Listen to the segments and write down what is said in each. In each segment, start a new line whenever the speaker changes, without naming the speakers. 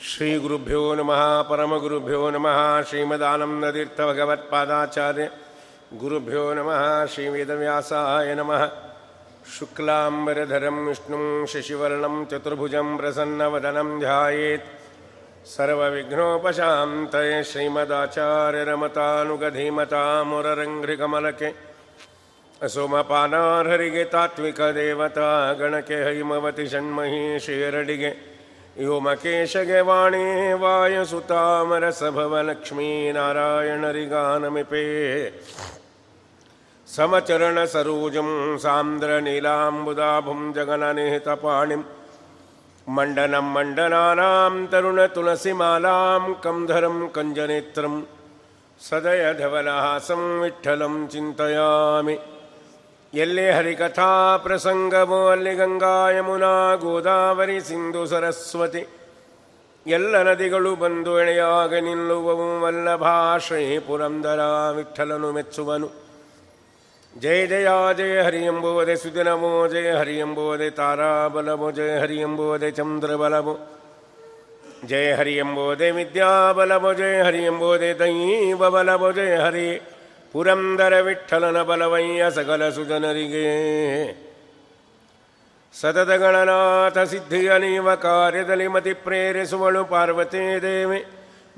ಶ್ರೀಗುರುಭ್ಯೋ ನಮಃ ಪರಮಗುರುಭ್ಯೋ ನಮಃ ಶ್ರೀಮದಾನಂದತೀರ್ಥಭಗವತ್ಪಾದಾಚಾರ್ಯ ಗುರುಭ್ಯೋ ನಮಃ ಶ್ರೀವೇದವ್ಯಾಸಾಯ ನಮಃ ಶುಕ್ಲಾಂಬರಧರಂ ವಿಷ್ಣುಂ ಶಶಿವರ್ಣಂ ಚತುರ್ಭುಜಂ ಪ್ರಸನ್ನವದನಂ ಧ್ಯಾಯೇತ್ ಸರ್ವವಿಘ್ನೋಪಶಾಂತಯೇ ಶ್ರೀಮದಾಚಾರ್ಯರಮತಾನುಗಧೀಮತಾಮುರರಂಘ್ರಿಕಮಲಕೆ ಸೋಮಪಾನಾರ್ಹರಿಗೆ ತಾತ್ವಿಕ ದೇವತಾ ಗಣಕೆ ಹೈಮವತಿ ಷಣ್ಮಹೀಶೇರಡಿಗೆ व्योमकेशगवाणे वायुसुतामरसभवलक्ष्मीनारायणरिगानमिपे समचरणसरोजं सान्द्रनीलाम्बुदाभुं जगननिहितपाणिं मण्डनं मण्डनानां तरुणतुलसीमालां कन्धरं कञ्जनेत्रं। सदयधवनहासं विठ्ठलं चिन्तयामि। ಎಲ್ಲೇ ಹರಿಕಥಾ ಪ್ರಸಂಗವೋ, ಅಲ್ಲಿ ಗಂಗಾ ಯಮುನಾ, ಗೋದಾವರಿ ಸಿಂಧು ಸರಸ್ವತಿ. ಎಲ್ಲ ನದಿಗಳು ಬಂದು ಎಣೆಯಾಗ ನಿಲ್ಲುವವು ವಲ್ಲಭಾಶ್ರೀ ಪುರಂದರ ವಿಠಲನು ಮೆಚ್ಚುವನು. ಜಯ ಜಯ ಜಯ ಹರಿ ಎಂಬುವುದೇ ಸುದಿನವೋ, ಜಯ ಹರಿ ಎಂಬುವುದೇ ತಾರಾಬಲವು, ಜಯ ಹರಿ ಎಂಬುವುದೇ ಚಂದ್ರಬಲವು. ಜಯ ಹರಿ ಎಂಬುವುದೇ ವಿದ್ಯಾಬಲವು, ಜಯ ಹರಿ ಎಂಬುವುದೇ ದೈವ ಬಲವು ಜಯ ಹರಿ ಪುರಂದರ ವಿಠಲನ ಬಲವಯ್ಯ ಸಕಲ ಸುಜನರಿಗೆ. ಸತತ ಗಣನಾಥ ಸಿದ್ಧಿಯ ನೀವ ಕಾರ್ಯದಲ್ಲಿ ಮತಿ ಪ್ರೇರಿಸುವಳು ಪಾರ್ವತೀ ದೇವಿ.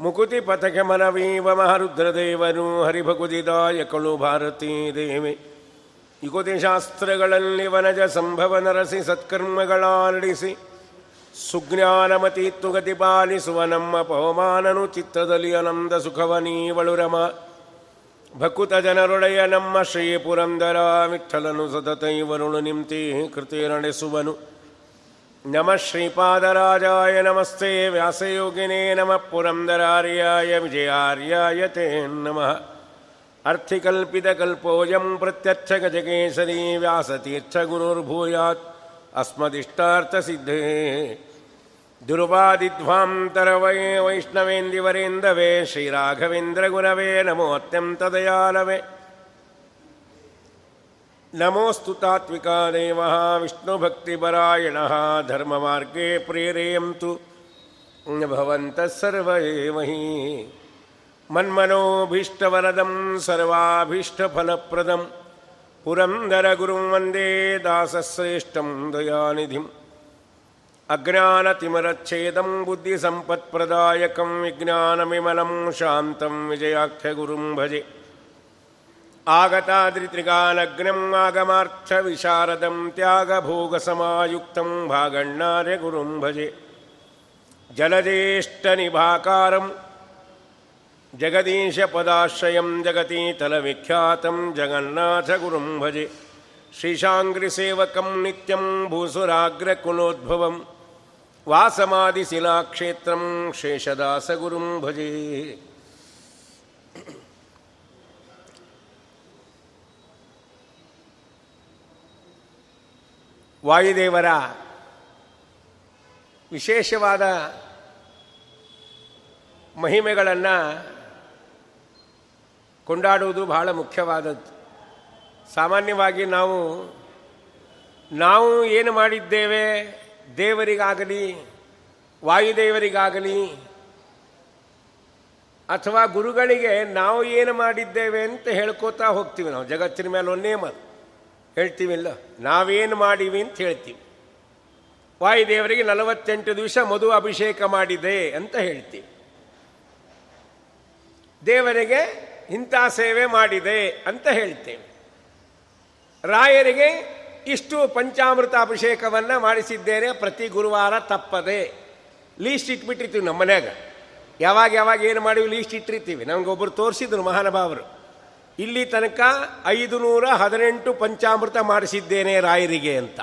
ಮುಕುತಿ ಪಥಕೆ ಮನವೀವ ಮಹಾರುದ್ರದೇವರು ಹರಿಭಗುದಿದಾಯಕಳು ಭಾರತೀ ದೇವಿ. ಯುಗುತಿ ಶಾಸ್ತ್ರಗಳಲ್ಲಿ ವನಜ ಸಂಭವ ನರಸಿ ಸತ್ಕರ್ಮಗಳಾಡಿಸಿ ಸುಜ್ಞಾನಮತಿ ತುಗತಿ ಪಾಲಿಸುವ ನಮ್ಮ ಪವಮಾನನು ಚಿತ್ತದಲ್ಲಿ ಅನಂದ ಸುಖವ ನೀವಳು ಭಕುತ ಜನರೊಡೆಯ ನಮ್ಮ ಶ್ರೀ ಪುರಂದರ ವಿಠಲನು ಸತತ ಇವರುಳು ನಿಂತಿ ಕೃತಿ ನಡೆಸುವನು. ನಮ ಶ್ರೀಪಾದರಾಜಾಯ ನಮಸ್ತೆ, ವ್ಯಾಸಯೋಗಿನೇ ನಮಃ ಪುರಂದರಾರ್ಯಾಯ ವಿಜಯಾರ್ಯಾಯ ತೇ ನಮಃ ಅರ್ಥಿಕಲ್ಪಿತಕಲ್ಪೋಯಂ ಪ್ರತ್ಯಕ್ಷಗಜಕೇಸರಿ ವ್ಯಾಸತೀರ್ಥಗುರುರ್ಭೂಯಾತ್ ಅಸ್ಮದಿಷ್ಟಾರ್ಥಸಿದ್ಧೇ ದುರ್ವಾದಿಧ್ವಾಂತರವೇ ವೈಷ್ಣವೇಂದಿವರೇಂದವೇ ಶ್ರೀರಾಘವೇಂದ್ರ ಗುರವೇ ನಮೋ ಅತ್ಯಂತ ದಯಾಲವೇ ನಮೋಸ್ತು ತಾತ್ವಿಕ ದೇವ ವಿಷ್ಣುಭಕ್ತಿಪರಾಯಣ ಧರ್ಮಮಾರ್ಗೇ ಪ್ರೇರೆಯಂತು. ಭವಂತಃ ಸರ್ವ ಮನ್ಮನೋಭೀಷ್ಟವರದಂ ಸರ್ವಾಭೀಷ್ಟಫಲಪ್ರದಂ. ಪುರಂದರಗುರುಂ ವಂದೇ ದಾಸಶ್ರೇಷ್ಠಂ ದಯಾನಿಧಿಂ. ಅಜ್ಞಾನತಿಮರಚ್ಛೇದಂ ಬುದ್ಧಿಸಂಪತ್ಪ್ರದಾಯಕಂ ವಿಜ್ಞಾನವಿಮಲಂ ಶಾಂತಂ ವಿಜಯಾಖ್ಯಗುರುಂ ಭಜೆ ಆಗತಾದ್ರಿತ್ರಿಗಾನಗ್ನಂ ಆಗಮಾರ್ಥವಿಶಾರದಂ ತ್ಯಾಗಭೋಗಸಮಾಯುಕ್ತಂ ಭಾಗಣ್ಣಾರ್ಯಗುರುಂ ಭಜೆ ಜಲಜ್ಯೇಷ್ಠನಿಭಾಕಾರಂ ಜಗದೀಶಪದಾಶ್ರಯಂ ಜಗತೀತಲವಿಖ್ಯಾತಂ ಜಗನ್ನಾಥಗುರುಂ ಭಜೆ ಶ್ರೀಶಾಂಗ್ರಿಸೇವಕಂ ನಿತ್ಯಂ ಭೂಸುರಾಗ್ರಕುಲೋದ್ಭವಂ ವಾಸಮಾದಿಶಿಲಾಕ್ಷೇತ್ರಂ ಶೇಷದಾಸಗುರುಂ ಭಜೆ. ವಾಯುದೇವರ ವಿಶೇಷವಾದ ಮಹಿಮೆಗಳನ್ನು ಕೊಂಡಾಡುವುದು ಬಹಳ ಮುಖ್ಯವಾದದ್ದು. ಸಾಮಾನ್ಯವಾಗಿ ನಾವು ನಾವು ಏನು ಮಾಡಿದ್ದೇವೆ ದೇವರಿಗಾಗಲಿ, ವಾಯುದೇವರಿಗಾಗಲಿ, ಅಥವಾ ಗುರುಗಳಿಗೆ ನಾವು ಏನು ಮಾಡಿದ್ದೇವೆ ಅಂತ ಹೇಳ್ಕೋತಾ ಹೋಗ್ತೀವಿ ನಾವು. ಜಗತ್ತಿನ ಮೇಲೆ ಒಂದೇ ಮಾತು ಹೇಳ್ತೀವಿಲ್ಲ? ನಾವೇನು ಮಾಡೀವಿ ಅಂತ ಹೇಳ್ತೀವಿ. ವಾಯುದೇವರಿಗೆ ನಲವತ್ತೆಂಟು ದಿವಸ ಮಧು ಅಭಿಷೇಕ ಮಾಡಿದೆ ಅಂತ ಹೇಳ್ತೀವಿ. ದೇವರಿಗೆ ಇಂಥ ಸೇವೆ ಮಾಡಿದೆ ಅಂತ ಹೇಳ್ತೇವೆ. ರಾಯರಿಗೆ ಇಷ್ಟು ಪಂಚಾಮೃತ ಅಭಿಷೇಕವನ್ನು ಮಾಡಿಸಿದ್ದೇನೆ ಪ್ರತಿ ಗುರುವಾರ ತಪ್ಪದೆ. ಲೀಸ್ಟ್ ಇಟ್ಬಿಟ್ಟಿರ್ತೀವಿ ನಮ್ಮ ಮನ್ಯಾಗ. ಯಾವಾಗ ಯಾವಾಗ ಏನು ಮಾಡಿವಿ ಲೀಸ್ಟ್ ಇಟ್ಟಿರ್ತೀವಿ. ನಮಗೊಬ್ಬರು ತೋರಿಸಿದ್ರು ಮಹಾನುಭಾವರು ಇಲ್ಲಿ ತನಕ ಐದು ನೂರ ಹದಿನೆಂಟು ಪಂಚಾಮೃತ ಮಾಡಿಸಿದ್ದೇನೆ ರಾಯರಿಗೆ ಅಂತ.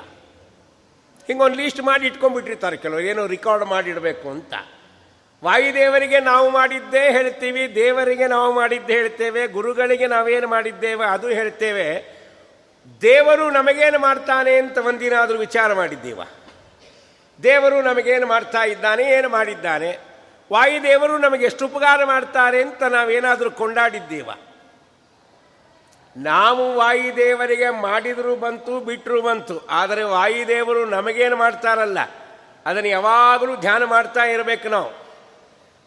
ಹಿಂಗೊಂದು ಲೀಸ್ಟ್ ಮಾಡಿ ಇಟ್ಕೊಂಡ್ಬಿಟ್ಟಿರ್ತಾರೆ ಕೆಲವರು. ಏನೋ ರೆಕಾರ್ಡ್ ಮಾಡಿಡಬೇಕು ಅಂತ. ವಾಯುದೇವರಿಗೆ ನಾವು ಮಾಡಿದ್ದೇ ಹೇಳ್ತೀವಿ, ದೇವರಿಗೆ ನಾವು ಮಾಡಿದ್ದೇ ಹೇಳ್ತೇವೆ, ಗುರುಗಳಿಗೆ ನಾವೇನು ಮಾಡಿದ್ದೇವೆ ಅದು ಹೇಳ್ತೇವೆ. ದೇವರು ನಮಗೇನು ಮಾಡ್ತಾನೆ ಅಂತ ಒಂದಿನಾದರೂ ವಿಚಾರ ಮಾಡಿದ್ದೀವ? ದೇವರು ನಮಗೇನು ಮಾಡ್ತಾ ಇದ್ದಾನೆ, ಏನು ಮಾಡಿದ್ದಾನೆ? ವಾಯುದೇವರು ನಮಗೆ ಎಷ್ಟು ಉಪಕಾರ ಮಾಡ್ತಾರೆ ಅಂತ ನಾವೇನಾದರೂ ಕೊಂಡಾಡಿದ್ದೀವ? ನಾವು ವಾಯುದೇವರಿಗೆ ಮಾಡಿದರೂ ಬಂತು ಬಿಟ್ಟರೂ ಬಂತು. ಆದರೆ ವಾಯುದೇವರು ನಮಗೇನು ಮಾಡ್ತಾರಲ್ಲ? ಅದನ್ನು ಯಾವಾಗಲೂ ಧ್ಯಾನ ಮಾಡ್ತಾ ಇರಬೇಕು ನಾವು.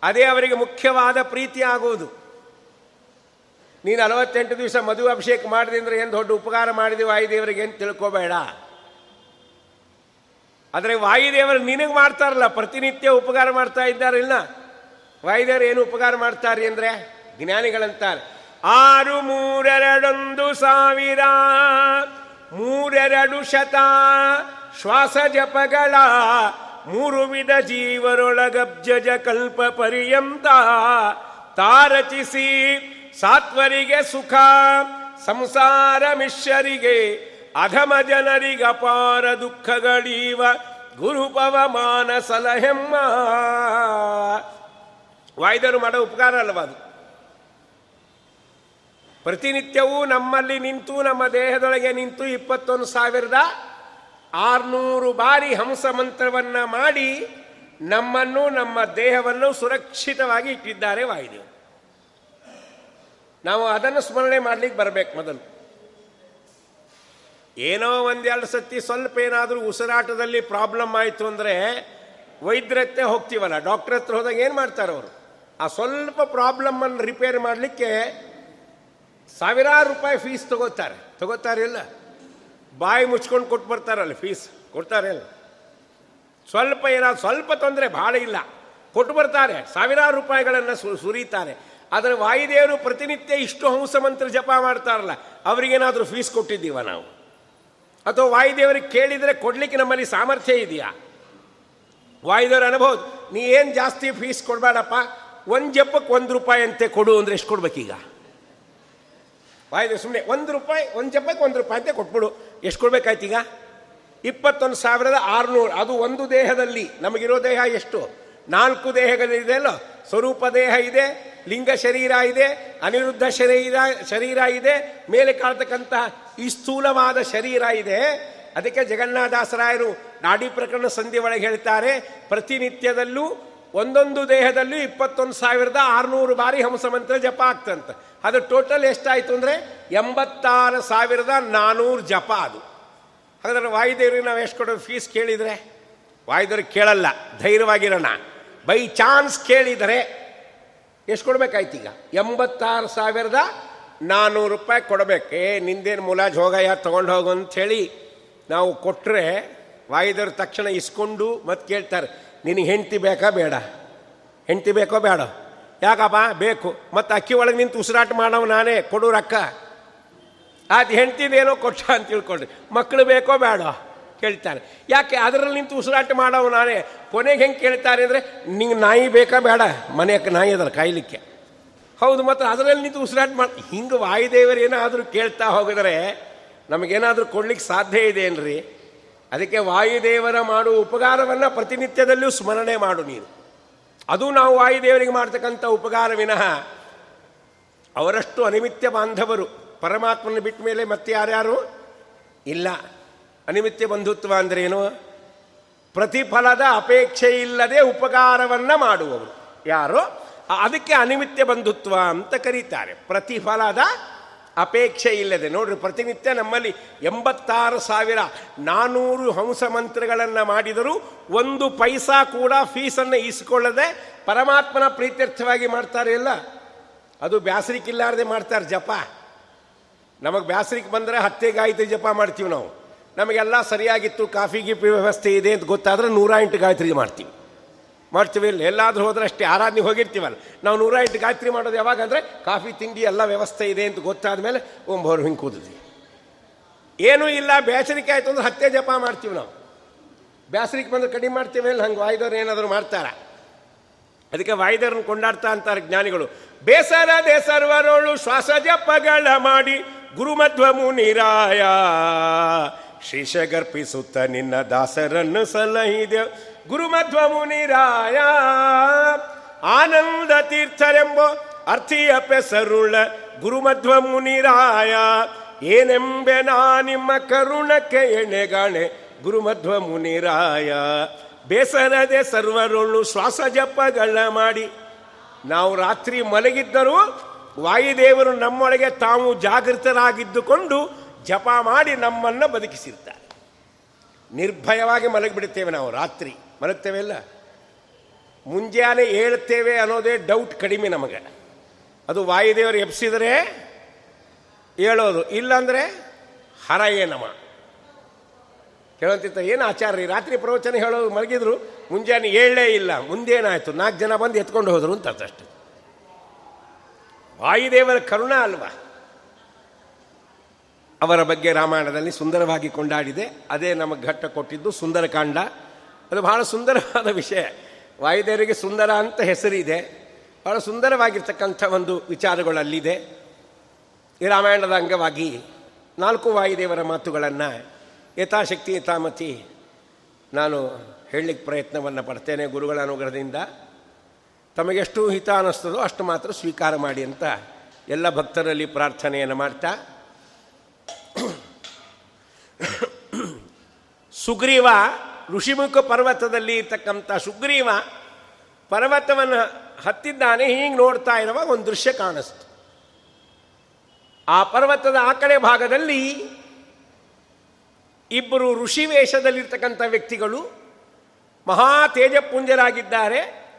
ಅದೇ ಅವರಿಗೆ ಮುಖ್ಯವಾದ ಪ್ರೀತಿ ಆಗುವುದು ನೀನು ನಲವತ್ತೆಂಟು ದಿವಸ ಮದುವೆ ಅಭಿಷೇಕ ಮಾಡಿದೆ ಅಂದರೆ ಏನು ದೊಡ್ಡ ಉಪಕಾರ ಮಾಡಿದೆ ವಾಯುದೇವರಿಗೆ ಏನು ತಿಳ್ಕೋಬೇಡ? ಆದರೆ ವಾಯುದೇವರು ನಿನಗೆ ಮಾಡ್ತಾರಲ್ಲ, ಪ್ರತಿನಿತ್ಯ ಉಪಕಾರ ಮಾಡ್ತಾ ಇದ್ದಾರಿಲ್ಲ ವಾಯುದೇವರು ಏನು ಉಪಕಾರ ಮಾಡ್ತಾರೆ ಅಂದರೆ? ಜ್ಞಾನಿಗಳಂತಾರೆ. ಆರು ಮೂರೆರಡೊಂದು ಸಾವಿರ, ಮೂರೆರಡು ಶತ, ಶ್ವಾಸ ಜಪಗಳ, ಮೂರು ವಿಧ ಜೀವರೊಳಗಬ್ಜಜ ಕಲ್ಪ ಪರ್ಯಂತ, ತಾರಚಿಸಿ ಸಾತ್ವರಿಗೆ ಸುಖ, ಸಂಸಾರ ಮಿಶ್ರರಿಗೆ ಅಧಮ ಜನರಿಗೆ ಅಪಾರ ದುಃಖಗಳೀವ ಗುರುಪವಮಾನ ಸಲಹೆಮ್ಮ ವಾಯ್ದರು ಮಾಡೋ ಉಪಕಾರ ಅಲ್ಲವಾದು ಪ್ರತಿನಿತ್ಯವೂ ನಮ್ಮಲ್ಲಿ ನಿಂತು, ನಮ್ಮ ದೇಹದೊಳಗೆ ನಿಂತು ಇಪ್ಪತ್ತೊಂದು ಸಾವಿರದ ಆರ್ನೂರು ಬಾರಿ ಹಂಸ ಮಂತ್ರವನ್ನ ಮಾಡಿ ನಮ್ಮನ್ನು, ನಮ್ಮ ದೇಹವನ್ನು ಸುರಕ್ಷಿತವಾಗಿ ಇಟ್ಟಿದ್ದಾರೆ ವಾಯುದೇವರು. ನಾವು ಅದನ್ನು ಸ್ಮರಣೆ ಮಾಡ್ಲಿಕ್ಕೆ ಬರಬೇಕು ಮೊದಲು. ಏನೋ ಒಂದೆರಡು ಸತಿ ಸ್ವಲ್ಪ ಏನಾದರೂ ಉಸಿರಾಟದಲ್ಲಿ ಪ್ರಾಬ್ಲಮ್ ಆಯಿತು ಅಂದರೆ ವೈದ್ಯರತ್ತೆ ಹೋಗ್ತೀವಲ್ಲ ಡಾಕ್ಟರ್ ಹತ್ರ ಹೋದಾಗ ಏನು ಮಾಡ್ತಾರೆ ಅವರು? ಆ ಸ್ವಲ್ಪ ಪ್ರಾಬ್ಲಮ್ಮನ್ನು ರಿಪೇರ್ ಮಾಡಲಿಕ್ಕೆ ಸಾವಿರಾರು ರೂಪಾಯಿ ಫೀಸ್ ತಗೋತಾರೆ. ತಗೋತಾರೆ ಇಲ್ಲ? ಬಾಯಿ ಮುಚ್ಕೊಂಡು ಕೊಟ್ಟು ಬರ್ತಾರಲ್ಲ ಫೀಸ್ ಕೊಡ್ತಾರೆ ಇಲ್ಲ? ಸ್ವಲ್ಪ ಏನಾದ್ರು ಸ್ವಲ್ಪ ತೊಂದರೆ ಭಾಳ ಇಲ್ಲ. ಕೊಟ್ಟು ಬರ್ತಾರೆ, ಸಾವಿರಾರು ರೂಪಾಯಿಗಳನ್ನು ಸುರಿತಾರೆ. ಆದರೆ ವಾಯುದೇವರು ಪ್ರತಿನಿತ್ಯ ಇಷ್ಟು ಹಂಸ ಮಂತ್ರ ಜಪ ಮಾಡ್ತಾರಲ್ಲ, ಅವರಿಗೇನಾದರೂ ಫೀಸ್ ಕೊಟ್ಟಿದ್ದೀವ ನಾವು? ಅಥವಾ ವಾಯುದೇವರಿಗೆ ಕೇಳಿದರೆ ಕೊಡಲಿಕ್ಕೆ ನಮ್ಮಲ್ಲಿ ಸಾಮರ್ಥ್ಯ ಇದೆಯಾ? ವಾಯುದೇವರು ಅನ್ಬೋದು, ನೀ ಏನು ಜಾಸ್ತಿ ಫೀಸ್ ಕೊಡಬೇಡಪ್ಪ, ಒಂದು ಜಪಕ್ಕೆ ಒಂದು ರೂಪಾಯಿ ಅಂತೆ ಕೊಡು ಅಂದರೆ ಎಷ್ಟು ಕೊಡ್ಬೇಕೀಗ? ವಾಯುದೇವ್ ಸುಮ್ಮನೆ ಒಂದು ರೂಪಾಯಿ, ಒಂದು ಜಪಕ್ಕೆ ಒಂದು ರೂಪಾಯಿ ಅಂತೆ ಕೊಟ್ಬಿಡು, ಎಷ್ಟು ಕೊಡ್ಬೇಕಾಯ್ತು ಈಗ ಇಪ್ಪತ್ತೊಂದು ಸಾವಿರದ ಆರುನೂರು, ಅದು ಒಂದು ದೇಹದಲ್ಲಿ ನಮಗಿರೋ ದೇಹ ಎಷ್ಟು? ನಾಲ್ಕು ದೇಹಗಳಿದೆ ಅಲ್ಲೋ, ಸ್ವರೂಪ ದೇಹ ಇದೆ ಲಿಂಗ ಶರೀರ ಇದೆ, ಅನಿರುದ್ಧ ಶರೀರ ಶರೀರ ಇದೆ, ಮೇಲೆ ಕಾಣ್ತಕ್ಕಂತಹ ಈ ಸ್ಥೂಲವಾದ ಶರೀರ ಇದೆ. ಅದಕ್ಕೆ ಜಗನ್ನಾಥಾಸರಾಯರು ನಾಡಿ ಪ್ರಕರಣ ಸಂಧಿ ಒಳಗೆ ಹೇಳ್ತಾರೆ, ಪ್ರತಿನಿತ್ಯದಲ್ಲೂ ಒಂದೊಂದು ದೇಹದಲ್ಲೂ ಇಪ್ಪತ್ತೊಂದು ಸಾವಿರದ ಆರುನೂರು ಬಾರಿ ಹಂಸಮಂತ್ರ ಜಪ ಆಗ್ತಂತ. ಅದು ಟೋಟಲ್ ಎಷ್ಟಾಯಿತು ಅಂದರೆ ಎಂಬತ್ತಾರು ಸಾವಿರದ ನಾನ್ನೂರು ಜಪ ಅದು. ಹಾಗಾದ್ರೆ ವಾಯುದೇವ್ರಿಗೆ ನಾವು ಎಷ್ಟು ಕೊಡೋ ಫೀಸ್ ಕೇಳಿದರೆ? ವಾಯುದೇವ್ರಿಗೆ ಕೇಳಲ್ಲ, ಧೈರ್ಯವಾಗಿರೋಣ. ಬೈ ಚಾನ್ಸ್ ಕೇಳಿದರೆ ಎಷ್ಟು ಕೊಡ್ಬೇಕಾಯ್ತು ಈಗ? ಎಂಬತ್ತಾರು ಸಾವಿರದ ನಾನ್ನೂರು ರೂಪಾಯಿ ಕೊಡಬೇಕು. ನಿಂದೇನು ಮುಲಾಜ್ ಹೋಗಯ್ಯ, ತೊಗೊಂಡು ಹೋಗು ಅಂಥೇಳಿ ನಾವು ಕೊಟ್ಟರೆ ವಾಯುದೇವ್ರ ತಕ್ಷಣ ಇಸ್ಕೊಂಡು ಮತ್ತೆ ಕೇಳ್ತಾರೆ, ನಿನಗೆ ಹೆಂಡ್ತಿ ಬೇಕಾ ಬೇಡ? ಹೆಂಡತಿ ಬೇಕೋ ಬೇಡ? ಯಾಕಪ್ಪ? ಬೇಕು. ಮತ್ತು ಅಕ್ಕಿ ಒಳಗೆ ನಿಂತು ಉಸಿರಾಟ ಮಾಡವ ನಾನೇ, ಕೊಡು ರೊಕ್ಕ. ಅದು ಹೆಂಡ್ತಿದೇನೋ ಕೊಟ್ಟ ಅಂತ ತಿಳ್ಕೊಳ್ರಿ ಮಕ್ಕಳು ಬೇಕೋ ಬೇಡ? ಕೇಳ್ತಾರೆ ಯಾಕೆ ಅದರಲ್ಲಿ ನಿಂತು ಉಸಿರಾಟ ಮಾಡೋವು ನಾನೇ? ಕೊನೆಗೆ ಹೆಂಗೆ ಕೇಳ್ತಾರೆ ಅಂದರೆ, ನಿಂಗೆ ನಾಯಿ ಬೇಕಾ ಬೇಡ ಮನೆಯಕ್ಕೆ ನಾಯಿ ಅದಲ್ಲ, ಕಾಯಲಿಕ್ಕೆ. ಹೌದು, ಮತ್ತು ಅದರಲ್ಲಿ ನಿಂತು ಉಸಿರಾಟ ಮಾಡಿ, ಹಿಂಗೆ ವಾಯುದೇವರು ಏನಾದರೂ ಕೇಳ್ತಾ ಹೋಗಿದ್ರೆ, ನಮಗೇನಾದರೂ ಕೊಡ್ಲಿಕ್ಕೆ ಸಾಧ್ಯ ಇದೆ ಏನ್ರಿ? ಅದಕ್ಕೆ ವಾಯುದೇವರ ಮಾಡುವ ಉಪಕಾರವನ್ನು ಪ್ರತಿನಿತ್ಯದಲ್ಲೂ ಸ್ಮರಣೆ ಮಾಡು ನೀನು. ಅದು ನಾವು ವಾಯುದೇವರಿಗೆ ಮಾಡ್ತಕ್ಕಂಥ ಉಪಕಾರ ವಿನಃ, ಅವರಷ್ಟು ಅನಿಮಿತ್ಯ ಬಾಂಧವರು, ಪರಮಾತ್ಮನ ಬಿಟ್ಟ ಮೇಲೆ ಮತ್ತೆ ಯಾರ್ಯಾರು ಇಲ್ಲ. ಅನಿಮಿತ್ಯ ಬಂಧುತ್ವ ಅಂದ್ರೇನು ಪ್ರತಿಫಲದ ಅಪೇಕ್ಷೆ ಇಲ್ಲದೆ ಉಪಕಾರವನ್ನು ಮಾಡುವವರು. ಯಾರು? ಅದಕ್ಕೆ ಅನಿಮಿತ್ಯ ಬಂಧುತ್ವ ಅಂತ ಕರೀತಾರೆ. ಪ್ರತಿಫಲದ ಅಪೇಕ್ಷೆ ಇಲ್ಲದೆ. ನೋಡ್ರಿ, ಪ್ರತಿನಿತ್ಯ ನಮ್ಮಲ್ಲಿ ಎಂಬತ್ತಾರು ಸಾವಿರ ನಾನೂರು ಹಂಸ ಮಂತ್ರಗಳನ್ನು ಮಾಡಿದರೂ ಒಂದು ಪೈಸಾ ಕೂಡ ಫೀಸನ್ನು ಈಸ್ಕೊಳ್ಳದೆ ಪರಮಾತ್ಮನ ಪ್ರೀತ್ಯರ್ಥವಾಗಿ ಮಾಡ್ತಾರೆ ಇಲ್ಲ ಅದು ಬ್ಯಾಸರಿಕಿಲ್ಲಾರದೆ ಮಾಡ್ತಾರೆ ಜಪ. ನಮಗೆ ಬ್ಯಾಸರಿಕ್ ಬಂದರೆ ಹತ್ತೆ ಗಾಯತ್ರಿ ಜಪ ಮಾಡ್ತೀವಿ ನಾವು. ನಮಗೆಲ್ಲ ಸರಿಯಾಗಿತ್ತು, ಕಾಫಿ ಗಿಫಿ ವ್ಯವಸ್ಥೆ ಇದೆ ಅಂತ ಗೊತ್ತಾದ್ರೆ ನೂರ ಎಂಟು ಗಾಯತ್ರಿ ಮಾಡ್ತೀವಿ. ಮಾಡ್ತೀವಿ ಇಲ್ಲ ಎಲ್ಲಾದರೂ ಹೋದ್ರೆ ಅಷ್ಟೇ. ಆರಾಧನೆ ಹೋಗಿರ್ತೀವಲ್ಲ. ನಾವು ನೂರ ಎಂಟು ಗಾಯತ್ರಿ ಮಾಡೋದು ಯಾವಾಗ ಅಂದರೆ ಕಾಫಿ ತಿಂಡಿ ಎಲ್ಲ ವ್ಯವಸ್ಥೆ ಇದೆ ಅಂತ ಗೊತ್ತಾದ ಮೇಲೆ ಒಂಬರು ಹಿಂಗೆ ಕೂದಿದ್ವಿ ಏನೂ ಇಲ್ಲ ಬೇಸರಿಕೆ ಆಯಿತು ಅಂದ್ರೆ ಹತ್ತೆ ಜಪ ಮಾಡ್ತೀವಿ ನಾವು. ಬೇಸರಿಕೆ ಬಂದ್ರೆ ಕಡಿಮೆ ಮಾಡ್ತೀವಿ ಇಲ್ಲ ಹಂಗೆ ವಾಯ್ದವ್ರು ಏನಾದರೂ ಮಾಡ್ತಾರ? ಅದಕ್ಕೆ ವಾಯ್ದವ್ರನ್ನ ಕೊಂಡಾಡ್ತಾ ಅಂತಾರೆ ಜ್ಞಾನಿಗಳು. ಬೇಸರ ದೇಸರ್ವರೋಳು ಶ್ವಾಸ ಜಪಗಳ ಮಾಡಿ ಗುರುಮಧ್ವ ಮುನಿರಾಯ ಶೀಶಗರ್ಪಿಸುತ್ತ ನಿನ್ನ ದಾಸರನ್ನು ಸಲಹಿದೆ ಗುರುಮಧ್ವ ಮುನಿರಾಯ ಆನಂದ ತೀರ್ಥರೆಂಬ ಅರ್ಥಿಯ ಪೆಸರುಳ ಗುರುಮಧ್ವ ಮುನಿರಾಯ ಏನೆಂಬೆ ನಾ ನಿಮ್ಮ ಕರುಣಕ್ಕೆ ಎಣೆಗಾಣೆ. ಗುರುಮಧ್ವ ಮುನಿರಾಯ ಬೇಸರದೆ ಸರ್ವರುಳ್ಳು ಶ್ವಾಸ ಜಪಗಳ ಮಾಡಿ. ನಾವು ರಾತ್ರಿ ಮಲಗಿದ್ದರೂ ವಾಯುದೇವರು ನಮ್ಮೊಳಗೆ ತಾವು ಜಾಗೃತರಾಗಿದ್ದುಕೊಂಡು ಜಪ ಮಾಡಿ ನಮ್ಮನ್ನು ಬದುಕಿಸಿರ್ತಾರೆ. ನಿರ್ಭಯವಾಗಿ ಮಲಗಿಬಿಡುತ್ತೇವೆ ನಾವು ರಾತ್ರಿ. ಮಲಗ್ತೇವೆ ಇಲ್ಲ ಮುಂಜಾನೆ ಹೇಳ್ತೇವೆ ಅನ್ನೋದೇ ಡೌಟ್ ಕಡಿಮೆ ನಮಗೆ. ಅದು ವಾಯುದೇವರು ಎಬ್ಸಿದರೆ ಹೇಳೋದು ಇಲ್ಲಾಂದರೆ ಹರ ನಮ. ಕೇಳೋಂತಿತ್ತ ಏನು ಆಚಾರ್ಯ, ರಾತ್ರಿ ಪ್ರವಚನ ಹೇಳೋದು ಮಲಗಿದ್ರು, ಮುಂಜಾನೆ ಹೇಳಲೇ ಇಲ್ಲ, ಮುಂದೇನಾಯಿತು? ನಾಲ್ಕು ಜನ ಬಂದು ಎತ್ಕೊಂಡು ಹೋದರು ಅಂತ ಅಷ್ಟೆ. ವಾಯುದೇವರ ಕರುಣ ಅಲ್ವಾ? ಅವರ ಬಗ್ಗೆ ರಾಮಾಯಣದಲ್ಲಿ ಸುಂದರವಾಗಿ ಕೊಂಡಾಡಿದೆ. ಅದೇ ನಮಗೆ ಘಟ್ಟ ಕೊಟ್ಟಿದ್ದು ಸುಂದರಕಾಂಡ. ಅದು ಬಹಳ ಸುಂದರವಾದ ವಿಷಯ. ವಾಯುದೇವರಿಗೆ ಸುಂದರ ಅಂತ ಹೆಸರಿದೆ. ಬಹಳ ಸುಂದರವಾಗಿರ್ತಕ್ಕಂಥ ಒಂದು ವಿಚಾರಗಳಲ್ಲಿದೆ. ಈ ರಾಮಾಯಣದ ಅಂಗವಾಗಿ ನಾಲ್ಕು ವಾಯುದೇವರ ಮಾತುಗಳನ್ನು ಯಥಾಶಕ್ತಿ ಯಥಾಮತಿ ನಾನು ಹೇಳಲಿಕ್ಕೆ ಪ್ರಯತ್ನವನ್ನು ಪಡ್ತೇನೆ ಗುರುಗಳ ಅನುಗ್ರಹದಿಂದ. ತಮಗೆಷ್ಟು ಹಿತ ಅನ್ನಿಸ್ತದೋ ಅಷ್ಟು ಮಾತ್ರ ಸ್ವೀಕಾರ ಮಾಡಿ ಅಂತ ಎಲ್ಲ ಭಕ್ತರಲ್ಲಿ ಪ್ರಾರ್ಥನೆಯನ್ನು ಮಾಡ್ತಾ ಸುಗ್ರೀವ ಋಷಿಮುಖ ಪರ್ವತದಲ್ಲಿ ಇರ್ತಕ್ಕಂಥ ಸುಗ್ರೀವ ಪರ್ವತವನ್ನು ಹತ್ತಿದ್ದಾನೆ, ಹೀಗೆ ನೋಡ್ತಾ ಇರುವಾಗ ಒಂದು ದೃಶ್ಯ ಕಾಣಿಸ್ತು. ಆ ಪರ್ವತದ ಆ ಕಡೆ ಭಾಗದಲ್ಲಿ ಇಬ್ಬರು ಋಷಿ ವೇಷದಲ್ಲಿರ್ತಕ್ಕಂಥ ವ್ಯಕ್ತಿಗಳು ಮಹಾ ತೇಜಪುಂಜರಾಗಿದ್ದಾರೆ,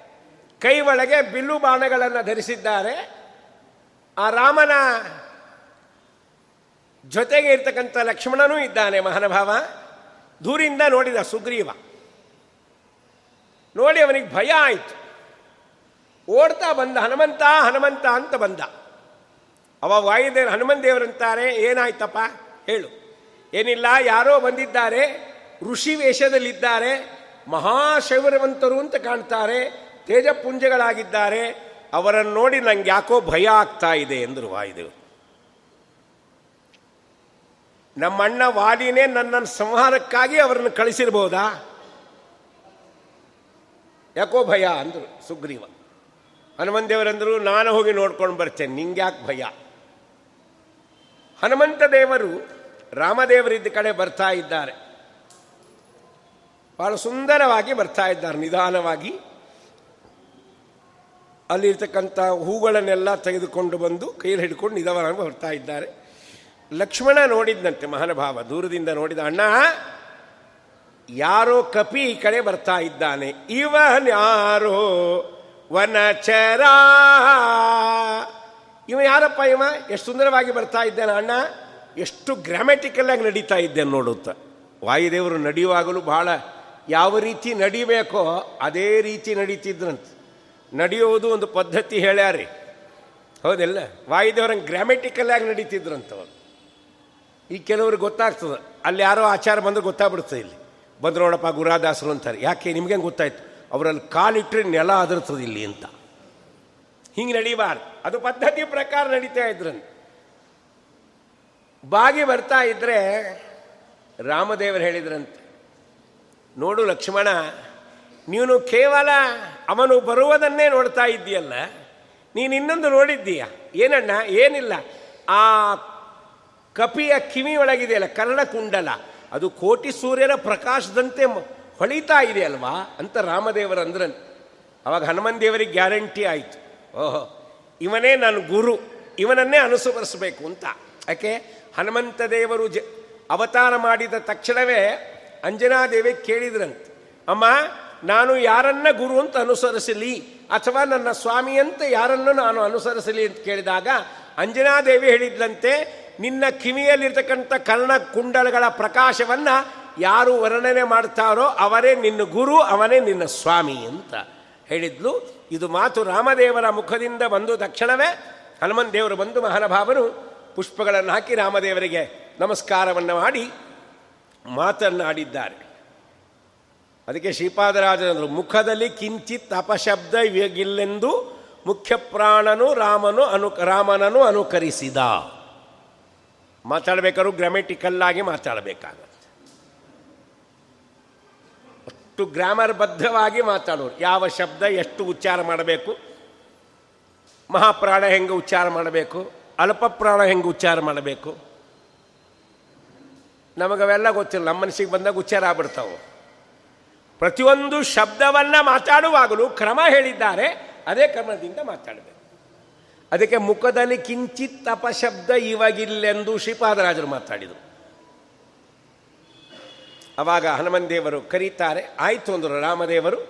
ಕೈ ಒಳಗೆ ಬಿಲ್ಲು ಬಾಣಗಳನ್ನು ಧರಿಸಿದ್ದಾರೆ. ಆ ರಾಮನ ಜೊತೆಗೆ ಇರ್ತಕ್ಕಂಥ ಲಕ್ಷ್ಮಣನೂ ಇದ್ದಾನೆ ಮಹಾನುಭಾವ. ದೂರಿಂದ ನೋಡಿದ ಸುಗ್ರೀವ. ನೋಡಿ ಅವನಿಗೆ ಭಯ ಆಯಿತು. ಓಡ್ತಾ ಬಂದ, ಹನುಮಂತ ಹನುಮಂತ ಅಂತ ಬಂದ. ಅವ ವಾಯುದೇವರು ಹನುಮನ್ ದೇವರಂತಾರೆ ಏನಾಯ್ತಪ್ಪ? ಹೇಳು. ಏನಿಲ್ಲ, ಯಾರೋ ಬಂದಿದ್ದಾರೆ, ಋಷಿ ವೇಷದಲ್ಲಿದ್ದಾರೆ ಮಹಾಶೈವರವಂತರು ಅಂತ ಕಾಣ್ತಾರೆ, ತೇಜಪುಂಜಗಳಾಗಿದ್ದಾರೆ, ಅವರನ್ನು ನೋಡಿ ನಂಗೆ ಯಾಕೋ ಭಯ ಆಗ್ತಾ ಇದೆ ಎಂದರು ವಾಯುದೇವರು. ನಮ್ಮಣ್ಣ ವಾಲಿನೇ ನನ್ನನ್ನು ಸಂಹಾರಕ್ಕಾಗಿ ಅವರನ್ನು ಕಳಿಸಿರ್ಬೋದಾ? ಯಾಕೋ ಭಯ ಅಂದರು ಸುಗ್ರೀವ. ಹನುಮಂತೇವರಂದರು ನಾನು ಹೋಗಿ ನೋಡ್ಕೊಂಡು ಬರ್ತೇನೆ ನಿಂಗೆ ಯಾಕೆ ಭಯ? ಹನುಮಂತ ದೇವರು ರಾಮದೇವರಿದ್ದ ಕಡೆ ಬರ್ತಾ ಇದ್ದಾರೆ. ಬಹಳ ಸುಂದರವಾಗಿ ಬರ್ತಾ ಇದ್ದಾರೆ, ನಿಧಾನವಾಗಿ. ಅಲ್ಲಿರ್ತಕ್ಕಂಥ ಹೂಗಳನ್ನೆಲ್ಲ ತೆಗೆದುಕೊಂಡು ಬಂದು ಕೈಯಲ್ಲಿ ಹಿಡ್ಕೊಂಡು ನಿಧಾನವಾಗಿ ಬರ್ತಾ ಇದ್ದಾರೆ. ಲಕ್ಷ್ಮಣ ನೋಡಿದ್ನಂತೆ ಮಹಾನುಭಾವ, ದೂರದಿಂದ ನೋಡಿದ, ಅಣ್ಣ, ಯಾರೋ ಕಪಿ ಈ ಕಡೆ ಬರ್ತಾ ಇದ್ದಾನೆ. ಇವನ್ಯಾರೋ ವನಚರ. ಇವ ಯಾರಪ್ಪ ಇವ? ಎಷ್ಟು ಸುಂದರವಾಗಿ ಬರ್ತಾ ಇದ್ದಾನೆ, ಅಣ್ಣ, ಎಷ್ಟು ಗ್ರಾಮ್ಯಾಟಿಕಲ್ ಆಗಿ ನಡೀತಾ ಇದ್ದೇನೆ ನೋಡುತ್ತ ವಾಯುದೇವರು ನಡೆಯುವಾಗಲೂ ಬಹಳ ಯಾವ ರೀತಿ ನಡಿಬೇಕೋ ಅದೇ ರೀತಿ ನಡೀತಿದ್ರಂತೆ. ನಡೆಯುವುದು ಒಂದು ಪದ್ಧತಿ ಹೇಳ್ಯಾರಿ. ಹೌದಿಲ್ಲ? ವಾಯುದೇವರಂಗೆ ಗ್ರಾಮ್ಯಾಟಿಕಲ್ ಆಗಿ ನಡೀತಿದ್ರಂತವ್ರು ಈ ಕೆಲವ್ರಿಗೆ ಗೊತ್ತಾಗ್ತದೆ. ಅಲ್ಲಿ ಯಾರೋ ಆಚಾರ ಬಂದ್ರೆ ಗೊತ್ತಾಗ್ಬಿಡ್ತದೆ ಇಲ್ಲಿ. ಬಂದ್ರೆ ನೋಡಪ್ಪ ಗುರಾದಾಸರು ಅಂತಾರೆ, ಯಾಕೆ ನಿಮ್ಗೆ ಗೊತ್ತಾಯ್ತು? ಅವರಲ್ಲಿ ಕಾಲಿಟ್ಟರೆ ನೆಲ ಅದರ್ತದೆ ಇಲ್ಲಿ ಅಂತ. ಹಿಂಗೆ ನಡೀಬಾರ್ದು. ಅದು ಪದ್ಧತಿ ಪ್ರಕಾರ ನಡೀತಾ ಇದ್ರಂತೆ ಬಾಗಿ ಬರ್ತಾ ಇದ್ರೆ ರಾಮದೇವರು ಹೇಳಿದ್ರಂತೆ, ನೋಡು ಲಕ್ಷ್ಮಣ, ನೀನು ಕೇವಲ ಅವನು ಬರುವುದನ್ನೇ ನೋಡ್ತಾ ಇದ್ದೀಯಲ್ಲ, ನೀನು ಇನ್ನೊಂದು ನೋಡಿದ್ದೀಯ? ಏನಣ್ಣ? ಏನಿಲ್ಲ. ಆ ಕಪಿಯ ಕಿವಿ ಒಳಗಿದೆಯಲ್ಲ ಕರ್ಣಕುಂಡಲ ಅದು ಕೋಟಿ ಸೂರ್ಯನ ಪ್ರಕಾಶದಂತೆ ಹೊಳಿತಾ ಇದೆ ಅಲ್ವಾ? ಅಂತ ರಾಮದೇವರು ಅಂದ್ರನ್. ಅವಾಗ ಹನುಮನ್ ದೇವರಿಗೆ ಗ್ಯಾರಂಟಿ ಆಯಿತು. ಓಹೋ, ಇವನೇ ನನ್ನ ಗುರು, ಇವನನ್ನೇ ಅನುಸರಿಸಬೇಕು ಅಂತ. ಯಾಕೆ? ಹನುಮಂತ ದೇವರು ಜ, ಅವತಾರ ಮಾಡಿದ ತಕ್ಷಣವೇ ಅಂಜನಾದೇವಿ ಕೇಳಿದ್ರಂತೆ. ಅಮ್ಮ, ನಾನು ಯಾರನ್ನ ಗುರು ಅಂತ ಅನುಸರಿಸಲಿ, ಅಥವಾ ನನ್ನ ಸ್ವಾಮಿಯಂತೆ ಯಾರನ್ನು ನಾನು ಅನುಸರಿಸಲಿ ಅಂತ ಕೇಳಿದಾಗ ಅಂಜನಾದೇವಿ ಹೇಳಿದ್ಲಂತೆ ನಿನ್ನ ಕಿವಿಯಲ್ಲಿರ್ತಕ್ಕಂಥ ಕರ್ಣ ಕುಂಡಲಗಳ ಪ್ರಕಾಶವನ್ನು ಯಾರು ವರ್ಣನೆ ಮಾಡ್ತಾರೋ ಅವರೇ ನಿನ್ನ ಗುರು, ಅವನೇ ನಿನ್ನ ಸ್ವಾಮಿ ಅಂತ ಹೇಳಿದ್ಲು. ಇದು ಮಾತು ರಾಮದೇವರ ಮುಖದಿಂದ ಬಂದು ತಕ್ಷಣವೇ ಹನುಮನ್ ದೇವರು ಬಂದು ಮಹಾನುಭಾವರು ಪುಷ್ಪಗಳನ್ನು ಹಾಕಿ ರಾಮದೇವರಿಗೆ ನಮಸ್ಕಾರವನ್ನು ಮಾಡಿ ಮಾತನ್ನಾಡಿದ್ದಾರೆ. ಅದಕ್ಕೆ ಶ್ರೀಪಾದರಾಜನಂದರು ಮುಖದಲ್ಲಿ ಕಿಂಚಿತ್ ಅಪಶಬ್ದ ಇವಾಗಿಲ್ಲೆಂದು ಮುಖ್ಯ ಪ್ರಾಣನು ರಾಮನು ಅನು ರಾಮನನ್ನು ಅನುಕರಿಸಿದ. ಮಾತಾಡಬೇಕಾದ್ರೂ ಗ್ರಾಮೆಟಿಕಲ್ ಆಗಿ ಮಾತಾಡಬೇಕಾಗತ್ತೆ. ಅಷ್ಟು ಗ್ರಾಮರ್ ಬದ್ಧವಾಗಿ ಮಾತಾಡೋರು. ಯಾವ ಶಬ್ದ ಎಷ್ಟು ಉಚ್ಚಾರ ಮಾಡಬೇಕು? ಮಹಾಪ್ರಾಣ ಹೆಂಗೆ ಉಚ್ಚಾರ ಮಾಡಬೇಕು? ಅಲ್ಪ ಪ್ರಾಣ ಹೆಂಗೆ ಉಚ್ಚಾರ ಮಾಡಬೇಕು? ನಮಗವೆಲ್ಲ ಗೊತ್ತಿಲ್ಲ. ನಮ್ಮ ಮನಸ್ಸಿಗೆ ಬಂದಾಗ ಉಚ್ಚಾರ ಆಗ್ಬಿಡ್ತಾವೆ. ಪ್ರತಿಯೊಂದು ಶಬ್ದವನ್ನು ಮಾತಾಡುವಾಗಲೂ ಕ್ರಮ ಹೇಳಿದ್ದಾರೆ. ಅದೇ ಕ್ರಮದಿಂದ ಮಾತಾಡಬೇಕು. ಅದಕ್ಕೆ ಮುಖದಲ್ಲಿ ಕಿಂಚಿತ್ ಅಪಶಬ್ದ ಇವಾಗಿಲ್ಲೆಂದು ಶ್ರೀಪಾದರಾಜರು ಮಾತಾಡಿದರು. ಅವಾಗ ಹನುಮನ್ ದೇವರು ಕರೀತಾರೆ, ಆಯಿತು ಅಂದರು ರಾಮದೇವರು,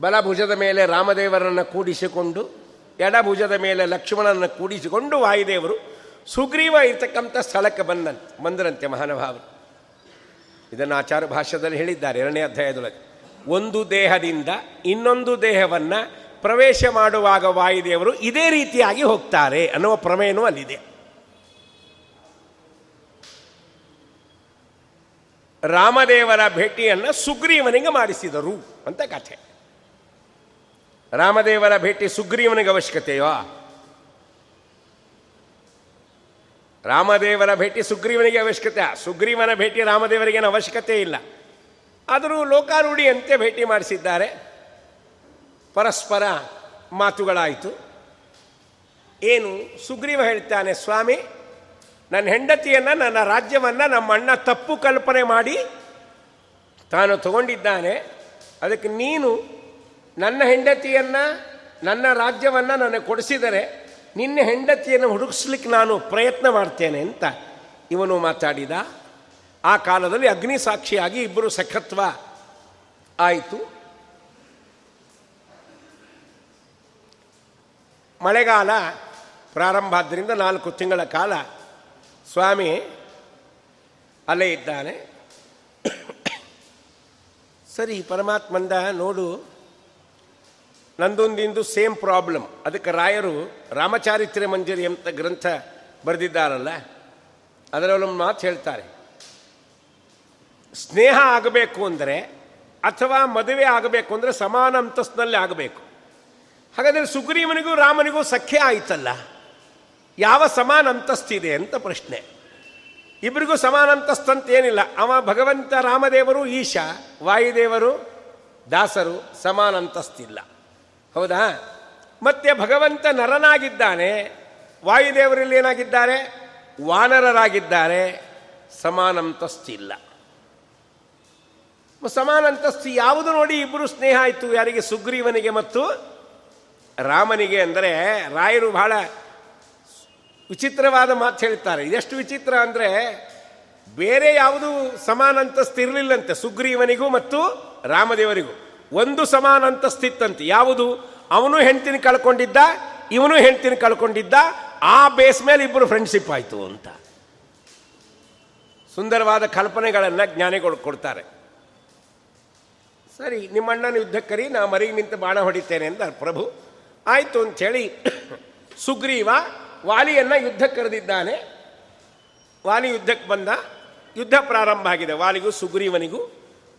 ಬಲಭುಜದ ಮೇಲೆ ರಾಮದೇವರನ್ನು ಕೂಡಿಸಿಕೊಂಡು, ಎಡಭುಜದ ಮೇಲೆ ಲಕ್ಷ್ಮಣನನ್ನು ಕೂಡಿಸಿಕೊಂಡು ವಾಯುದೇವರು ಸುಗ್ರೀವ ಇರ್ತಕ್ಕಂಥ ಸ್ಥಳಕ್ಕೆ ಬಂದಂತೆ ಬಂದರಂತೆ ಮಹಾನುಭಾವರು. ಇದನ್ನು ಆಚಾರ ಭಾಷ್ಯದಲ್ಲಿ ಹೇಳಿದ್ದಾರೆ ಎರಡನೇ ಅಧ್ಯಾಯದೊಳಗೆ. ಒಂದು ದೇಹದಿಂದ ಇನ್ನೊಂದು ದೇಹವನ್ನು ಪ್ರವೇಶ ಮಾಡುವಾಗ ವಾಯುದೇವರು ಇದೇ ರೀತಿಯಾಗಿ ಹೋಗ್ತಾರೆ ಅನ್ನುವ ಪ್ರಮೇಯನೂ ಅಲ್ಲಿದೆ. ರಾಮದೇವರ ಭೇಟಿಯನ್ನು ಸುಗ್ರೀವನಿಗೆ ಮಾಡಿಸಿದರು ಅಂತ ಕಥೆ. ರಾಮದೇವರ ಭೇಟಿ ಸುಗ್ರೀವನಿಗೆ ಅವಶ್ಯಕತೆಯೋ? ರಾಮದೇವರ ಭೇಟಿ ಸುಗ್ರೀವನಿಗೆ ಅವಶ್ಯಕತೆ. ಸುಗ್ರೀವನ ಭೇಟಿ ರಾಮದೇವರಿಗೇನು ಅವಶ್ಯಕತೆ ಇಲ್ಲ. ಆದರೂ ಲೋಕಾರೂಢಿಯಂತೆ ಭೇಟಿ ಮಾಡಿಸಿದ್ದಾರೆ. ಪರಸ್ಪರ ಮಾತುಗಳಾಯಿತು. ಏನು ಸುಗ್ರೀವ ಹೇಳ್ತಾನೆ, ಸ್ವಾಮಿ, ನನ್ನ ಹೆಂಡತಿಯನ್ನು, ನನ್ನ ರಾಜ್ಯವನ್ನು, ನಮ್ಮ ಅಣ್ಣ ತಪ್ಪು ಕಲ್ಪನೆ ಮಾಡಿ ತಾನು ತಗೊಂಡಿದ್ದಾನೆ. ಅದಕ್ಕೆ ನೀನು ನನ್ನ ಹೆಂಡತಿಯನ್ನು, ನನ್ನ ರಾಜ್ಯವನ್ನು ನನಗೆ ಕೊಡಿಸಿದರೆ ನಿನ್ನ ಹೆಂಡತಿಯನ್ನು ಹುಡುಕಿಸ್ಲಿಕ್ಕೆ ನಾನು ಪ್ರಯತ್ನ ಮಾಡ್ತೇನೆ ಅಂತ ಇವನು ಮಾತಾಡಿದ. ಆ ಕಾಲದಲ್ಲಿ ಅಗ್ನಿ ಸಾಕ್ಷಿಯಾಗಿ ಇಬ್ಬರು ಸಖತ್ವ ಆಯಿತು. ಮಳೆಗಾಲ ಪ್ರಾರಂಭ ಆದ್ದರಿಂದ ನಾಲ್ಕು ತಿಂಗಳ ಕಾಲ ಸ್ವಾಮಿ ಅಲ್ಲೇ ಇದ್ದಾನೆ. ಸರಿ ಪರಮಾತ್ಮಂದ ನೋಡು. ನಂದೊಂದಿಂದು ಸೇಮ್ ಪ್ರಾಬ್ಲಮ್. ಅದಕ್ಕೆ ರಾಯರು ರಾಮಚಾರಿತ್ರ ಮಂಜರಿ ಅಂತ ಗ್ರಂಥ ಬರೆದಿದ್ದಾರಲ್ಲ, ಅದರಲ್ಲೊಂದು ಮಾತು ಹೇಳ್ತಾರೆ. ಸ್ನೇಹ ಆಗಬೇಕು ಅಂದರೆ ಅಥವಾ ಮದುವೆ ಆಗಬೇಕು ಅಂದರೆ ಸಮಾನ ಅಂತಸ್ತಿನಲ್ಲಿ ಆಗಬೇಕು. ಹಾಗಾದರೆ ಸುಗ್ರೀವನಿಗೂ ರಾಮನಿಗೂ ಸಖ್ಯ ಆಯಿತಲ್ಲ? ಯಾವ ಸಮಾನ ಅಂತಸ್ತಿದೆ ಅಂತ ಪ್ರಶ್ನೆ. ಇಬ್ಬರಿಗೂ ಸಮಾನ ಅಂತಸ್ತಂತ ಏನಿಲ್ಲ. ಅವ ಭಗವಂತ ರಾಮದೇವರು ಈಶ, ವಾಯುದೇವರು ದಾಸರು, ಸಮಾನ ಅಂತಸ್ತಿಲ್ಲ. ಹೌದಾ? ಮತ್ತೆ ಭಗವಂತ ನರನಾಗಿದ್ದಾನೆ, ವಾಯುದೇವರಲ್ಲಿ ಏನಾಗಿದ್ದಾರೆ? ವಾನರರಾಗಿದ್ದಾರೆ ಸಮಾನಂತಸ್ತಿಲ್ಲ ಸಮಾನಂತಸ್ತಿ ಯಾವುದು ನೋಡಿ ಇಬ್ಬರು ಸ್ನೇಹ ಆಯಿತು ಯಾರಿಗೆ ಸುಗ್ರೀವನಿಗೆ ಮತ್ತು ರಾಮನಿಗೆ ಅಂದರೆ ರಾಯರು ಬಹಳ ವಿಚಿತ್ರವಾದ ಮಾತು ಹೇಳ್ತಾರೆ ಇದೆಷ್ಟು ವಿಚಿತ್ರ ಅಂದರೆ ಬೇರೆ ಯಾವುದು ಸಮಾನ ಅಂತಸ್ತಿರಲಿಲ್ಲಂತೆ ಸುಗ್ರೀವನಿಗೂ ಮತ್ತು ರಾಮದೇವರಿಗೂ. ಒಂದು ಸಮಾನ ಅಂತಸ್ತಿತ್ತಂತೆ ಯಾವುದು? ಅವನು ಹೆಂಡ್ತಿನ ಕಳ್ಕೊಂಡಿದ್ದ, ಇವನು ಹೆಂಡ್ತಿನ ಕಳ್ಕೊಂಡಿದ್ದ, ಆ ಬೇಸ್ ಮೇಲೆ ಇಬ್ಬರು ಫ್ರೆಂಡ್ಶಿಪ್ ಆಯಿತು ಅಂತ. ಸುಂದರವಾದ ಕಲ್ಪನೆಗಳನ್ನು ಜ್ಞಾನಿಗಳು ಕೊಡ್ತಾರೆ. ಸರಿ, ನಿಮ್ಮಣ್ಣನ ಯುದ್ಧಕ್ಕರಿ ನಾ ಮರಿಗೆ ನಿಂತು ಬಾಣ ಹೊಡಿತೇನೆ ಅಂತ ಪ್ರಭು. ಆಯಿತು ಅಂಥೇಳಿ ಸುಗ್ರೀವ ವಾಲಿಯನ್ನು ಯುದ್ಧಕ್ಕೆ ಕರೆದಿದ್ದಾನೆ. ವಾಲಿ ಯುದ್ಧಕ್ಕೆ ಬಂದ. ಯುದ್ಧ ಪ್ರಾರಂಭ ಆಗಿದೆ. ವಾಲಿಗೂ ಸುಗ್ರೀವನಿಗೂ.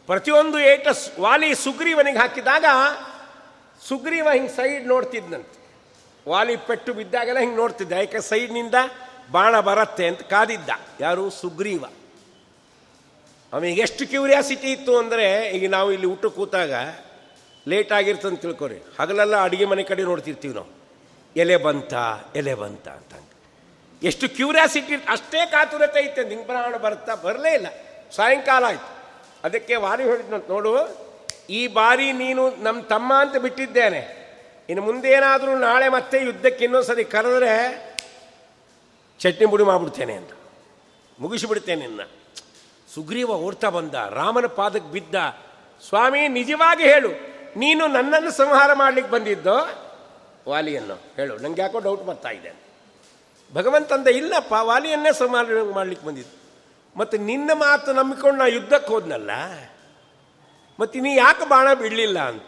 ಪ್ರತಿಯೊಂದು ಏಟ ವಾಲಿ ಸುಗ್ರೀವನಿಗೆ ಹಾಕಿದಾಗ ಸುಗ್ರೀವ ಹಿಂಗೆ ಸೈಡ್ ನೋಡ್ತಿದ್ದಂತೆ ವಾಲಿ ಪೆಟ್ಟು ಬಿದ್ದಾಗೆಲ್ಲ ಹಿಂಗೆ ನೋಡ್ತಿದ್ದೆ. ಯಾಕೆ ಸೈಡ್ನಿಂದ ಬಾಣ ಬರತ್ತೆ ಅಂತ ಕಾದಿದ್ದ. ಯಾರು? ಸುಗ್ರೀವ. ಅವನಿಗೆ ಎಷ್ಟು ಕ್ಯೂರಿಯಾಸಿಟಿ ಇತ್ತು ಅಂದರೆ ಈಗ ನಾವು ಇಲ್ಲಿ ಊಟ ಕೂತಾಗ ಲೇಟ್ ಆಗಿರ್ತಂತ ತಿಳ್ಕೊರಿ. ಹಗಲೆಲ್ಲ ಅಡುಗೆ ಮನೆ ಕಡೆ ನೋಡ್ತಿರ್ತೀವಿ ನಾವು. ಎಲೆ ಬಂತ ಎಲೆ ಬಂತ ಅಂತ ಎಷ್ಟು ಕ್ಯೂರಿಯಾಸಿಟಿ ಅಷ್ಟೇ ಕಾತುರತೆ ಇತ್ತು ಪ್ರಾಣ ಬರ್ತಾ ಬರಲೇ ಇಲ್ಲ. ಸಾಯಂಕಾಲ ಆಯ್ತು. ಅದಕ್ಕೆ ವಾರಿ ಹೇಳಿದ್ನಂತ, ನೋಡು, ಈ ಬಾರಿ ನೀನು ನಮ್ಮ ತಮ್ಮ ಅಂತ ಬಿಟ್ಟಿದ್ದೇನೆ. ಇನ್ನು ಮುಂದೇನಾದರೂ ನಾಳೆ ಮತ್ತೆ ಯುದ್ಧಕ್ಕೆ ಇನ್ನೊಂದ್ಸರಿ ಕರೆದ್ರೆ ಚಟ್ನಿ ಬುಡಿ ಮಾಡಿಬಿಡ್ತೇನೆ ಅಂತ. ಮುಗಿಸಿಬಿಡ್ತೇನೆ ನಿನ್ನ. ಸುಗ್ರೀವ ಓಡ್ತಾ ಬಂದ. ರಾಮನ ಪಾದಕ್ಕೆ ಬಿದ್ದ. ಸ್ವಾಮಿ, ನಿಜವಾಗಿ ಹೇಳು. ನೀನು ನನ್ನನ್ನು ಸಂಹಾರ ಮಾಡ್ಲಿಕ್ಕೆ ಬಂದಿದ್ದೋ, ವಾಲಿಯನ್ನು. ಹೇಳು, ನಂಗೆ ಯಾಕೋ ಡೌಟ್ ಬರ್ತಾ ಇದೆ. ಭಗವಂತಂದ ಇಲ್ಲಪ್ಪ, ವಾಲಿಯನ್ನೇ ಸಂಹಾರ ಮಾಡ್ಲಿಕ್ಕೆ ಬಂದಿದ್ದು. ಮತ್ತು ನಿನ್ನ ಮಾತು ನಂಬಿಕೊಂಡು ನಾ ಯುದ್ಧಕ್ಕೆ ಹೋದ್ನಲ್ಲ? ಮತ್ತು ನೀ ಯಾಕೆ ಬಾಣ ಬಿಡಲಿಲ್ಲ ಅಂತ?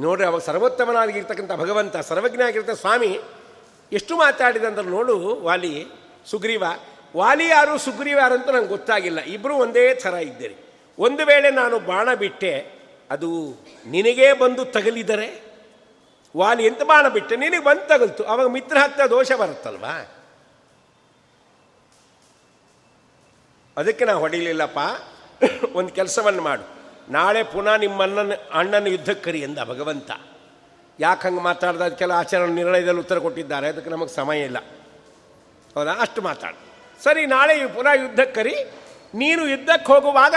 ನೋಡ್ರಿ, ಅವ ಸರ್ವೋತ್ತಮನಾಗಿರ್ತಕ್ಕಂಥ ಭಗವಂತ ಸರ್ವಜ್ಞ ಆಗಿರ್ತಕ್ಕಂಥ ಸ್ವಾಮಿ ಎಷ್ಟು ಮಾತಾಡಿದೆ ಅಂದ್ರೆ ನೋಡು, ವಾಲಿ, ಸುಗ್ರೀವ. ವಾಲಿ ಯಾರು, ಸುಗ್ರೀವ ಯಾರು ಅಂತ ನಂಗೆ ಗೊತ್ತಾಗಿಲ್ಲ. ಇಬ್ಬರು ಒಂದೇ ಥರ ಇದ್ದೀರಿ. ಒಂದು ವೇಳೆ ನಾನು ಬಾಣ ಬಿಟ್ಟೆ ಅದು ನಿನಗೇ ಬಂದು ತಗಲಿದರೆ ವಾಲಿ ಎಂತ ಬಾಣ ಬಿಟ್ಟೆ ನಿನಗೆ ಬಂದು ತಗಲ್ತು. ಅವಾಗ ಮಿತ್ರ ಹತ್ತ ದೋಷ ಬರುತ್ತಲ್ವಾ? ಅದಕ್ಕೆ ನಾ ಹೊಡಿಲಿಲ್ಲಪ್ಪ. ಒಂದು ಕೆಲಸವನ್ನು ಮಾಡು. ನಾಳೆ ಪುನಃ ನಿಮ್ಮ ಅಣ್ಣನ ಅಣ್ಣನ ಯುದ್ಧಕ್ಕೆ ಕರಿ ಎಂದ ಭಗವಂತ. ಯಾಕೆ ಹಂಗೆ ಮಾತಾಡ್ದ? ಅದಕ್ಕೆಲ್ಲ ಆಚರಣೆ ನಿರ್ಣಯದಲ್ಲಿ ಉತ್ತರ ಕೊಟ್ಟಿದ್ದಾರೆ. ಅದಕ್ಕೆ ನಮಗೆ ಸಮಯ ಇಲ್ಲ. ಹೌದಾ? ಅಷ್ಟು ಮಾತಾಡು. ಸರಿ, ನಾಳೆ ಪುನಃ ಯುದ್ಧಕ್ಕೆ ಕರಿ. ನೀನು ಯುದ್ಧಕ್ಕೆ ಹೋಗುವಾಗ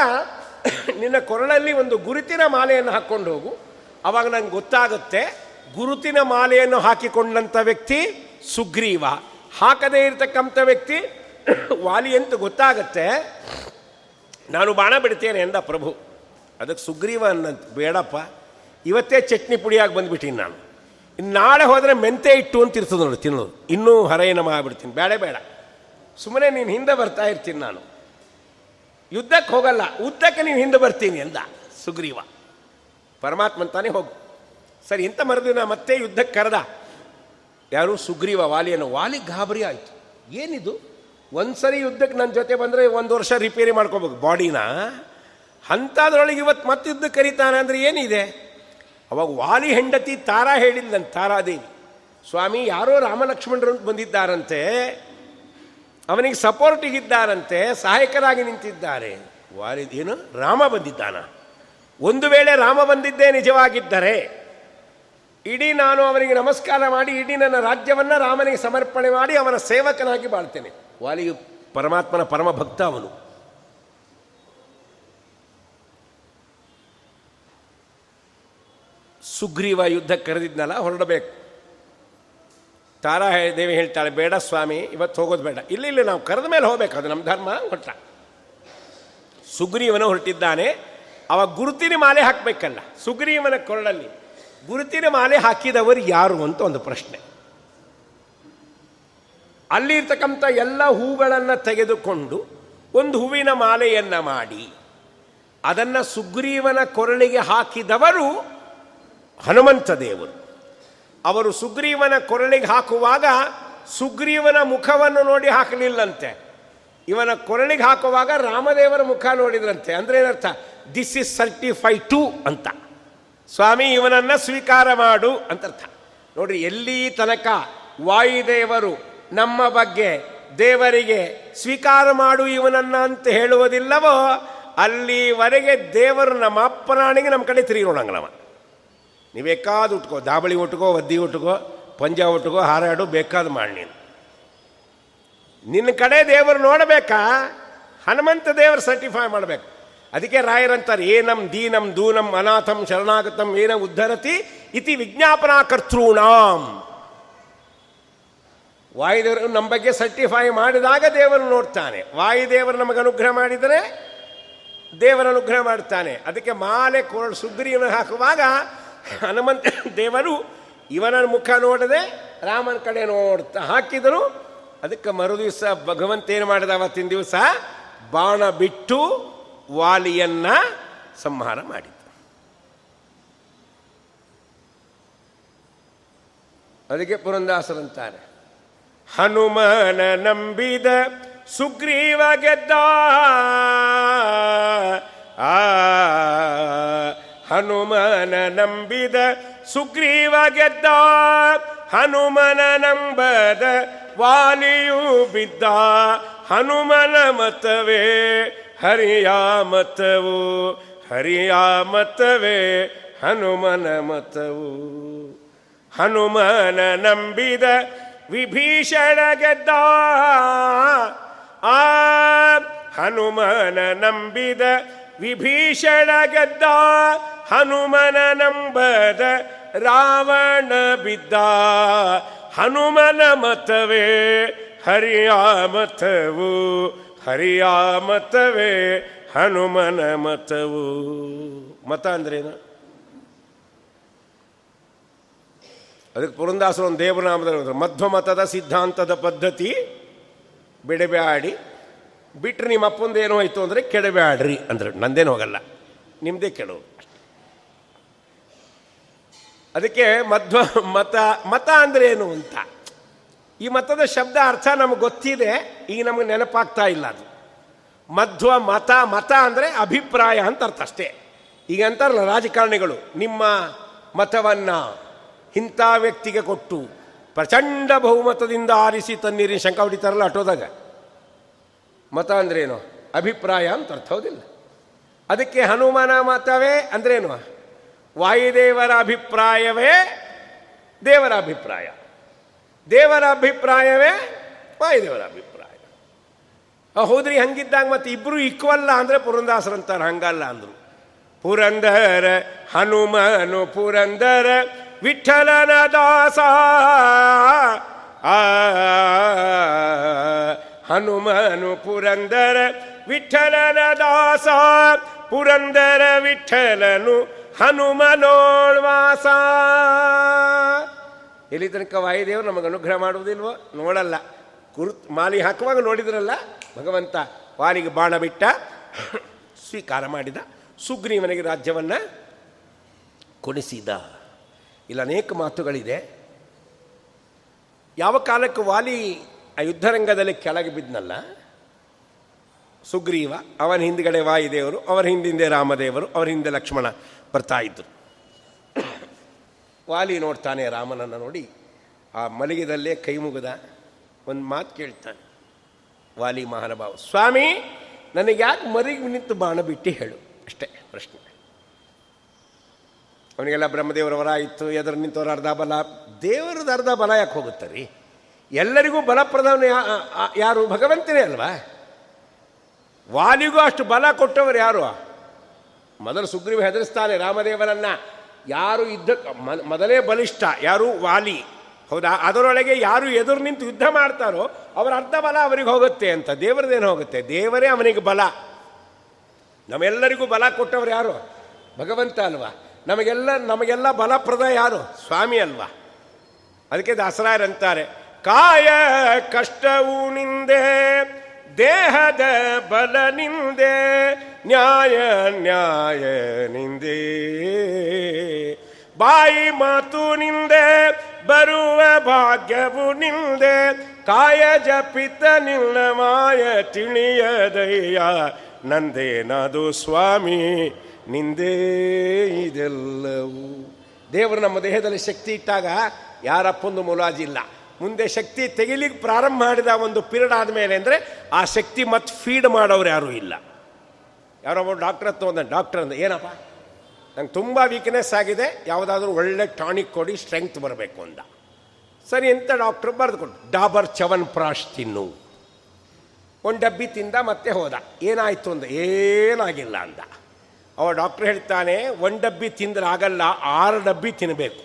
ನಿನ್ನ ಕೊರಳಲ್ಲಿ ಒಂದು ಗುರುತಿನ ಮಾಲೆಯನ್ನು ಹಾಕ್ಕೊಂಡು ಹೋಗು. ಅವಾಗ ನಂಗೆ ಗೊತ್ತಾಗುತ್ತೆ, ಗುರುತಿನ ಮಾಲೆಯನ್ನು ಹಾಕಿಕೊಂಡಂಥ ವ್ಯಕ್ತಿ ಸುಗ್ರೀವ. ಹಾಕದೇ ಇರತಕ್ಕಂಥ ವ್ಯಕ್ತಿ ವಾಲಿ ಅಂತ ಗೊತ್ತಾಗತ್ತೆ. ನಾನು ಬಾಣ ಬಿಡ್ತೇನೆ ಎಂದ ಪ್ರಭು. ಅದಕ್ಕೆ ಸುಗ್ರೀವ ಅನ್ನಂತ, ಬೇಡಪ್ಪ. ಇವತ್ತೇ ಚಟ್ನಿ ಪುಡಿಯಾಗಿ ಬಂದುಬಿಟ್ಟೀನಿ ನಾನು. ಇನ್ನು ನಾಳೆ ಹೋದರೆ ಮೆಂತೆ ಇಟ್ಟು ಅಂತ ಇರ್ತದೆ ನೋಡಿ ತಿನ್ನೋದು. ಇನ್ನೂ ಹರಯನಮ ಮಾಡಿಬಿಡ್ತೀನಿ ಬೇಡ ಬೇಡ. ಸುಮ್ಮನೆ ನೀನು ಹಿಂದೆ ಬರ್ತಾ ಇರ್ತೀನಿ ನಾನು. ಯುದ್ಧಕ್ಕೆ ಹೋಗಲ್ಲ, ಉದ್ದಕ್ಕೆ ನೀನು ಹಿಂದೆ ಬರ್ತೀನಿ ಅಂದ ಸುಗ್ರೀವ. ಪರಮಾತ್ಮನ್ ತಾನೇ ಹೋಗು. ಸರಿ, ಇಂಥ ಮರದಿನ ಮತ್ತೆ ಯುದ್ಧಕ್ಕೆ ಕರೆದ. ಯಾರು? ಸುಗ್ರೀವ ವಾಲಿಯನ್ನು. ವಾಲಿ ಗಾಬರಿ ಆಯಿತು. ಏನಿದು? ಒಂದ್ಸರಿ ಯುದ್ಧಕ್ಕೆ ನನ್ನ ಜೊತೆ ಬಂದರೆ ಒಂದು ವರ್ಷ ರಿಪೇರಿ ಮಾಡ್ಕೋಬೇಕು. ಬಾಡಿನ? ಅಂಥದ್ರೊಳಗೆ ಇವತ್ತು ಮತ್ತೆ ಯುದ್ಧ ಕರೀತಾನೆ ಅಂದರೆ ಏನಿದೆ? ಅವಾಗ ವಾಲಿ ಹೆಂಡತಿ ತಾರಾ ಹೇಳಿದ್ಲಂತ ತಾರಾದೇವಿ. ಸ್ವಾಮಿ, ಯಾರೋ ರಾಮಲಕ್ಷ್ಮಣರು ಅಂತ ಬಂದಿದ್ದಾರಂತೆ. ಅವನಿಗೆ ಸಪೋರ್ಟಿಗಿದ್ದಾರಂತೆ ಸಹಾಯಕರಾಗಿ ನಿಂತಿದ್ದಾರೆ. ವಾರಿದೇನು ರಾಮ ಬಂದಿದ್ದಾನ? ಒಂದು ವೇಳೆ ರಾಮ ಬಂದಿದ್ದೇ ನಿಜವಾಗಿದ್ದರೆ, ಇಡೀ ನಾನು ಅವನಿಗೆ ನಮಸ್ಕಾರ ಮಾಡಿ, ಇಡೀ ನನ್ನ ರಾಜ್ಯವನ್ನು ರಾಮನಿಗೆ ಸಮರ್ಪಣೆ ಮಾಡಿ ಅವನ ಸೇವಕನಾಗಿ ಬಾಳ್ತೇನೆ. ವಾಲಿಯು ಪರಮಾತ್ಮನ ಪರಮ ಭಕ್ತ ಅವನು. ಸುಗ್ರೀವ ಯುದ್ಧ ಕರೆದಿದ್ನಲ್ಲ, ಹೊರಡಬೇಕು. ತಾರಾ ದೇವಿ ಹೇಳ್ತಾಳೆ, ಬೇಡ ಸ್ವಾಮಿ, ಇವತ್ತು ಹೋಗೋದು ಬೇಡ. ಇಲ್ಲಿ ಇಲ್ಲಿ ನಾವು ಕರೆದ ಮೇಲೆ ಹೋಗ್ಬೇಕು, ಅದು ನಮ್ಮ ಧರ್ಮ ಹೊರಟ ಸುಗ್ರೀವನ ಹೊರಟಿದ್ದಾನೆ ಅವ ಗುರುತಿನ ಮಾಲೆ ಹಾಕಬೇಕಲ್ಲ, ಸುಗ್ರೀವನ ಕೊರಳಲ್ಲಿ. ಗುರುತಿನ ಮಾಲೆ ಹಾಕಿದವರು ಯಾರು ಅಂತ ಒಂದು ಪ್ರಶ್ನೆ. ಅಲ್ಲಿರ್ತಕ್ಕಂಥ ಎಲ್ಲ ಹೂಗಳನ್ನು ತೆಗೆದುಕೊಂಡು ಒಂದು ಹೂವಿನ ಮಾಲೆಯನ್ನು ಮಾಡಿ, ಅದನ್ನು ಸುಗ್ರೀವನ ಕೊರಳಿಗೆ ಹಾಕಿದವರು ಹನುಮಂತ ದೇವರು. ಅವರು ಸುಗ್ರೀವನ ಕೊರಳಿಗೆ ಹಾಕುವಾಗ ಸುಗ್ರೀವನ ಮುಖವನ್ನು ನೋಡಿ ಹಾಕಲಿಲ್ಲಂತೆ. ಇವನ ಕೊರಳಿಗೆ ಹಾಕುವಾಗ ರಾಮದೇವರ ಮುಖ ನೋಡಿದ್ರಂತೆ. ಅಂದ್ರೆ ಏನರ್ಥ? ದಿಸ್ ಇಸ್ ಸರ್ಟಿಫೈ ಟು ಅಂತ. ಸ್ವಾಮಿ, ಇವನನ್ನ ಸ್ವೀಕಾರ ಮಾಡು ಅಂತ ಅರ್ಥ ನೋಡ್ರಿ, ಎಲ್ಲಿ ತನಕ ವಾಯುದೇವರು ನಮ್ಮ ಬಗ್ಗೆ ದೇವರಿಗೆ ಸ್ವೀಕಾರ ಮಾಡು ಇವನನ್ನ ಅಂತ ಹೇಳುವುದಿಲ್ಲವೋ, ಅಲ್ಲಿವರೆಗೆ ದೇವರು ನಮ್ಮ ಅಪ್ಪನಾಣಿಗೆ ನಮ್ಮ ಕಡೆ ತಿರುಗಿ ನೋಡಂಗಲ್ಲವ. ನೀವು ಬೇಕಾದ ಉಟ್ಕೋ, ದಾಬಳಿ ಉಟ್ಕೋ, ಒದ್ದಿ ಉಟ್ಕೋ, ಪಂಜ ಉಟ್ಕೋ, ಹಾರಾಡು, ಬೇಕಾದ ಮಾಡಿ ನೀನು. ನಿನ್ನ ಕಡೆ ದೇವರು ನೋಡಬೇಕಾ? ಹನುಮಂತ ದೇವರು ಸರ್ಟಿಫೈ ಮಾಡಬೇಕು. ಅದಕ್ಕೆ ರಾಯರಂತಾರೆ ಏನಂ ದೀನಂ, ದೂನಂ, ಅನಾಥಂ, ಶರಣಾಗತಂ, ಏನ ಉದ್ಧರತಿ, ಇತಿ ವಿಜ್ಞಾಪನಾ ಕರ್ತೃಣಾಂ ವಾಯುದೇವರು ನಮ್ಮ ಬಗ್ಗೆ ಸರ್ಟಿಫೈ ಮಾಡಿದಾಗ ದೇವರು ನೋಡ್ತಾನೆ. ವಾಯುದೇವರು ನಮಗೆ ಅನುಗ್ರಹ ಮಾಡಿದರೆ ದೇವರ ಅನುಗ್ರಹ ಮಾಡ್ತಾನೆ. ಅದಕ್ಕೆ ಮಾಲೆ ಕೊರಳು ಸುಗ್ರೀವನ ಹಾಕುವಾಗ ಹನುಮಂತ ದೇವರು ಇವನ ಮುಖ ನೋಡದೆ ರಾಮನ ಕಡೆ ನೋಡ್ತಾ ಹಾಕಿದರು. ಅದಕ್ಕೆ ಮರುದಿವಸ ಭಗವಂತ ಏನು ಮಾಡಿದ ಅವತ್ತಿನ ದಿವಸ? ಬಾಣ ಬಿಟ್ಟು ವಾಲಿಯನ್ನ ಸಂಹಾರ ಮಾಡಿದ ಅದಕ್ಕೆ ಪುರಂದಾಸರಂತಾರೆ ಹನುಮನ ನಂಬಿದ ಸುಗ್ರೀವ ಗೆದ್ದ. ಆ ಹನುಮನ ನಂಬಿದ ಸುಗ್ರೀವ ಗೆದ್ದ, ಹನುಮನ ನಂಬದ ವಾಲಿಯು ಬಿದ್ದ, ಹನುಮನ ಮತವೇ ಹರಿಯ ಮತವು, ಹರಿಯ ಮತವೇ ಹನುಮನ ಮತವು. ಹನುಮನ ನಂಬಿದ ವಿಭೀಷಣ ಗೆದ್ದ, ಆ ಹನುಮನ ನಂಬಿದ ವಿಭೀಷಣ ಗೆದ್ದ ಹನುಮನ ನಂಬದ ರಾವಣ ಬಿದ್ದ. ಹನುಮನ ಮತವೇ ಹರಿಯ ಮತವು, ಹರಿಯ ಮತವೇ ಹನುಮನ ಮತವು. ಮತ ಅಂದ್ರೇನು? ಅದಕ್ಕೆ ಪುರಂದಾಸರು ಒಂದು ದೇವನಾಮದ ಮಧ್ವ ಮತದ ಸಿದ್ಧಾಂತದ ಪದ್ಧತಿ ಬಿಡಬ್ಯಾಡಿ. ಬಿಟ್ರೆ ನಿಮ್ಮ ಅಪ್ಪಂದು ಏನೋ ಆಯಿತು ಅಂದರೆ ಕೆಡಬೇಡ್ರಿ ಅಂದ್ರೆ. ನಂದೇನು ಹೋಗಲ್ಲ. ನಿಮ್ಮದೇ ಕೆಡವು. ಅದಕ್ಕೆ ಮಧ್ವ, ಮತ ಮತ ಅಂದ್ರೆ ಏನು ಅಂತ? ಈ ಮತದ ಶಬ್ದ ಅರ್ಥ ನಮ್ಗೆ ಗೊತ್ತಿದೆ, ಈಗ ನಮಗೆ ನೆನಪಾಗ್ತಾ ಇಲ್ಲ ಅದು. ಮಧ್ವ, ಮತ ಮತ ಅಂದರೆ ಅಭಿಪ್ರಾಯ ಅಂತ ಅರ್ಥ ಅಷ್ಟೇ. ಈಗ ಅಂತಾರಲ್ಲ ರಾಜಕಾರಣಿಗಳು, ನಿಮ್ಮ ಮತವನ್ನು ಇಂಥ ವ್ಯಕ್ತಿಗೆ ಕೊಟ್ಟು ಪ್ರಚಂಡ ಬಹುಮತದಿಂದ ಆರಿಸಿ ತನ್ನೀರಿನ ಶಂಕ ಹೊಡಿತಾರಲ್ಲ ಅಟೋದಾಗ ಮತ ಅಂದ್ರೇನು? ಅಭಿಪ್ರಾಯ ಅಂತ ಅರ್ಥ ಹೌದಿಲ್ಲ. ಅದಕ್ಕೆ ಹನುಮಾನ ಮತವೇ ಅಂದ್ರೇನು? ವಾಯುದೇವರ ಅಭಿಪ್ರಾಯವೇ ದೇವರ ಅಭಿಪ್ರಾಯ. ದೇವರ ಅಭಿಪ್ರಾಯವೇ ವಾಯುದೇವರ ಅಭಿಪ್ರಾಯ. ಹೌದ್ರಿ ಹಂಗಿದ್ದಾಗ ಮತ್ತೆ ಇಬ್ಬರು ಇಕ್ವಲ್ಲ ಅಂದರೆ ಪುರಂದಾಸರಂತಾರೆ ಹಂಗಲ್ಲ ಅಂದರು. ಪುರಂದರ ಹನುಮನು ಪುರಂದರ ವಿಠಲನ ದಾಸ. ಆ ಹನುಮನು ಪುರಂದರ ವಿಠಲನ ದಾಸ, ಪುರಂದರ ವಿಠಲನು ಹನುಮನೋಳ್ವಾಸ. ಎಲ್ಲಿ ತನಕ ವಾಯುದೇವರು ನಮಗೆ ಅನುಗ್ರಹ ಮಾಡುವುದಿಲ್ವೋ? ನೋಡಲ್ಲ. ಕುರು ಮಾಲಿ ಹಾಕುವಾಗ ನೋಡಿದ್ರಲ್ಲ? ಭಗವಂತ ವಾಲಿಗೆ ಬಾಣ ಬಿಟ್ಟ, ಸ್ವೀಕಾರ ಮಾಡಿದ, ಸುಗ್ರೀವನಿಗೆ ರಾಜ್ಯವನ್ನು ಕೊಡಿಸಿದ. ಇಲ್ಲಿ ಅನೇಕ ಮಾತುಗಳಿದೆ. ಯಾವ ಕಾಲಕ್ಕೆ ವಾಲಿ ಆ ಯುದ್ಧರಂಗದಲ್ಲಿ ಕೆಳಗೆ ಬಿದ್ದನಲ್ಲ ಸುಗ್ರೀವ, ಅವನ ಹಿಂದ್ಗಡೆ ವಾಯುದೇವರು, ಅವರ ಹಿಂದಿಂದೆ ರಾಮದೇವರು, ಅವರ ಹಿಂದೆ ಲಕ್ಷ್ಮಣ ಬರ್ತಾ ಇದ್ದರು ವಾಲಿ ನೋಡ್ತಾನೆ ರಾಮನನ್ನು ನೋಡಿ. ಆ ಮಲಗಿದಲ್ಲೇ ಕೈ ಮುಗಿದ. ಒಂದು ಮಾತು ಕೇಳ್ತಾನೆ ವಾಲಿ ಮಹಾನುಭಾವ, ಸ್ವಾಮಿ, ನನಗೆ ಯಾಕೆ ಮರಿಗೆ ನಿಂತು ಬಾಣ ಬಿಟ್ಟು ಹೇಳು? ಅಷ್ಟೇ ಪ್ರಶ್ನೆ. ಅವನಿಗೆಲ್ಲ ಬ್ರಹ್ಮದೇವರ ವರ ಇತ್ತು, ಎದುರು ನಿಂತವ್ರ ಅರ್ಧ ಬಲ. ದೇವರದ ಅರ್ಧ ಬಲ ಯಾಕೆ ಹೋಗುತ್ತೆ ರೀ ಎಲ್ಲರಿಗೂ ಬಲಪ್ರದವನು ಯಾ- ಯಾರು? ಭಗವಂತನೇ ಅಲ್ವಾ? ವಾಲಿಗೂ ಅಷ್ಟು ಬಲ ಕೊಟ್ಟವರು ಯಾರು? ಮೊದಲು ಸುಗ್ರೀವ ಹೆದರಿಸ್ತಾನೆ ರಾಮದೇವರನ್ನ. ಯಾರು ಯುದ್ಧ ಮೊದಲೇ ಬಲಿಷ್ಠ. ಯಾರು? ವಾಲಿ. ಹೌದಾ? ಅದರೊಳಗೆ ಯಾರು ಎದುರು ನಿಂತು ಯುದ್ಧ ಮಾಡ್ತಾರೋ ಅವರ ಅರ್ಧ ಬಲ ಅವರಿಗೆ ಹೋಗುತ್ತೆ ಅಂತ. ದೇವರದೇನು ಹೋಗುತ್ತೆ? ದೇವರೇ ಅವನಿಗೆ ಬಲ. ನಮ್ಮೆಲ್ಲರಿಗೂ ಬಲ ಕೊಟ್ಟವರು ಯಾರು? ಭಗವಂತ ಅಲ್ವಾ? ನಮಗೆಲ್ಲ ನಮಗೆಲ್ಲ ಬಲಪ್ರದ ಯಾರು? ಸ್ವಾಮಿ ಅಲ್ವಾ? ಅದಕ್ಕೆ ದಾಸರಾಯರಂತಾರೆ ಕಾಯ ಕಷ್ಟವು ನಿಂದೆ, ದೇಹದ ಬಲ ನಿಂದೆ, ನ್ಯಾಯ ನ್ಯಾಯ ನಿಂದೆ. ಬಾಯಿ ಮಾತು ನಿಂದೆ, ಬರುವ ಭಾಗ್ಯವು ನಿಂದೆ, ಕಾಯ ಜಪಿತ ನಿನ್ನ ಮಾಯ ತಿಳಿಯದಯ್ಯ ನಂದೇನದು ಸ್ವಾಮಿ, ನಿಂದೇ ಇದೆಲ್ಲವೂ. ದೇವರು ನಮ್ಮ ದೇಹದಲ್ಲಿ ಶಕ್ತಿ ಇಟ್ಟಾಗ ಯಾರಪ್ಪೊಂದು ಮುಲಾಜಿಲ್ಲ. ಮುಂದೆ ಶಕ್ತಿ ತೆಗಿಲಿಕ್ಕೆ ಪ್ರಾರಂಭ ಮಾಡಿದ ಒಂದು ಪೀರಿಯಡ್ ಆದಮೇಲೆ ಅಂದರೆ ಆ ಶಕ್ತಿ ಮತ್ತೆ ಫೀಡ್ ಮಾಡೋರು ಯಾರೂ ಇಲ್ಲ. ಯಾರೊಬ್ಬ ಡಾಕ್ಟರ್ ಹತ್ತು ಒಂದು ಡಾಕ್ಟರ್ ಅಂದ, ಏನಪ್ಪ? ನಂಗೆ ತುಂಬ ವೀಕ್ನೆಸ್ ಆಗಿದೆ, ಯಾವುದಾದ್ರೂ ಒಳ್ಳೆ ಟಾನಿಕ್ ಕೊಡಿ ಸ್ಟ್ರೆಂಗ್ತ್ ಬರಬೇಕು ಅಂದ. ಸರಿ ಅಂತ ಡಾಕ್ಟ್ರು ಬರೆದುಕೊಂಡು ಡಾಬರ್ ಚವನ್ ಪ್ರಾಶ್ ತಿನ್ನು. ಒಂದು ಡಬ್ಬಿ ತಿಂದ ಮತ್ತೆ ಹೋದ. ಏನಾಯಿತು ಅಂದ, ಏನಾಗಿಲ್ಲ ಅಂದ. ಅವ ಡಾಕ್ಟ್ರ್ ಹೇಳ್ತಾನೆ, ಒಂದು ಡಬ್ಬಿ ತಿಂದ್ರೆ ಆಗಲ್ಲ ಆರು ಡಬ್ಬಿ ತಿನ್ನಬೇಕು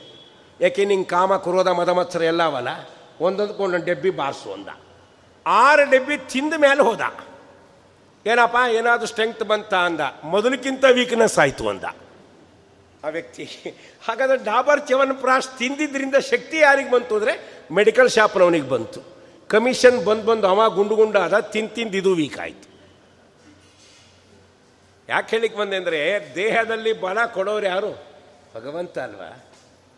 ಯಾಕೆ ನಿಂಗೆ ಕಾಮ, ಕ್ರೋಧ, ಮದಮತ್ಸರ ಎಲ್ಲ ಅವಲ್ಲ? ಒಂದೊಂದು ಡಬ್ಬಿ ಬಾರಿಸು ಅಂದ. ಆರು ಡಬ್ಬಿ ತಿಂದ ಮೇಲೆ ಹೋದ. ಏನಪ್ಪ, ಏನಾದರೂ ಸ್ಟ್ರೆಂಗ್ತ್ ಬಂತ ಅಂದ. ಮೊದಲಕ್ಕಿಂತ ವೀಕ್ನೆಸ್ ಆಯಿತು ಅಂದ. ಆ ವ್ಯಕ್ತಿ, ಹಾಗಾದ್ರೆ ಡಾಬರ್ ಚವನ್ ಪ್ರಾಶ್ ತಿಂದಿದ್ರಿಂದ ಶಕ್ತಿ ಯಾರಿಗೆ ಬಂತು ಅಂದರೆ ಮೆಡಿಕಲ್ ಶಾಪ್ನವನಿಗೆ ಬಂತು. ಕಮಿಷನ್ ಬಂದು ಬಂದು ಅವ ಗುಂಡು ಗುಂಡಾದ ತಿಂದು ತಿಂದು ಇದು ವೀಕ್ ಆಯಿತು. ಯಾಕೆ ಹೇಳಿಕ್ ಬಂದೆ ಅಂದರೆ ದೇಹದಲ್ಲಿ ಬಲ ಕೊಡೋರು ಯಾರು? ಭಗವಂತ ಅಲ್ವಾ?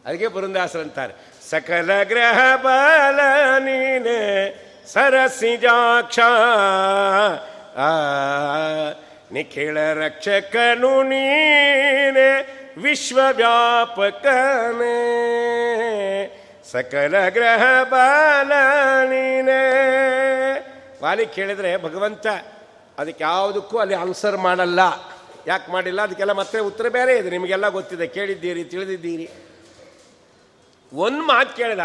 ಅದಕ್ಕೆ ಬೃಂದಾಸರಂತಾರೆ ಸಕಲ ಗ್ರಹ ಬಲ ನೀನೆ ಸರಸಿಜಾಕ್ಷ ನಿಖಿಳ ರಕ್ಷಕನು ನೀನೆ, ವಿಶ್ವವ್ಯಾಪಕನೇ, ಸಕಲ ಗ್ರಹ ಬಾಲ ನೀನೆ. ವಾಲಿ ಕೇಳಿದ್ರೆ, ಭಗವಂತ, ಅದಕ್ಕೆ ಯಾವುದಕ್ಕೂ ಅಲ್ಲಿ ಆನ್ಸರ್ ಮಾಡಲ್ಲ. ಯಾಕೆ ಮಾಡಿಲ್ಲ? ಅದಕ್ಕೆಲ್ಲ ಮತ್ತೆ ಉತ್ತರ ಬೇರೆ ಇದೆ, ನಿಮಗೆಲ್ಲ ಗೊತ್ತಿದೆ, ಕೇಳಿದ್ದೀರಿ, ತಿಳಿದಿದ್ದೀರಿ. ಒಂದು ಮಾತು ಕೇಳಿದ,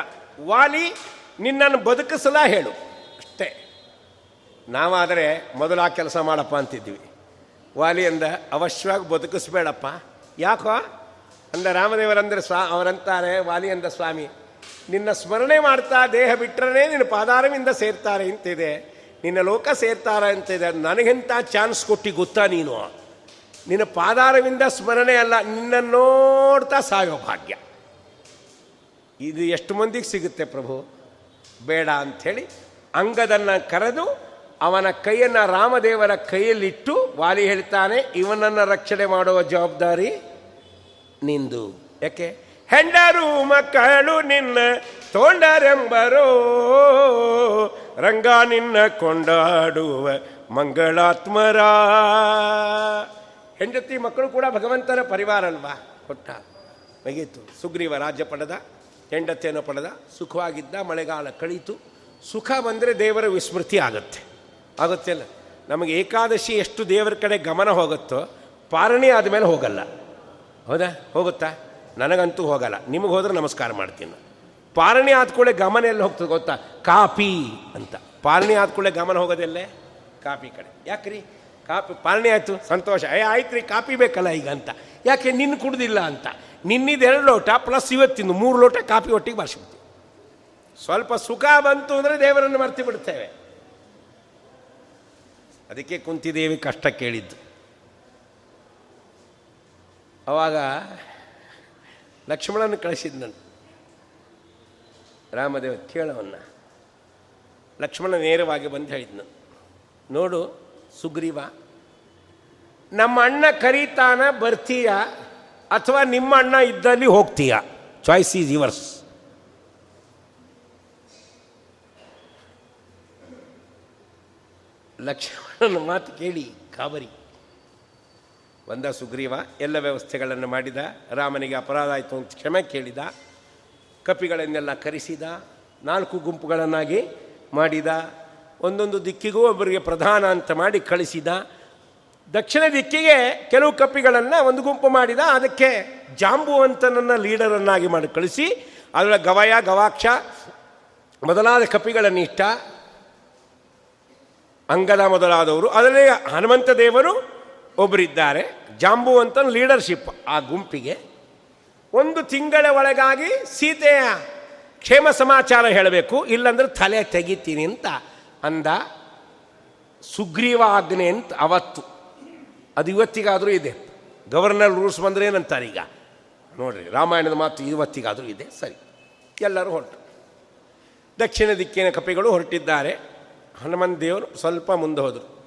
ವಾಲಿ, ನಿನ್ನನ್ನು ಬದುಕಿಸಲ ಹೇಳು. ಅಷ್ಟೇ. ನಾವಾದರೆ ಮೊದಲು ಆ ಕೆಲಸ ಮಾಡಪ್ಪ ಅಂತಿದ್ವಿ. ವಾಲಿ ಅಂದ, ಅವಶ್ಯವಾಗಿ ಬದುಕಿಸ್ಬೇಡಪ್ಪ. ಯಾಕೋ? ಅಂದ, ರಾಮದೇವರಂದ್ರೆ ಸ್ವಾ, ಅವರಂತಾರೆ. ವಾಲಿ ಅಂದ, ಸ್ವಾಮಿ, ನಿನ್ನ ಸ್ಮರಣೆ ಮಾಡ್ತಾ ದೇಹ ಬಿಟ್ಟರೆ ನಿನ್ನ ಪಾದಾರವಿಂದ ಸೇರ್ತಾರೆ ಅಂತಿದೆ ನಿನ್ನ ಲೋಕ ಸೇರ್ತಾರೆ ಅಂತಿದೆ. ನನಗಿಂತ ಚಾನ್ಸ್ ಕೊಟ್ಟು ಗೊತ್ತಾ ನೀನು? ನಿನ್ನ ಪಾದಾರವಿಂದ ಸ್ಮರಣೆ ಅಲ್ಲ ನಿನ್ನ ನೋಡ್ತಾ ಸಾಯೋ ಭಾಗ್ಯ. ಇದು ಎಷ್ಟು ಮಂದಿಗೆ ಸಿಗುತ್ತೆ ಪ್ರಭು? ಬೇಡ ಅಂಥೇಳಿ ಅಂಗದನ್ನು ಕರೆದು ಅವನ ಕೈಯನ್ನು ರಾಮದೇವರ ಕೈಯಲ್ಲಿಟ್ಟು ವಾಲಿ ಹೇಳ್ತಾನೆ, ಇವನನ್ನು ರಕ್ಷಣೆ ಮಾಡುವ ಜವಾಬ್ದಾರಿ ನಿಂದು. ಯಾಕೆ? ಹೆಂಡರು ಮಕ್ಕಳು ನಿನ್ನ ತೋಂಡರೆಂಬರೋ, ರಂಗ ನಿನ್ನ ಕೊಂಡಾಡುವ ಮಂಗಳಾತ್ಮರ. ಹೆಂಡತಿ ಮಕ್ಕಳು ಕೂಡ ಭಗವಂತನ ಪರಿವಾರ ಅಲ್ವಾ ಕೊಟ್ಟ. ಮುಗೀತು. ಸುಗ್ರೀವ ರಾಜ್ಯ ಹೆಂಡತಿಯನ್ನು ಪಡೆದ, ಸುಖವಾಗಿದ್ದ, ಮಳೆಗಾಲ ಕಳೀತು. ಸುಖ ಬಂದರೆ ದೇವರ ವಿಸ್ಮೃತಿ ಆಗುತ್ತೆ. ಆಗುತ್ತೆ ಅಲ್ಲ? ನಮಗೆ ಏಕಾದಶಿ ಎಷ್ಟು ದೇವರ ಕಡೆ ಗಮನ ಹೋಗುತ್ತೋ, ಪಾರಣಿ ಆದಮೇಲೆ ಹೋಗಲ್ಲ. ಹೌದಾ? ಹೋಗುತ್ತಾ? ನನಗಂತೂ ಹೋಗಲ್ಲ. ನಿಮಗೆ ಹೋದ್ರೆ ನಮಸ್ಕಾರ ಮಾಡ್ತೀನಿ. ಪಾರಣಿ ಆದ ಕೂಡ ಗಮನ ಎಲ್ಲಿ ಹೋಗ್ತದೆ ಗೊತ್ತಾ? ಕಾಪಿ ಅಂತ. ಪಾರಣಿ ಕೂಡ ಗಮನ ಹೋಗೋದೆಲ್ಲೇ? ಕಾಪಿ ಕಡೆ. ಯಾಕ್ರಿ? ಕಾಪಿ ಪಾಲನೆ ಆಯಿತು, ಸಂತೋಷ. ಏ, ಆಯ್ತು ರೀ, ಕಾಪಿ ಬೇಕಲ್ಲ ಈಗ ಅಂತ. ಯಾಕೆ ನಿನ್ನ ಕುಡ್ದಿಲ್ಲ ಅಂತ? ನಿನ್ನಿದು ಎರಡು ಲೋಟ ಪ್ಲಸ್ ಇವತ್ತಿಂದು ಮೂರು ಲೋಟ ಕಾಪಿ ಒಟ್ಟಿಗೆ ಬಾರಿಸ್ಬಿಡ್ತೀವಿ. ಸ್ವಲ್ಪ ಸುಖ ಬಂತು ಅಂದರೆ ದೇವರನ್ನು ಮರ್ತಿ ಬಿಡ್ತೇವೆ. ಅದಕ್ಕೆ ಕುಂತಿದೇವಿ ಕಷ್ಟ ಕೇಳಿದ್ದು. ಅವಾಗ ಲಕ್ಷ್ಮಣನ ಕಳಿಸಿದ್ನನ್ನು ರಾಮದೇವ ಕೇಳವನ್ನ ಲಕ್ಷ್ಮಣ ನೇರವಾಗಿ ಬಂದು ಹೇಳಿದ್ನು. ನೋಡು ಸುಗ್ರೀವ, ನಮ್ಮ ಅಣ್ಣ ಕರೀತಾನ ಬರ್ತೀಯ ಅಥವಾ ನಿಮ್ಮ ಅಣ್ಣ ಇದ್ದಲ್ಲಿ ಹೋಗ್ತೀಯ? ಚಾಯ್ಸ್ ಈಸ್ ಯುವರ್ಸ್ ಲಕ್ಷ್ಮಣನ ಮಾತು ಕೇಳಿ ಕಾಬರಿ ಬಂದ ಸುಗ್ರೀವ, ಎಲ್ಲ ವ್ಯವಸ್ಥೆಗಳನ್ನು ಮಾಡಿದ, ರಾಮನಿಗೆ ಅಪರಾಧ ಆಯಿತು ಅಂತ ಕ್ಷಮೆ ಕೇಳಿದ, ಕಪಿಗಳನ್ನೆಲ್ಲ ಕರೆಸಿದ, ನಾಲ್ಕು ಗುಂಪುಗಳನ್ನಾಗಿ ಮಾಡಿದ ಒಂದೊಂದು ದಿಕ್ಕಿಗೂ ಒಬ್ಬರಿಗೆ ಪ್ರಧಾನ ಅಂತ ಮಾಡಿ ಕಳಿಸಿದ. ದಕ್ಷಿಣ ದಿಕ್ಕಿಗೆ ಕೆಲವು ಕಪ್ಪಿಗಳನ್ನು ಒಂದು ಗುಂಪು ಮಾಡಿದ. ಅದಕ್ಕೆ ಜಾಂಬುವಂತನನ್ನು ಲೀಡರನ್ನಾಗಿ ಮಾಡಿ ಕಳಿಸಿ. ಅದರ ಗವಯ, ಗವಾಕ್ಷ ಮೊದಲಾದ ಕಪಿಗಳನ್ನು ಇಷ್ಟ ಅಂಗದ ಮೊದಲಾದವರು. ಅದರಲ್ಲಿ ಹನುಮಂತ ದೇವರು ಒಬ್ಬರಿದ್ದಾರೆ. ಜಾಂಬುವಂತನ ಲೀಡರ್ಶಿಪ್ ಆ ಗುಂಪಿಗೆ. ಒಂದು ತಿಂಗಳ ಒಳಗಾಗಿ ಸೀತೆಯ ಕ್ಷೇಮ ಸಮಾಚಾರ ಹೇಳಬೇಕು. ಇಲ್ಲಂದ್ರೆ ತಲೆ ತೆಗಿತೀನಿ ಅಂತ ಅಂದ ಸುಗ್ರೀವ ಆಜ್ಞೆ ಅಂತ ಅವತ್ತು. ಅದು ಇವತ್ತಿಗಾದರೂ ಇದೆ. ಗವರ್ನರ್ ರೂಲ್ಸ್ ಬಂದರೆ ಏನಂತಾರೆ ಈಗ? ನೋಡ್ರಿ, ರಾಮಾಯಣದ ಮಾತು ಇವತ್ತಿಗಾದರೂ ಇದೆ, ಸರಿ. ಎಲ್ಲರೂ ಹೊರಟು. ದಕ್ಷಿಣ ದಿಕ್ಕಿನ ಕಪಿಗಳು ಹೊರಟಿದ್ದಾರೆ. ಹನುಮಂತ ದೇವರು ಸ್ವಲ್ಪ ಮುಂದೆ ಹೋದರು.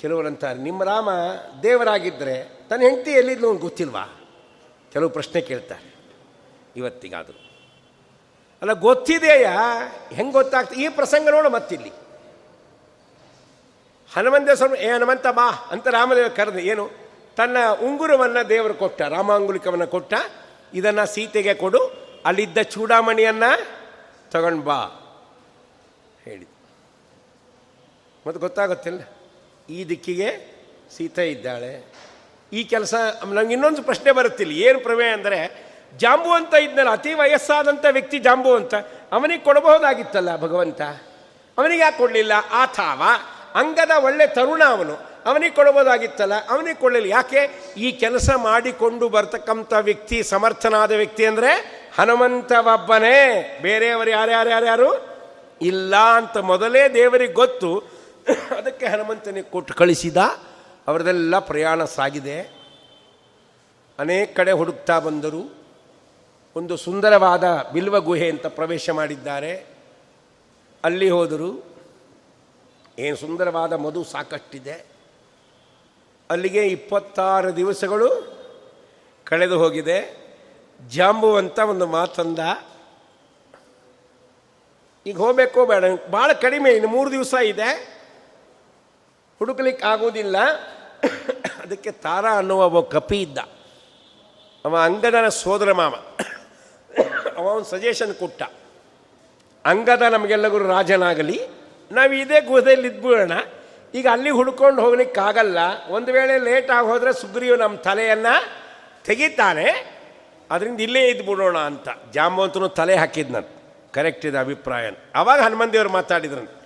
ಕೆಲವರಂತಾರೆ ನಿಮ್ಮ ರಾಮ ದೇವರಾಗಿದ್ದರೆ ತನ್ನ ಹೆಂಡತಿ ಎಲ್ಲಿದ್ಲು ಗೊತ್ತಿಲ್ವಾ? ಕೆಲವು ಪ್ರಶ್ನೆ ಕೇಳ್ತಾರೆ. ಇವತ್ತಿಗಾದರೂ. ಅಲ್ಲ, ಗೊತ್ತಿದೆಯಾ? ಹೆಂಗೆ ಗೊತ್ತಾಗ್ತದೆ ಈ ಪ್ರಸಂಗ ನೋಡು ಮತ್ತಿಲ್ಲಿ. ಹನುಮಂತ ಸ್ವಾಮಿ, ಏ ಹನುಮಂತ ಬಾ ಅಂತ ರಾಮದೇವ ಕರೆದ, ಏನು? ತನ್ನ ಉಂಗುರವನ್ನು ದೇವರು ಕೊಟ್ಟ, ರಾಮಾಂಗುಲಿಕವನ್ನು ಕೊಟ್ಟ, ಇದನ್ನು ಸೀತೆಗೆ ಕೊಡು, ಅಲ್ಲಿದ್ದ ಚೂಡಾಮಣಿಯನ್ನು ತಗೊಂಡು ಬಾ ಹೇಳಿ ಮತ್ತು ಗೊತ್ತಾಗುತ್ತಿಲ್ಲ? ಈ ದಿಕ್ಕಿಗೆ ಸೀತೆ ಇದ್ದಾಳೆ. ಈ ಕೆಲಸ, ನಂಗೆ ಇನ್ನೊಂದು ಪ್ರಶ್ನೆ ಬರುತ್ತಿಲ್ಲ. ಏನು ಪ್ರಮೇಯ ಅಂದರೆ ಜಾಂಬು ಅಂತ ಇದ್ನಲ್ಲ, ಅತಿ ವಯಸ್ಸಾದಂಥ ವ್ಯಕ್ತಿ ಜಾಂಬು ಅಂತ, ಅವನಿಗೆ ಕೊಡಬಹುದಾಗಿತ್ತಲ್ಲ ಭಗವಂತ? ಅವನಿಗೆ ಯಾಕೆ ಕೊಡಲಿಲ್ಲ? ಆಥಾವ ಅಂಗದ ಒಳ್ಳೆ ತರುಣ ಅವನು. ಅವನಿಗೆ ಕೊಡಬಹುದಾಗಿತ್ತಲ್ಲ, ಅವನಿಗೆ ಕೊಡಲಿಲ್ಲ. ಯಾಕೆ? ಈ ಕೆಲಸ ಮಾಡಿಕೊಂಡು ಬರ್ತಕ್ಕಂಥ ವ್ಯಕ್ತಿ, ಸಮರ್ಥನಾದ ವ್ಯಕ್ತಿ ಅಂದರೆ ಹನುಮಂತ ಒಬ್ಬನೇ ಬೇರೆಯವರು ಯಾರ್ಯಾರು ಯಾರ್ಯಾರು ಇಲ್ಲ ಅಂತ ಮೊದಲೇ ದೇವರಿಗೆ ಗೊತ್ತು. ಅದಕ್ಕೆ ಹನುಮಂತನಿಗೆ ಕೊಟ್ಟು ಕಳಿಸಿದ. ಅವರದೆಲ್ಲ ಪ್ರಯಾಣ ಸಾಗಿದೆ. ಅನೇಕ ಕಡೆ ಹುಡುಕ್ತಾ ಬಂದರು. ಒಂದು ಸುಂದರವಾದ ಬಿಲ್ವ ಗುಹೆ ಅಂತ ಪ್ರವೇಶ ಮಾಡಿದ್ದಾರೆ. ಅಲ್ಲಿ ಹೋದರು ಏನು ಸುಂದರವಾದ ಮಧು ಸಾಕಷ್ಟಿದೆ. ಅಲ್ಲಿಗೆ ಇಪ್ಪತ್ತಾರು ದಿವಸಗಳು ಕಳೆದು ಹೋಗಿದೆ. ಜಾಂಬು ಅಂತ ಒಂದು ಮಾತಂದ, ಈಗ ಹೋಗಬೇಕೋ ಬೇಡ ಭಾಳ ಕಡಿಮೆ, ಇನ್ನು ಮೂರು ದಿವಸ ಇದೆ. ಹುಡುಕ್ಲಿಕ್ಕೆ ಆಗೋದಿಲ್ಲ. ಅದಕ್ಕೆ ತಾರಾ ಅನ್ನುವ ಒಬ್ಬ ಕಪಿ ಇದ್ದ. ಅವ ಅಂಗದನ ಸೋದರ ಮಾಮ ಅವ ಒಂದು ಸಜೆಷನ್ ಕೊಟ್ಟ. ಅಂಗದ ನಮಗೆಲ್ಲಗೂ ರಾಜನಾಗಲಿ, ನಾವು ಇದೇ ಗುಹೆಯಲ್ಲಿ ಇದ್ಬಿಡೋಣ. ಈಗ ಅಲ್ಲಿ ಹುಡ್ಕೊಂಡು ಹೋಗ್ಲಿಕ್ಕಾಗಲ್ಲ. ಒಂದು ವೇಳೆ ಲೇಟ್ ಆಗಿ ಹೋದರೆ ಸುಗ್ರೀವ್ ನಮ್ಮ ತಲೆಯನ್ನು ತೆಗಿತಾನೆ. ಅದರಿಂದ ಇಲ್ಲೇ ಇದ್ಬಿಡೋಣ ಅಂತ. ಜಾಂಬವಂತನು ತಲೆ ಹಾಕಿದ್ನಂತ ಕರೆಕ್ಟ್ ಇದೆ ಅಭಿಪ್ರಾಯ. ಅವಾಗ ಹನುಮಂದೇವರು ಮಾತಾಡಿದ್ರು.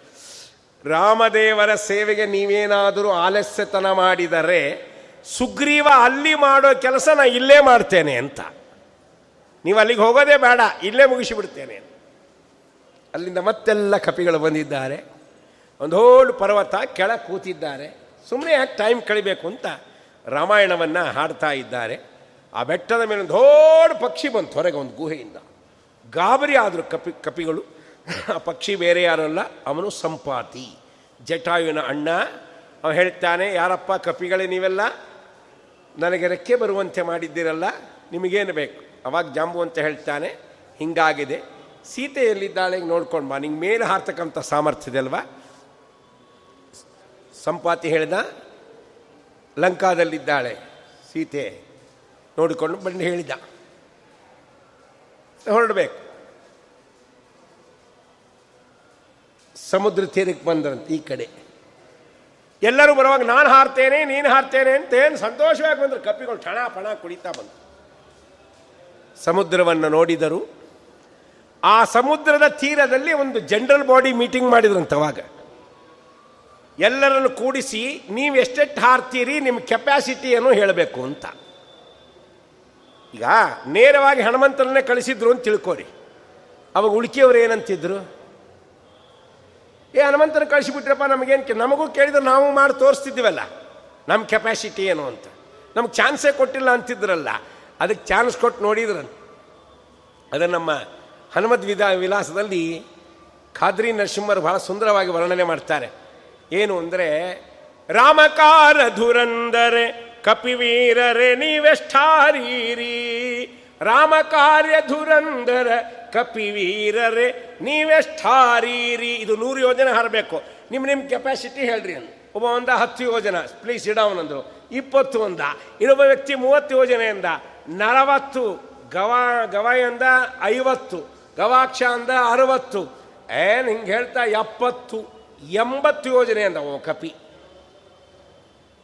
ರಾಮದೇವರ ಸೇವೆಗೆ ನೀವೇನಾದರೂ ಆಲಸ್ಯತನ ಮಾಡಿದರೆ ಸುಗ್ರೀವ ಅಲ್ಲಿ ಮಾಡೋ ಕೆಲಸ ನಾ ಇಲ್ಲೇ ಮಾಡ್ತೇನೆ ಅಂತ. ನೀವು ಅಲ್ಲಿಗೆ ಹೋಗೋದೇ ಬೇಡ, ಇಲ್ಲೇ ಮುಗಿಸಿಬಿಡ್ತೇನೆ. ಅಲ್ಲಿಂದ ಮತ್ತೆಲ್ಲ ಕಪಿಗಳು ಬಂದಿದ್ದಾರೆ. ಒಂದು ಹೋಳು ಪರ್ವತ ಕೆಳ ಕೂತಿದ್ದಾರೆ. ಸುಮ್ಮನೆ ಯಾಕೆ ಟೈಮ್ ಕಳಿಬೇಕು ಅಂತ ರಾಮಾಯಣವನ್ನು ಹಾಡ್ತಾ ಇದ್ದಾರೆ. ಆ ಬೆಟ್ಟದ ಮೇಲೆ ಒಂದು ದೊಡ್ಡ ಪಕ್ಷಿ ಬಂತು, ಹೊರಗೆ ಒಂದು ಗುಹೆಯಿಂದ. ಗಾಬರಿ ಆದರು ಕಪಿ, ಕಪಿಗಳು. ಆ ಪಕ್ಷಿ ಬೇರೆ ಯಾರಲ್ಲ ಅವನು ಸಂಪಾತಿ. ಜಟಾಯುವಿನ ಅಣ್ಣ ಅವನು ಹೇಳ್ತಾನೆ, ಯಾರಪ್ಪ ಕಪಿಗಳೇ ನೀವೆಲ್ಲ? ನನಗೆ ರೆಕ್ಕೆ ಬರುವಂತೆ ಮಾಡಿದ್ದೀರಲ್ಲ, ನಿಮಗೇನು ಬೇಕು? ಅವಾಗ ಜಾಂಬು ಅಂತ ಹೇಳ್ತಾನೆ, ಹಿಂಗಾಗಿದೆ. ಸೀತೆ ಎಲ್ಲಿದ್ದಾಳೆ ನೋಡ್ಕೊಂಡು ಬಾ, ನಿಂಗೆ ಮೇಲೆ ಹಾರ್ತಕ್ಕಂಥ ಸಾಮರ್ಥ್ಯ ಇದೆ ಅಲ್ವಾ? ಸಂಪಾತಿ ಹೇಳ್ದ, ಲಂಕಾದಲ್ಲಿದ್ದಾಳೆ ಸೀತೆ. ನೋಡಿಕೊಂಡು ಬಂದು ಹೇಳಿದ. ಹೊರಡಬೇಕು. ಸಮುದ್ರ ತೀರಕ್ಕೆ ಬಂದ್ರಂತೆ ಈ ಕಡೆ. ಎಲ್ಲರೂ ಬರುವಾಗ, ನಾನು ಹಾರ್ತೇನೆ, ನೀನು ಹಾರ್ತೇನೆ ಅಂತ ಏನು ಸಂತೋಷವಾಗಿ ಬಂದರು, ಕಪ್ಪಿಗಳು ಠಣ ಪಣ ಕುಡಿತಾ ಬಂದರು. ಸಮುದ್ರವನ್ನು ನೋಡಿದರು. ಆ ಸಮುದ್ರದ ತೀರದಲ್ಲಿ ಒಂದು ಜನರಲ್ ಬಾಡಿ ಮೀಟಿಂಗ್ ಮಾಡಿದ್ರಂತವಾಗ ಎಲ್ಲರನ್ನು ಕೂಡಿಸಿ, ನೀವು ಎಷ್ಟೆಷ್ಟು ಹಾರ್ತೀರಿ ನಿಮ್ಮ ಕೆಪಾಸಿಟಿಯನ್ನು ಹೇಳಬೇಕು ಅಂತ. ಈಗ ನೇರವಾಗಿ ಹನುಮಂತರನ್ನೇ ಕಳಿಸಿದ್ರು ಅಂತ ತಿಳ್ಕೊರಿ. ಅವಾಗ ಉಳಿಕೆಯವರು ಏನಂತಿದ್ರು? ಏ, ಹನುಮಂತನ ಕಳಿಸಿಬಿಟ್ರಪ್ಪ, ನಮಗೇನು ನಮಗೂ ಕೇಳಿದ್ರೆ, ನಾವು ಮಾಡಿ ತೋರಿಸ್ತಿದ್ದೀವಲ್ಲ ನಮ್ಮ ಕೆಪ್ಯಾಸಿಟಿ ಏನು ಅಂತ. ನಮ್ಗೆ ಚಾನ್ಸೇ ಕೊಟ್ಟಿಲ್ಲ ಅಂತಿದ್ರಲ್ಲ. ಅದಕ್ಕೆ ಚಾನ್ಸ್ ಕೊಟ್ಟು ನೋಡಿದ್ರಂತ ಅದನ್ನು ನಮ್ಮ ಹನುಮದ್ ವಿಧ ವಿಲಾಸದಲ್ಲಿ ಖಾದ್ರಿ ನರಸಿಂಹರು ಬಹಳ ಸುಂದರವಾಗಿ ವರ್ಣನೆ ಮಾಡ್ತಾರೆ. ಏನು ಅಂದರೆ, ರಾಮಕಾರ ಧುರಂದರೆ ಕಪಿವೀರರೆ ನೀವೆಷ್ಟಾರೀರಿ ರಾಮಕಾರ್ಯ ಧುರಂದರ ಕಪಿವೀರರೆ ನೀವೆಷ್ಟಾರೀರಿ ಇದು ನೂರು ಯೋಜನೆ ಹಾರಬೇಕು. ನಿಮ್ಮ ನಿಮ್ಮ ಕೆಪಾಸಿಟಿ ಹೇಳ್ರಿ ಒಬ್ಬ ಒಂದ ಹತ್ತು ಯೋಜನೆ. ಪ್ಲೀಸ್ ಇಡವನ್ ಅಂದರು. ಇಪ್ಪತ್ತು ಒಂದ ಇನ್ನೊಬ್ಬ ವ್ಯಕ್ತಿ ಮೂವತ್ತು ಯೋಜನೆಯಿಂದ. ನಲವತ್ತು, ಗವ, ಗವಾಯಿಂದ ಐವತ್ತು ಗವಾಕ್ಷ ಅಂದ ಅರವತ್ತು. ಏನು ಹಿಂಗೆ ಹೇಳ್ತಾ ಎಪ್ಪತ್ತು, ಎಂಬತ್ತು ಯೋಜನೆ ಅಂದ ಓ ಕಪಿ.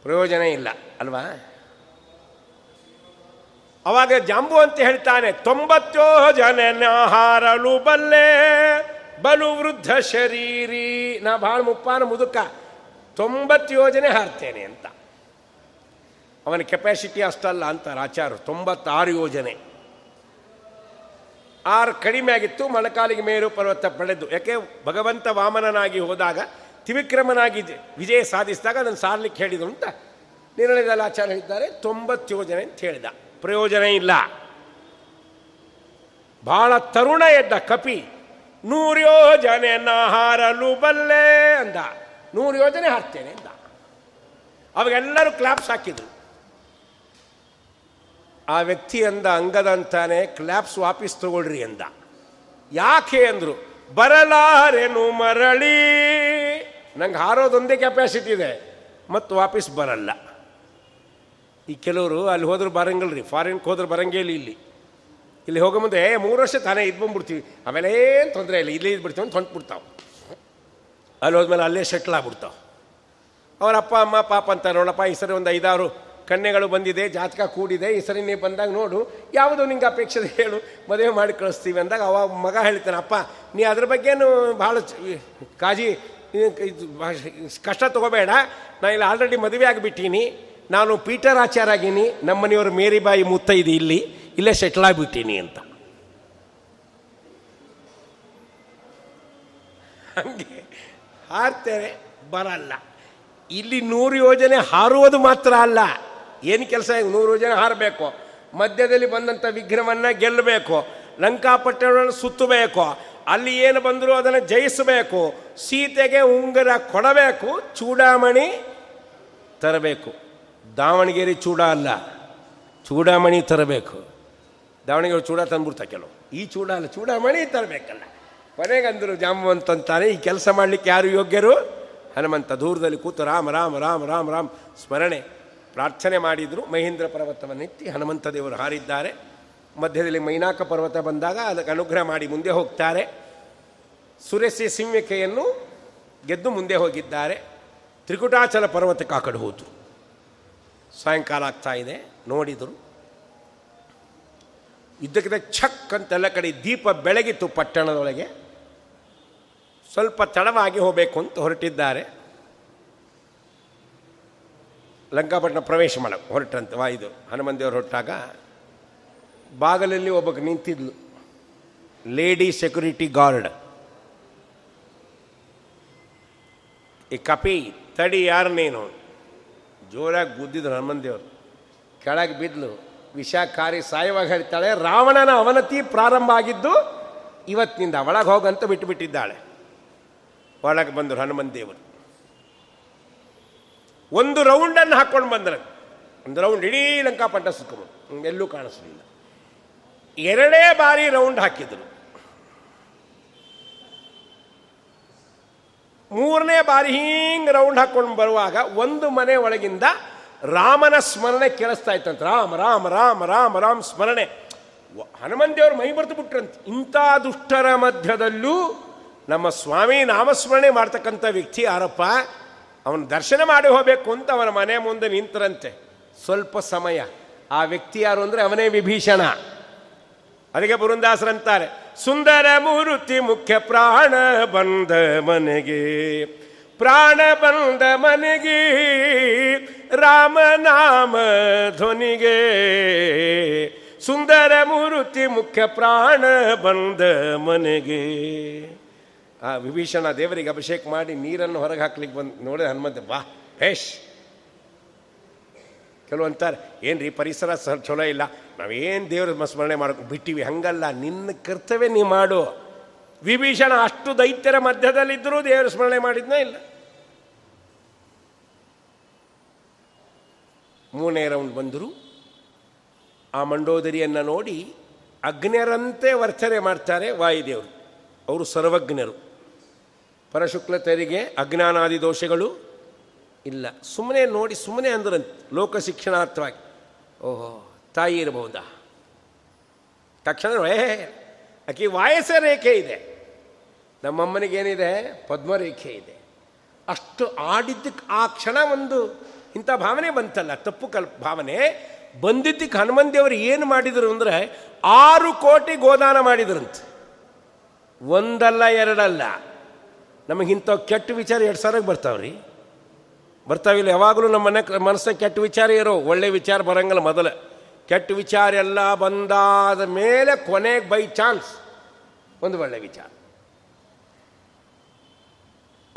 ಪ್ರಯೋಜನ ಇಲ್ಲ, ಅಲ್ವಾ? ಅವಾಗ ಜಾಂಬು ಅಂತ ಹೇಳ್ತಾನೆ, ತೊಂಬತ್ತೋ ಜನ ಹಾರಲು ಬಲ್ಲೆ, ಬಲು ವೃದ್ಧ ಶರೀರಿ. ನಾ ಭಾಳ ಮುಪ್ಪಾನ ಮುದುಕ, ತೊಂಬತ್ತು ಯೋಜನೆ ಹಾರ್ತೇನೆ ಅಂತ. ಅವನ ಕೆಪಾಸಿಟಿ ಅಷ್ಟಲ್ಲ ಅಂತಾರೆ ಆಚಾರ್ಯರು ತೊಂಬತ್ತಾರು ಯೋಜನೆ. ಆರು ಕಡಿಮೆ ಆಗಿತ್ತು, ಮೊಣಕಾಲಿಗೆ ಮೇರು ಪರ್ವತ ಪಡೆದು. ಯಾಕೆ? ಭಗವಂತ ವಾಮನನಾಗಿ ಹೋದಾಗ, ತ್ರಿವಿಕ್ರಮನಾಗಿ ವಿಜಯ ಸಾಧಿಸಿದಾಗ ಅದನ್ನು ಸಾರ್ಲಿಕ್ಕೆ ಹೇಳಿದ್ರು ಅಂತ ನಿರ್ಣಯದಲ್ಲಿ ಆಚಾರ ಹೇಳಿದ್ದಾರೆ. ತೊಂಬತ್ತು ಯೋಜನೆ ಅಂತ ಹೇಳಿದ. ಪ್ರಯೋಜನ ಇಲ್ಲ. ಬಹಳ ತರುಣ ಎದ್ದ ಕಪಿ. ನೂರು ಯೋಜನೆ ಹಾರಲು ಬಲ್ಲೆ ಅಂದ. ನೂರು ಯೋಜನೆ ಹಾರ್ತೇನೆ ಅಂದ. ಅವಾಗೆಲ್ಲರೂ ಕ್ಲಾಪ್ಸ್ ಹಾಕಿದ್ರು. ಆ ವ್ಯಕ್ತಿ ಅಂದ ಅಂಗದಂತಾನೆ ಕ್ಲಾಪ್ಸ್ ವಾಪಸ್ ತಗೊಳ್ರಿ ಅಂದ. ಯಾಕೆ ಅಂದ್ರು, ಬರಲಾರೆನು ಮರಳಿ ನಂಗೆ ಹಾರೋದೊಂದೇ ಕೆಪಾಸಿಟಿ ಇದೆ ಮತ್ತು ವಾಪಸ್ ಬರಲ್ಲ. ಈ ಕೆಲವರು ಅಲ್ಲಿ ಹೋದ್ರೆ ರೀ ಫಾರಿನ್ಗೆ ಹೋದ್ರೆ ಬರಂಗೇ ಇಲ್ಲಿ ಇಲ್ಲಿ. ಇಲ್ಲಿ ಹೋಗೋ ಮುಂದೆ ಮೂರು ವರ್ಷ ತಾನೇ ಇದು ಬಂದ್ಬಿಡ್ತೀವಿ, ಆಮೇಲೆ ಏನು ತೊಂದರೆ ಇಲ್ಲ, ಇಲ್ಲೇ ಇದ್ಬಿಡ್ತೀವಿ ಅಂತ ಹೊಂಟ್ಬಿಡ್ತಾವೆ. ಅಲ್ಲಿ ಹೋದ್ಮೇಲೆ ಅಲ್ಲೇ ಸೆಟ್ಲ್ ಆಗ್ಬಿಡ್ತಾವೆ. ಅವರ ಅಪ್ಪ, ಅಮ್ಮ, ಪಾಪ ಅಂತ ನೋಡಪ್ಪ, ಈ ಸರಿ ಒಂದು ಐದಾರು ಕನ್ಯೆಗಳು ಬಂದಿದೆ, ಜಾತಕ ಕೂಡಿದೆ, ಈ ಸರಿ ನೀವು ಬಂದಾಗ ನೋಡು, ಯಾವುದು ನಿಂಗೆ ಅಪೇಕ್ಷೆ ಹೇಳು, ಮದುವೆ ಮಾಡಿ ಕಳಿಸ್ತೀವಿ ಅಂದಾಗ ಅವಾಗ ಮಗ ಹೇಳ್ತಾನೆ, ಅಪ್ಪ, ನೀ ಅದ್ರ ಬಗ್ಗೆನೂ ಭಾಳ ಕಾಜಿ ಕಷ್ಟ ತಗೋಬೇಡ, ನಾ ಇಲ್ಲಿ ಆಲ್ರೆಡಿ ಮದುವೆ ಆಗಿಬಿಟ್ಟೀನಿ, ನಾನು ಪೀಟರ್ ಆಚಾರ ಆಗೀನಿ ನಮ್ಮ ಮನೆಯವರು ಮೇರಿಬಾಯಿ ಇದೆ ಇಲ್ಲಿ, ಇಲ್ಲೇ ಸೆಟ್ಲ್ ಆಗಿಬಿಟ್ಟೀನಿ ಅಂತ. ಹಂಗೆ ಹಾರ್ತೇವೆ ಬರಲ್ಲ. ಇಲ್ಲಿ ನೂರು ಯೋಜನೆ ಹಾರುವುದು ಮಾತ್ರ ಅಲ್ಲ. ಏನು ಕೆಲಸ? ನೂರು ಜನ ಹಾರಬೇಕು. ಮಧ್ಯದಲ್ಲಿ ಬಂದಂಥ ವಿಘ್ನವನ್ನು ಗೆಲ್ಲಬೇಕು. ಲಂಕಾಪಟ್ಟಣವನ್ನು ಸುತ್ತಬೇಕು. ಅಲ್ಲಿ ಏನು ಬಂದರೂ ಅದನ್ನು ಜಯಿಸಬೇಕು. ಸೀತೆಗೆ ಉಂಗುರ ಕೊಡಬೇಕು. ಚೂಡಾಮಣಿ ತರಬೇಕು. ದಾವಣಗೆರೆ ಚೂಡ ಅಲ್ಲ. ಚೂಡಾಮಣಿ ತರಬೇಕು. ದಾವಣಗೆರೆ ಚೂಡ ತಂದ್ಬಿಡ್ತಾ ಕೆಲವು. ಈ ಚೂಡ ಅಲ್ಲ, ಚೂಡಾಮಣಿ ತರಬೇಕಲ್ಲ. ಕೊನೆಗೆ ಅಂದರು ಜಾಂಬವಂತ ಅಂತಾನೆ ಈ ಕೆಲಸ ಮಾಡಲಿಕ್ಕೆ ಯಾರು ಯೋಗ್ಯರು? ಹನುಮಂತ ದೂರದಲ್ಲಿ ಕೂತು ರಾಮ ರಾಮ ರಾಮ ರಾಮ, ರಾಮ್, ಸ್ಮರಣೆ. ಪ್ರಾರ್ಥನೆ ಮಾಡಿದರು. ಮಹೇಂದ್ರ ಪರ್ವತವನ್ನೆತ್ತಿ ಹನುಮಂತ ದೇವರು ಹಾರಿದ್ದಾರೆ. ಮಧ್ಯದಲ್ಲಿ ಮೈನಾಕ ಪರ್ವತ ಬಂದಾಗ ಅದಕ್ಕೆ ಅನುಗ್ರಹ ಮಾಡಿ ಮುಂದೆ ಹೋಗ್ತಾರೆ. ಸುರಸಿ ಸಿಂಹಿಕೆಯನ್ನು ಗೆದ್ದು ಮುಂದೆ ಹೋಗಿದ್ದಾರೆ. ತ್ರಿಕುಟಾಚಲ ಪರ್ವತಕ್ಕೆ ಆ ಕಡೆ ಹೋದರು. ಸಾಯಂಕಾಲ ಆಗ್ತಾ ಇದೆ, ನೋಡಿದರು. ಇದ್ದಕ್ಕಿದ್ದ ಛಕ್ ಅಂತೆಲ್ಲ ಕಡೆ ದೀಪ ಬೆಳಗಿತ್ತು ಪಟ್ಟಣದೊಳಗೆ. ಸ್ವಲ್ಪ ತಡವಾಗಿ ಹೋಗಬೇಕು ಅಂತ ಹೊರಟಿದ್ದಾರೆ. ಲಂಕಾಪಟ್ಟಣ ಪ್ರವೇಶ ಮಾಡಕ್ಕೆ ಹೊರಟ್ರಂತೆ ವಾ ಇದು ಹನುಮಂದೇವರು ಹೊರಟಾಗ, ಬಾಗಲಲ್ಲಿ ಒಬ್ಬಕ್ಕೆ ನಿಂತಿದ್ಲು, ಲೇಡಿ ಸೆಕ್ಯೂರಿಟಿ ಗಾರ್ಡ್. ಈ ಕಪಿ, ತಡಿ ಯಾರು ನೀನು ಜೋರಾಗಿ ಗುದ್ದಿದ್ರು ಹನುಮಂದೇವರು ಕೆಳಗೆ ಬಿದ್ಲು, ವಿಷಕಾರಿ ಸಾಯವಾಗಿ ಹೇಳ್ತಾಳೆ, ರಾವಣನ ಅವನತಿ ಪ್ರಾರಂಭ ಆಗಿದ್ದು, ಇವತ್ತಿನಿಂದ ಒಳಗೆ ಹೋಗಂತ ಬಿಟ್ಟು ಬಿಟ್ಟಿದ್ದಾಳೆ ಒಳಗೆ ಬಂದರು ದೇವರು ಒಂದು ರೌಂಡನ್ನು ಹಾಕ್ಕೊಂಡು ಬಂದರು, ಒಂದು ರೌಂಡ್ ಇಡೀ ಲಂಕಾಪಟ್ಟ ಸುತ್ತಕೊಂಡು, ಎಲ್ಲೂ ಕಾಣಿಸಲಿಲ್ಲ. ಎರಡೇ ಬಾರಿ ರೌಂಡ್ ಹಾಕಿದರು. ಮೂರನೇ ಬಾರಿ ಹಿಂಗೆ ರೌಂಡ್ ಹಾಕ್ಕೊಂಡು ಬರುವಾಗ ಒಂದು ಮನೆ ಒಳಗಿಂದ ರಾಮನ ಸ್ಮರಣೆ ಕೇಳಿಸ್ತಾ ಇತ್ತಂತ ರಾಮ ರಾಮ ರಾಮ ರಾಮ, ರಾಮ್ ಸ್ಮರಣೆ. ವ- ದೇವರು ಮೈ ಬರೆದು ಬಿಟ್ರಂತೆ. ಇಂಥ ದುಷ್ಟರ ಮಧ್ಯದಲ್ಲೂ ನಮ್ಮ ಸ್ವಾಮಿ ನಾಮಸ್ಮರಣೆ ಮಾಡ್ತಕ್ಕಂಥ ವ್ಯಕ್ತಿ ಯಾರಪ್ಪ? ಅವನ ದರ್ಶನ ಮಾಡಿ ಹೋಗಬೇಕು ಅಂತ ಅವನ ಮನೆ ಮುಂದೆ ನಿಂತರಂತೆ. ಸ್ವಲ್ಪ ಸಮಯ. ಆ ವ್ಯಕ್ತಿ ಯಾರು ಅಂದರೆ ಅವನೇ ವಿಭೀಷಣ. ಅದಕ್ಕೆ ಬುರುಂದಾಸರಂತಾರೆ ಸುಂದರ ಮೂರುತಿ ಮುಖ್ಯ ಪ್ರಾಣ ಬಂದ ಮನೆಗೆ, ಪ್ರಾಣ ಬಂದ ಮನೆಗೆ ರಾಮನಾಮ ಧ್ವನಿಗೆ, ಸುಂದರ ಮೂರುತಿ ಮುಖ್ಯ ಪ್ರಾಣ ಬಂದ ಮನೆಗೆ. ಆ ವಿಭೀಷಣ ದೇವರಿಗೆ ಅಭಿಷೇಕ ಮಾಡಿ ನೀರನ್ನು ಹೊರಗೆ ಹಾಕ್ಲಿಕ್ಕೆ ಬಂದು ನೋಡಿದ ಹನುಮಂತ ವಾ ಹೇಶ್ ಕೆಲವು ಅಂತಾರೆ ಏನು ರೀ ಪರಿಸರ ಸರ್ ಚಲೋ ಇಲ್ಲ, ನಾವೇನು ದೇವ್ರ ಸ್ಮರಣೆ ಮಾಡಕ್ಕೆ ಬಿಟ್ಟಿವಿ, ಹಂಗಲ್ಲ, ನಿನ್ನ ಕರ್ತವ್ಯ ನೀ ಮಾಡು. ವಿಭೀಷಣ ಅಷ್ಟು ದೈತ್ಯರ ಮಧ್ಯದಲ್ಲಿದ್ದರೂ ದೇವರ ಸ್ಮರಣೆ ಮಾಡಿದ್ನೇ ಇಲ್ಲ. ಮೂರನೇ ರೌಂಡ್ ಬಂದರು. ಆ ಮಂಡೋದರಿಯನ್ನು ನೋಡಿ ಅಗ್ನಿಯರಂತೆ ವರ್ತನೆ ಮಾಡ್ತಾರೆ ವಾಯುದೇವರು. ಅವರು ಸರ್ವಜ್ಞರು. ಪರಶುಕ್ಲತರಿಗೆ ಅಜ್ಞಾನಾದಿ ದೋಷಗಳು ಇಲ್ಲ. ಸುಮ್ಮನೆ ನೋಡಿ ಸುಮ್ಮನೆ ಅಂದ್ರಂತೆ ಲೋಕ ಶಿಕ್ಷಣಾರ್ಥವಾಗಿ ಓಹೋ, ತಾಯಿ ಇರಬಹುದಾ? ತಕ್ಷಣ, ಏ, ಆಕೆ ವಾಯಸ ರೇಖೆ ಇದೆ. ನಮ್ಮಮ್ಮನಿಗೇನಿದೆ? ಪದ್ಮರೇಖೆ ಇದೆ. ಅಷ್ಟು ಆಡಿದ್ದಕ್ಕೆ ಆ ಕ್ಷಣ ಒಂದು ಇಂಥ ಭಾವನೆ ಬಂತಲ್ಲ, ತಪ್ಪು ಕಲ್ಪ ಭಾವನೆ? ಬಂದಿದ್ದಕ್ಕೆ ಹನುಮಂತಿಯವರು ಏನು ಮಾಡಿದರು ಅಂದರೆ ಆರು ಕೋಟಿ ಗೋದಾನ ಮಾಡಿದ್ರಂತೆ. ಒಂದಲ್ಲ, ಎರಡಲ್ಲ. ನಮಗಿಂಥ ಕೆಟ್ಟ ವಿಚಾರ ಎರಡು ಸಾವಿರಕ್ಕೆ ಬರ್ತಾವ್ರಿ. ಬರ್ತಾವಿಲ್ಲ ಯಾವಾಗಲೂ ನಮ್ಮ ಮನೆ ಮನಸ್ಸಿನ ಕೆಟ್ಟ ವಿಚಾರ ಇರೋ, ಒಳ್ಳೆ ವಿಚಾರ ಬರಂಗಿಲ್ಲ ಮೊದಲು. ಕೆಟ್ಟ ವಿಚಾರ ಎಲ್ಲ ಬಂದಾದ ಮೇಲೆ ಕೊನೆಗೆ ಬೈ ಚಾನ್ಸ್ ಒಂದು ಒಳ್ಳೆ ವಿಚಾರ.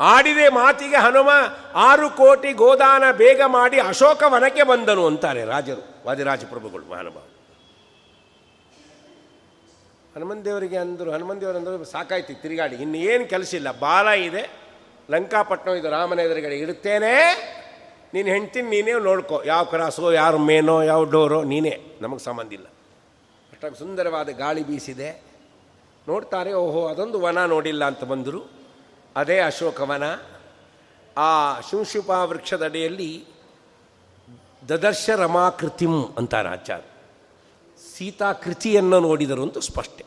ಆಡಿದೆ ಮಾತಿಗೆ ಹನುಮ, ಆರು ಕೋಟಿ ಗೋದಾನ ಬೇಗ ಮಾಡಿ ಅಶೋಕ ವನಕ್ಕೆ ಬಂದನು ಅಂತಾರೆ ರಾಜರು, ವಾದಿರಾಜ ಪ್ರಭುಗಳು ಮಹಾನುಭಾವ ಹನುಮನ್ ದೇವರಿಗೆ ಅಂದರು ಹನುಮನ್ ದೇವರು ಅಂದರು, ಸಾಕಾಯ್ತು ತಿರುಗಾಡಿ. ಇನ್ನು ಏನು ಕೆಲಸ ಇಲ್ಲ. ಬಾಲ ಇದೆ. ಲಂಕಾಪಟ್ಟಣ ಇದು ರಾಮನ ಎದುರುಗಡೆ ಇಡುತ್ತೇನೆ ನೀನು ಹೆಂಡ್ತೀನಿ ನೀನೇ ನೋಡ್ಕೋ. ಯಾವ ಕ್ರಾಸೋ ಯಾರು ಮೇನೋ, ಯಾವ ಡೋರೋ, ನೀನೇ. ನಮಗೆ ಸಂಬಂಧ ಇಲ್ಲ. ಅಷ್ಟಾಗಿ ಸುಂದರವಾದ ಗಾಳಿ ಬೀಸಿದೆ. ನೋಡ್ತಾರೆ, ಓಹೋ, ಅದೊಂದು ವನ ನೋಡಿಲ್ಲ ಅಂತ ಬಂದರು. ಅದೇ ಅಶೋಕವನ ಆ ಶಿಂಶುಪ ವೃಕ್ಷದಡಿಯಲ್ಲಿ ದದರ್ಶ ರಮಾಕೃತಿಂ ಅಂತಾರೆ ಆಚಾರ್ಯ. ಸೀತಾಕೃತಿಯನ್ನು ನೋಡಿದರು ಅಂತ ಸ್ಪಷ್ಟೆ.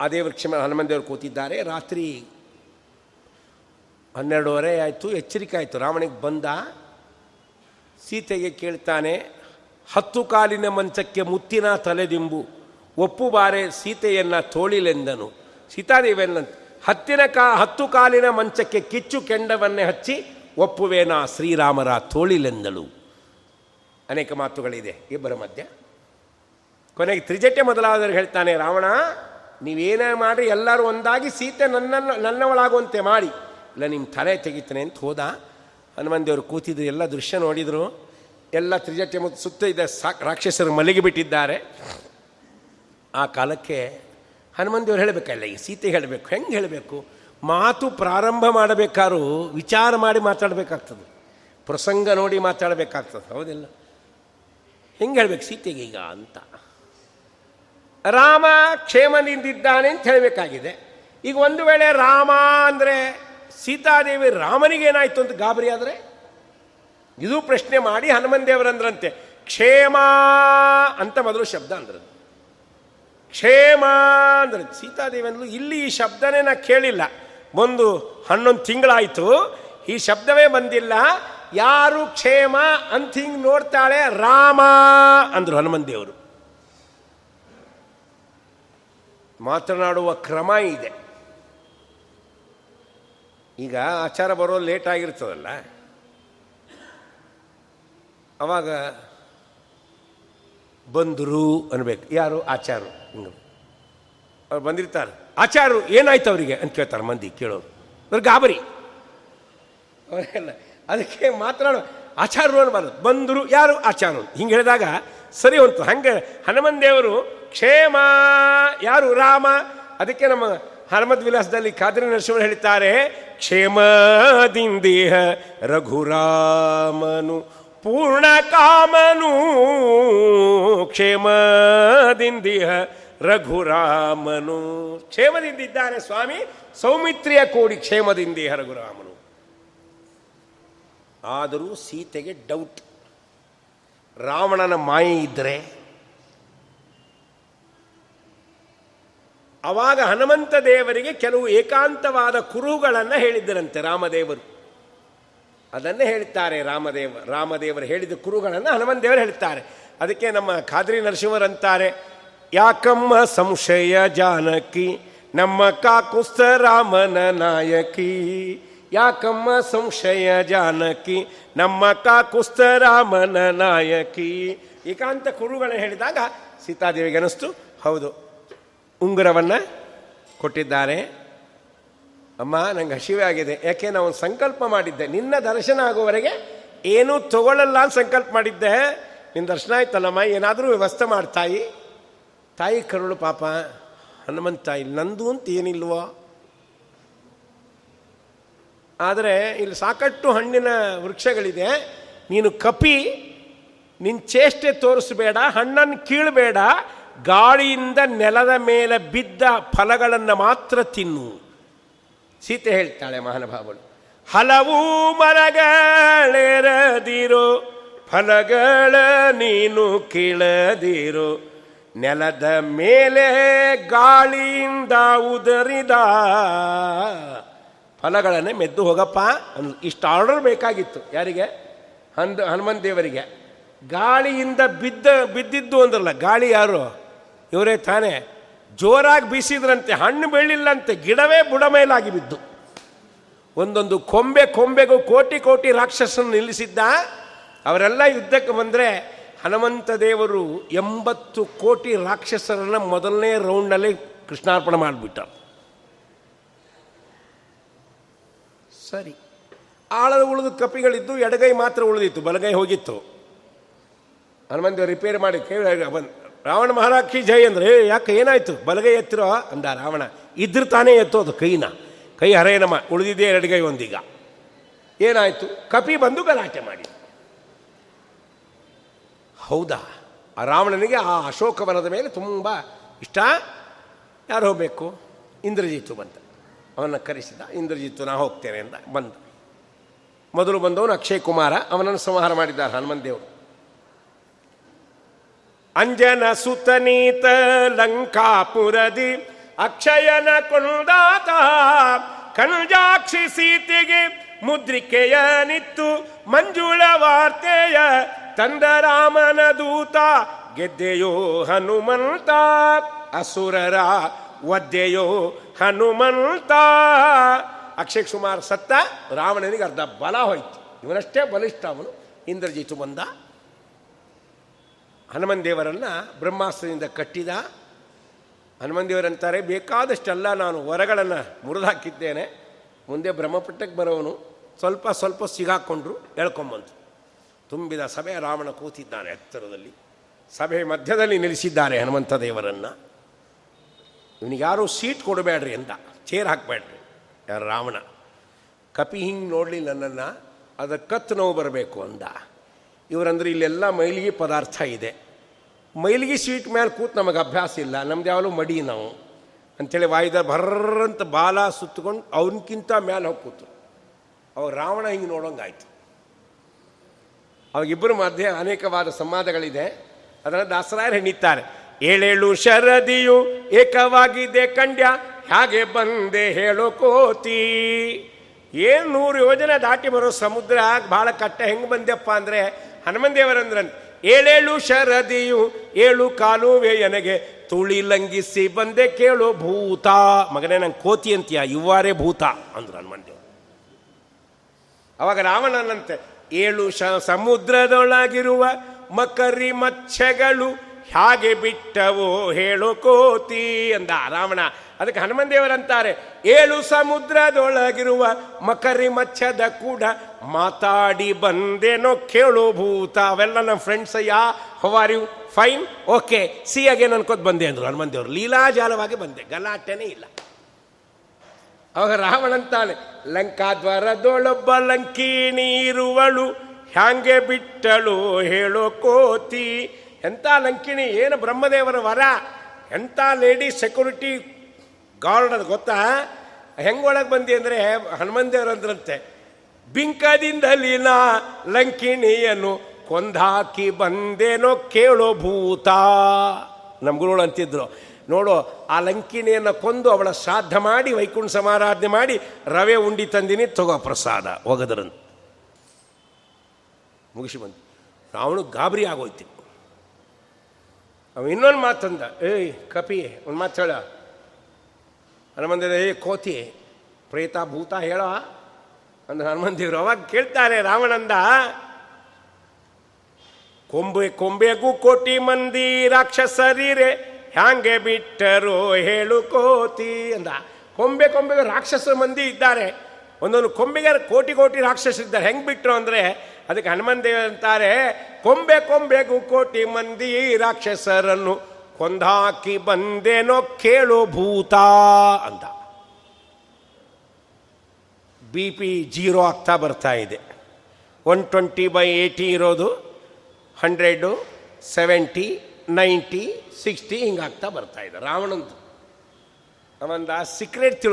ಅದೇ ವೃಕ್ಷ ಹನುಮಂದೇವರು ಕೂತಿದ್ದಾರೆ. ರಾತ್ರಿ ಹನ್ನೆರಡುವರೆ ಆಯಿತು, ಎಚ್ಚರಿಕೆ ಆಯಿತು. ರಾವಣಿಗೆ ಬಂದ, ಸೀತೆಗೆ ಕೇಳ್ತಾನೆ, ಹತ್ತು ಕಾಲಿನ ಮಂಚಕ್ಕೆ ಮುತ್ತಿನ ತಲೆದಿಂಬು, ಒಪ್ಪು ಬಾರೆ ಸೀತೆಯನ್ನು ತೋಳಿಲೆಂದನು. ಸೀತಾದೇವಿಯನ್ನ ಹತ್ತಿನ ಕಾ, ಹತ್ತು ಕಾಲಿನ ಮಂಚಕ್ಕೆ ಕಿಚ್ಚು ಕೆಂಡವನ್ನೇ ಹಚ್ಚಿ, ಒಪ್ಪುವೇನಾ ಶ್ರೀರಾಮರ ತೋಳಿಲೆಂದಳು. ಅನೇಕ ಮಾತುಗಳಿದೆ. ಇಬ್ಬರ ಮಧ್ಯೆ. ಕೊನೆಗೆ ತ್ರಿಜಟೆ ಮೊದಲಾದವರು ಹೇಳ್ತಾನೆ, ರಾವಣ, ನೀವೇನೇ ಮಾಡಿರಿ? ಎಲ್ಲರೂ ಒಂದಾಗಿ ಸೀತೆ ನನ್ನನ್ನು, ನನ್ನವಳಾಗುವಂತೆ ಮಾಡಿ. ಇಲ್ಲ ನಿಮ್ಮ ತಲೆ ತೆಗಿತಾನೆ ಅಂತ ಹೋದ. ಹನುಮಂದೇವರು ಕೂತಿದ್ರು, ಎಲ್ಲ ದೃಶ್ಯ ನೋಡಿದರು. ಎಲ್ಲ ತ್ರಿಜಟೆ ಮತ್ತು ಸುತ್ತ ಇದ್ದ ಸಾ, ರಾಕ್ಷಸರು ಮಲಗಿಬಿಟ್ಟಿದ್ದಾರೆ. ಆ ಕಾಲಕ್ಕೆ ಹನುಮಂದೇವ್ರು ಹೇಳಬೇಕಲ್ಲ ಈ ಸೀತೆ ಹೇಳಬೇಕು, ಹೆಂಗೆ ಹೇಳಬೇಕು? ಮಾತು ಪ್ರಾರಂಭ ಮಾಡಬೇಕಾದ್ರೂ ವಿಚಾರ ಮಾಡಿ ಮಾತಾಡಬೇಕಾಗ್ತದೆ. ಪ್ರಸಂಗ ನೋಡಿ ಮಾತಾಡಬೇಕಾಗ್ತದೆ, ಹೌದಿಲ್ಲ? ಹೆಂಗೆ ಹೇಳ್ಬೇಕು ಸೀತೆಗೆ ಈಗ ಅಂತ? ರಾಮ ಕ್ಷೇಮದಿಂದಿದ್ದಾನೆ ಅಂತ ಹೇಳಬೇಕಾಗಿದೆ. ಈಗ ಒಂದು ವೇಳೆ ರಾಮ ಅಂದರೆ ಸೀತಾದೇವಿ ರಾಮನಿಗೇನಾಯಿತು ಅಂತ ಗಾಬರಿ ಆದರೆ? ಇದು ಪ್ರಶ್ನೆ ಮಾಡಿ ಹನುಮಂದೇವರಂದ್ರಂತೆ ಕ್ಷೇಮ ಅಂತ ಮೊದಲು ಶಬ್ದ ಅಂದ್ರದ್ದು. ಕ್ಷೇಮ ಅಂದ್ರೆ ಸೀತಾದೇವಿ ಅಂದ್ಲು ಇಲ್ಲಿ ಈ ಶಬ್ದನೇ ನಾ ಕೇಳಿಲ್ಲ. ಒಂದು ಹನ್ನೊಂದು ತಿಂಗಳಾಯಿತು. ಈ ಶಬ್ದವೇ ಬಂದಿಲ್ಲ. ಯಾರು ಕ್ಷೇಮ ಅಂತ ಹಿಂಗೆ ನೋಡ್ತಾಳೆ ರಾಮ ಅಂದರು ಹನುಮಂದೇವರು ಮಾತನಾಡುವ ಕ್ರಮ ಇದೆ. ಈಗ ಆಚಾರ ಬರೋ ಲೇಟ್ ಆಗಿರ್ತದಲ್ಲ? ಅವಾಗ ಬಂದರು ಅನ್ಬೇಕು. ಯಾರು? ಆಚಾರು. ಹಿಂಗೆ. ಅವ್ರು ಬಂದಿರ್ತಾರೆ. ಆಚಾರು, ಏನಾಯ್ತು ಅವರಿಗೆ? ಅಂತ ಕೇಳ್ತಾರೆ ಮಂದಿ, ಕೇಳೋರು. ಅವ್ರು ಗಾಬರಿ. ಅವರೆಲ್ಲ, ಅದಕ್ಕೆ ಮಾತನಾಡೋ. ಆಚಾರರು ಅನ್ಬಾರ್ದು ಬಂದರು ಯಾರು? ಆಚಾರರು ಹಿಂಗೆ ಹೇಳಿದಾಗ ಸರಿ ಹೊಂತು ಹಂಗೆ ಹನುಮನ್ ದೇವರು ಕ್ಷೇಮ. ಯಾರು? ರಾಮ. ಅದಕ್ಕೆ ನಮ್ಮ ಹನುಮದ್ ವಿಲಾಸದಲ್ಲಿ ಖಾದ್ರಿ ನರಸಿಂಹ ಹೇಳ್ತಾರೆ ಕ್ಷೇಮದಿಂದೇಹ ರಘುರಾಮನು ಪೂರ್ಣ ಕಾಮನು. ಕ್ಷೇಮದಿಂದಿಹ ರಘುರಾಮನು. ಕ್ಷೇಮದಿಂದಿದ್ದಾನೆ ಸ್ವಾಮಿ. ಸೌಮಿತ್ರಿಯ ಕೋಡಿ ಕ್ಷೇಮದಿಂದಿಹ ರಘುರಾಮನು. ಆದರೂ ಸೀತೆಗೆ ಡೌಟ್ ರಾವಣನ ಮಾಯೆ ಇದ್ದರೆ ಅವಾಗ ಹನುಮಂತ ದೇವರಿಗೆ ಕೆಲವು ಏಕಾಂತವಾದ ಕುರುಗಳನ್ನು ಹೇಳಿದ್ದರಂತೆ ರಾಮದೇವರು. ಅದನ್ನೇ ಹೇಳ್ತಾರೆ ರಾಮದೇವ, ರಾಮದೇವರು ಹೇಳಿದ ಕುರುಗಳನ್ನು ಹನುಮಂತ ದೇವರು ಹೇಳ್ತಾರೆ. ಅದಕ್ಕೆ ನಮ್ಮ ಖಾದ್ರಿ ನರಸಿಂಹರಂತಾರೆ ಯಾಕಮ್ಮ ಸಂಶಯ ಜಾನಕಿ, ನಮ್ಮ ಕಾಕುಸ್ತ ರಾಮನ ನಾಯಕಿ. ಯಾಕಮ್ಮ ಸಂಶಯ ಜಾನಕಿ, ನಮ್ಮ ಕಾಕುಸ್ತ ರಾಮನ ನಾಯಕಿ. ಏಕಾಂತ ಕುರುಗಳನ್ನು ಹೇಳಿದಾಗ ಸೀತಾದೇವಿಗೆ ಅನಿಸ್ತು, ಹೌದು ಉಂಗುರವನ್ನು ಕೊಟ್ಟಿದ್ದಾರೆ. ಅಮ್ಮ, ನಂಗೆ ಹಸಿವೆ ಆಗಿದೆ. ಯಾಕೆ ನಾವು ಸಂಕಲ್ಪ ಮಾಡಿದ್ದೆ. ನಿನ್ನ ದರ್ಶನ ಆಗುವವರೆಗೆ ಏನೂ ತಗೊಳ್ಳಲ್ಲ ಅಂತ ಸಂಕಲ್ಪ ಮಾಡಿದ್ದೆ. ನಿನ್ನ ದರ್ಶನ ಆಯ್ತಲ್ಲಮ್ಮ, ಏನಾದರೂ ವ್ಯವಸ್ಥೆ ಮಾಡ್ತಾಯಿ ತಾಯಿ. ಕರುಳು ಪಾಪ. ಹನುಮಂತ ಇಲ್ಲಿ ನಂದು ಅಂತ ಏನಿಲ್ವೋ. ಆದರೆ ಇಲ್ಲಿ ಸಾಕಷ್ಟು ಹಣ್ಣಿನ ವೃಕ್ಷಗಳಿದೆ. ನೀನು ಕಪಿ ನಿನ್ನ ಚೇಷ್ಟೆ ತೋರಿಸಬೇಡ ಹಣ್ಣನ್ನು ಕೀಳಬೇಡ. ಗಾಳಿಯಿಂದ ನೆಲದ ಮೇಲೆ ಬಿದ್ದ ಫಲಗಳನ್ನು ಮಾತ್ರ ತಿನ್ನು. ಸೀತೆ ಹೇಳ್ತಾಳೆ ಮಹಾನುಭಾವಳು, ಹಲವು ಮರಗಳೆರದಿರೋ, ಫಲಗಳ ನೀನು ಕೀಳದಿರೋ, ನೆಲದ ಮೇಲೆ ಗಾಳಿಯಿಂದ ಉದರಿದ ಫಲಗಳನ್ನೇ ಮೆದ್ದು ಹೋಗಪ್ಪ ಅನ್ ಇಷ್ಟು ಆರ್ಡರ್ ಬೇಕಾಗಿತ್ತು. ಯಾರಿಗೆ? ಹನ್ ಹನುಮಂತ ದೇವರಿಗೆ ಗಾಳಿಯಿಂದ ಬಿದ್ದ, ಬಿದ್ದಿದ್ದು ಅಂದ್ರಲ್ಲ, ಗಾಳಿ ಯಾರು? ಇವರೇ ತಾನೇ ಜೋರಾಗಿ ಬೀಸಿದ್ರಂತೆ, ಹಣ್ಣು ಬೆಳಿಲ್ಲಂತೆ ಗಿಡವೇ ಬುಡ ಮೇಲಾಗಿ ಬಿದ್ದು. ಒಂದೊಂದು ಕೊಂಬೆ ಕೊಂಬೆಗೂ ಕೋಟಿ ಕೋಟಿ ರಾಕ್ಷಸನ್ನು ನಿಲ್ಲಿಸಿದ್ದ ಅವರೆಲ್ಲ ಯುದ್ಧಕ್ಕೆ ಬಂದರೆ ಹನುಮಂತ ದೇವರು ಎಂಬತ್ತು ಕೋಟಿ ರಾಕ್ಷಸರನ್ನು ಮೊದಲನೇ ರೌಂಡ್ನಲ್ಲಿ ಕೃಷ್ಣಾರ್ಪಣೆ ಮಾಡಿಬಿಟ್ಟ ಸರಿ. ಆಳದ ಉಳಿದು ಕಪಿಗಳಿದ್ದು ಎಡಗೈ ಮಾತ್ರ ಉಳಿದಿತ್ತು, ಬಲಗೈ ಹೋಗಿತ್ತು. ಹನುಮಂತ ರಿಪೇರಿ ಮಾಡಿ ಕೇಳಿ, ಬಂದ್ ರಾವಣ ಮಹಾರಾಕ್ಷಿ ಜೈ ಅಂದ್ರೆ ಯಾಕೆ ಏನಾಯ್ತು? ಬಲಗೈ ಎತ್ತಿರೋ? ಅಂದ ರಾವಣ, ಇದ್ರ ತಾನೇ ಎತ್ತೋದು ಕೈನ. ಕೈ ಹರೇನಮ್ಮ ಉಳಿದಿದೆ ಎರಡುಗೈ ಒಂದೀಗ. ಏನಾಯ್ತು? ಕಪಿ ಬಂದು ಗಲಾಟೆ ಮಾಡಿ ಹೌದಾ? ಆ ರಾವಣನಿಗೆ ಆ ಅಶೋಕವನದ ಮೇಲೆ ತುಂಬ ಇಷ್ಟ. ಯಾರು ಹೋಗಬೇಕು? ಇಂದ್ರಜಿತ್ತು ಬಂತ ಅವನನ್ನು ಕರೆಸಿದ, ಇಂದ್ರಜಿತ್ತು, ನಾ ಹೋಗ್ತೇನೆ ಅಂತ ಬಂದ. ಮೊದಲು ಬಂದವನು ಅಕ್ಷಯ್ ಕುಮಾರ, ಅವನನ್ನು ಸಂಹಾರ ಮಾಡಿದ್ದಾರೆ ಹನುಮಂತ ದೇವರು. ಅಂಜನ ಸುತನೀತ ಲಂಕಾಪುರದಿ ಅಕ್ಷಯನ ಕೊಂದಾತ ಕಣಜಾಕ್ಷಿ ಸೀತೆಗೆ ಮುದ್ರಿಕೆಯ ನಿತ್ತು ಮಂಜುಳ ವಾರ್ತೆಯ ತಂದ ರಾಮನ ದೂತ ಗೆದ್ದೆಯೋ ಹನುಮಂತ ಅಸುರರ ಒದ್ದೆಯೋ ಹನುಮಂತ. ಅಕ್ಷಯ್ ಕುಮಾರ್ ಸತ್ತ ರಾವಣನಿಗೆ ಅರ್ಧ ಬಲ ಹೋಯ್ತು. ಇವನಷ್ಟೇ ಬಲಿಷ್ಠ ಅವನು. ಇಂದ್ರಜಿತು ಬಂದ. ಹನುಮನ್ ದೇವರನ್ನು ಬ್ರಹ್ಮಾಸ್ತ್ರದಿಂದ ಕಟ್ಟಿದ. ಹನುಮನ್ ದೇವರಂತಾರೆ ಬೇಕಾದಷ್ಟೆಲ್ಲ ನಾನು ವರಗಳನ್ನು ಮುರಿದಾಕಿದ್ದೇನೆ. ಮುಂದೆ ಬ್ರಹ್ಮಪಟ್ಟಕ್ಕೆ ಬರೋವನು. ಸ್ವಲ್ಪ ಸ್ವಲ್ಪ ಸಿಗಾಕೊಂಡ್ರು ಎಳ್ಕೊಂಬಂತು. ತುಂಬಿದ ಸಭೆ ರಾವಣ ಕೂತಿದ್ದಾನೆ ಹತ್ತಿರದಲ್ಲಿ ಸಭೆ ಮಧ್ಯದಲ್ಲಿ ನಿಲ್ಲಿಸಿದ್ದಾರೆ ಹನುಮಂತ ದೇವರನ್ನು. ಇವನಿಗೆ ಯಾರೂ ಸೀಟ್ ಕೊಡಬೇಡ್ರಿ ಅಂತ, ಚೇರ್ ಹಾಕಬೇಡ್ರಿ ಯಾರು ರಾವಣ. ಕಪಿ ಹಿಂಗೆ ನೋಡಲಿ ನನ್ನನ್ನು, ಅದಕ್ಕೆ ಕತ್ತು ನೋವು ಬರಬೇಕು ಅಂದ. ಇವರಂದ್ರೆ ಇಲ್ಲೆಲ್ಲ ಮೈಲಿಗೆ ಪದಾರ್ಥ ಇದೆ. ಮೈಲಿಗೆ ಸೀಟ್ ಮೇಲೆ ಕೂತು ನಮಗೆ ಅಭ್ಯಾಸ ಇಲ್ಲ. ನಮ್ದು ಯಾವಾಗಲೂ ಮಡಿ ನಾವು. ಅಂಥೇಳಿ ವಾಯ್ದ ಭರ್ರಂತ ಬಾಲ ಸುತ್ತಕೊಂಡು ಅವನಕ್ಕಿಂತ ಮೇಲೆ ಹೋಗಿ ಕೂತು. ಅವಾಗ ರಾವಣ ಹಿಂಗೆ ನೋಡೋಂಗಾಯ್ತು. ಅವಾಗಿಬ್ಬರ ಮಧ್ಯೆ ಅನೇಕವಾದ ಸಂವಾದಗಳಿದೆ. ಅದನ್ನು ದಾಸರಾಯರು ಹೆಣ್ಣಿತ್ತಾರೆ ಏಳೇಳು ಶರದಿಯು ಏಕವಾಗಿದೆ ಕಂಡ್ಯ ಹಾಗೆ ಬಂದೆ ಹೇಳೋ ಕೋತಿ. ಏನು ನೂರು ಯೋಜನೆ ದಾಟಿ ಬರೋ ಸಮುದ್ರ ಭಾಳ ಕಟ್ಟ ಹೆಂಗೆ ಬಂದ್ಯಪ್ಪ ಅಂದರೆ ಹನುಮಂದೇವರಂದ್ರನ್ ಏಳೇಳು ಶರದಿಯು, ಏಳು ಕಾಲುವೆ ಎನಗೆ ತುಳಿ ಲಂಗಿಸಿ ಬಂದೆ ಕೇಳು ಭೂತ. ಮಗನೇ, ನಂಗೆ ಕೋತಿ ಅಂತೀಯ? ಇವ್ವಾರೇ ಭೂತ. ಅಂದ್ರು ಹನುಮಂದೇವರು ಅವಾಗ ರಾವಣನಂತೆ, ಏಳು ಶ, ಸಮುದ್ರದೊಳಗಿರುವ ಮಕರಿ ಮಚ್ಚೆಗಳು ಹಾಗೆ ಬಿಟ್ಟವೋ ಹೇಳು ಕೋತಿ ಅಂದ. ರಾವಣ ಅದಕ್ಕೆ ಹನುಮಂದೇವರಂತಾರೆ ಏಳು ಸಮುದ್ರದೊಳಗಿರುವ ಮಕರಿ ಮಚ್ಚದ ಕೂಡ ಮಾತಾಡಿ ಬಂದೇನೋ ಕೇಳು ಭೂತ. ಅವೆಲ್ಲ ನಮ್ಮ friends yeah how are you fine okay see again ಅನ್ಕೋತ ಬಂದೆ? ಅಂದರು ಹನುಮಂತೇವರು. ಲೀಲಾಜಾಲವಾಗಿ ಬಂದೆ. ಗಲಾಟೆನೇ ಇಲ್ಲ. ಅವಾಗ ರಾವಣಂತಾನೆ ಲಂಕಾದ್ವಾರದೊಳೊಬ್ಬ ಲಂಕಿಣಿ ಇರುವಳು ಹ್ಯಾಂಗೆ ಬಿಟ್ಟಳು ಹೇಳೋ ಕೋತಿ? ಎಂಥ ಲಂಕಿಣಿ, ಏನು ಬ್ರಹ್ಮದೇವರ ವರ? ಎಂಥ ಲೇಡಿ ಸೆಕ್ಯೂರಿಟಿ ಗಾರ್ಡ್ ಅದು ಗೊತ್ತಾ ಹೆಂಗೊಳಗೆ ಬಂದಿ ಅಂದರೆ ಹನುಮಂತೇವರಂದ್ರಂತೆ ಬಿಂಕದಿಂದಲಿ ಲೀನ ಲಂಕಿಣಿಯನ್ನು ಕೊಂದಾಕಿ ಬಂದೇನೋ ಕೇಳೋ ಭೂತ. ನಮ್ಮ ಗುರುಗಳು ಅಂತಿದ್ರು, ನೋಡು, ಆ ಲಂಕಿಣಿಯನ್ನು ಕೊಂದು ಅವಳ ಶ್ರಾದ್ದ ಮಾಡಿ, ವೈಕುಂಠ ಸಮಾರಾಧನೆ ಮಾಡಿ, ರವೆ ಉಂಡಿ ತಂದಿನಿ, ತಗೋ ಪ್ರಸಾದ. ಹೋಗದ್ರಂತ ಮುಗಿಸಿ ಬಂದು. ರಾವಣ ಗಾಬರಿ ಆಗೋಯ್ತು. ಅವ ಇನ್ನೊಂದು ಮಾತಂದ ಏಯ್ ಕಪಿ, ಒಂದು ಮಾತು ಹೇಳ. ಹನುಮಂತ ಏ, ಕೋತಿ, ಪ್ರೇತ ಭೂತ ಹೇಳೋ? ಅಂದ್ರೆ ಹನುಮಂತೇವರು ಅವಾಗ ಕೇಳ್ತಾರೆ ರಾವಣಂದ ಕೊಂಬೆ, ಕೊಂಬೆಗೂ ಕೋಟಿ ಮಂದಿ ರಾಕ್ಷಸರಿರೆ, ಹ್ಯಾಂಗೆ ಬಿಟ್ಟರು ಹೇಳು ಕೋತಿ? ಅಂದ. ಕೊಂಬೆ, ಕೊಂಬೆಗೆ ರಾಕ್ಷಸ ಮಂದಿ ಇದ್ದಾರೆ. ಒಂದೊಂದು ಕೊಂಬೆಗೆ ಕೋಟಿ ಕೋಟಿ ರಾಕ್ಷಸರಿದ್ದಾರೆ ಹೆಂಗೆ ಬಿಟ್ಟರು ಅಂದರೆ, ಅದಕ್ಕೆ ಹನುಮಂದೇವ ಅಂತಾರೆ, ಕೊಂಬೆ, ಕೊಂಬೆಗೂ ಕೋಟಿ ಮಂದಿ ರಾಕ್ಷಸರನ್ನು ಕೊಂದಾಕಿ ಬಂದೇನೋ ಕೇಳು ಭೂತ ಅಂತ ಬಿ ಪಿ ಜೀರೋ ಆಗ್ತಾ ಬರ್ತಾ ಇದೆ. ಒನ್ ಟ್ವೆಂಟಿ ಬೈ ಏಯ್ಟಿ ಇರೋದು ಹಂಡ್ರೆಡು, ಸೆವೆಂಟಿ, ನೈಂಟಿ, ಸಿಕ್ಸ್ಟಿ ಹಿಂಗಾಗ್ತಾ ಬರ್ತಾ ಇದೆ. ರಾವಣಂದು. ಅವಂದ ಸೀಕ್ರೆಟ್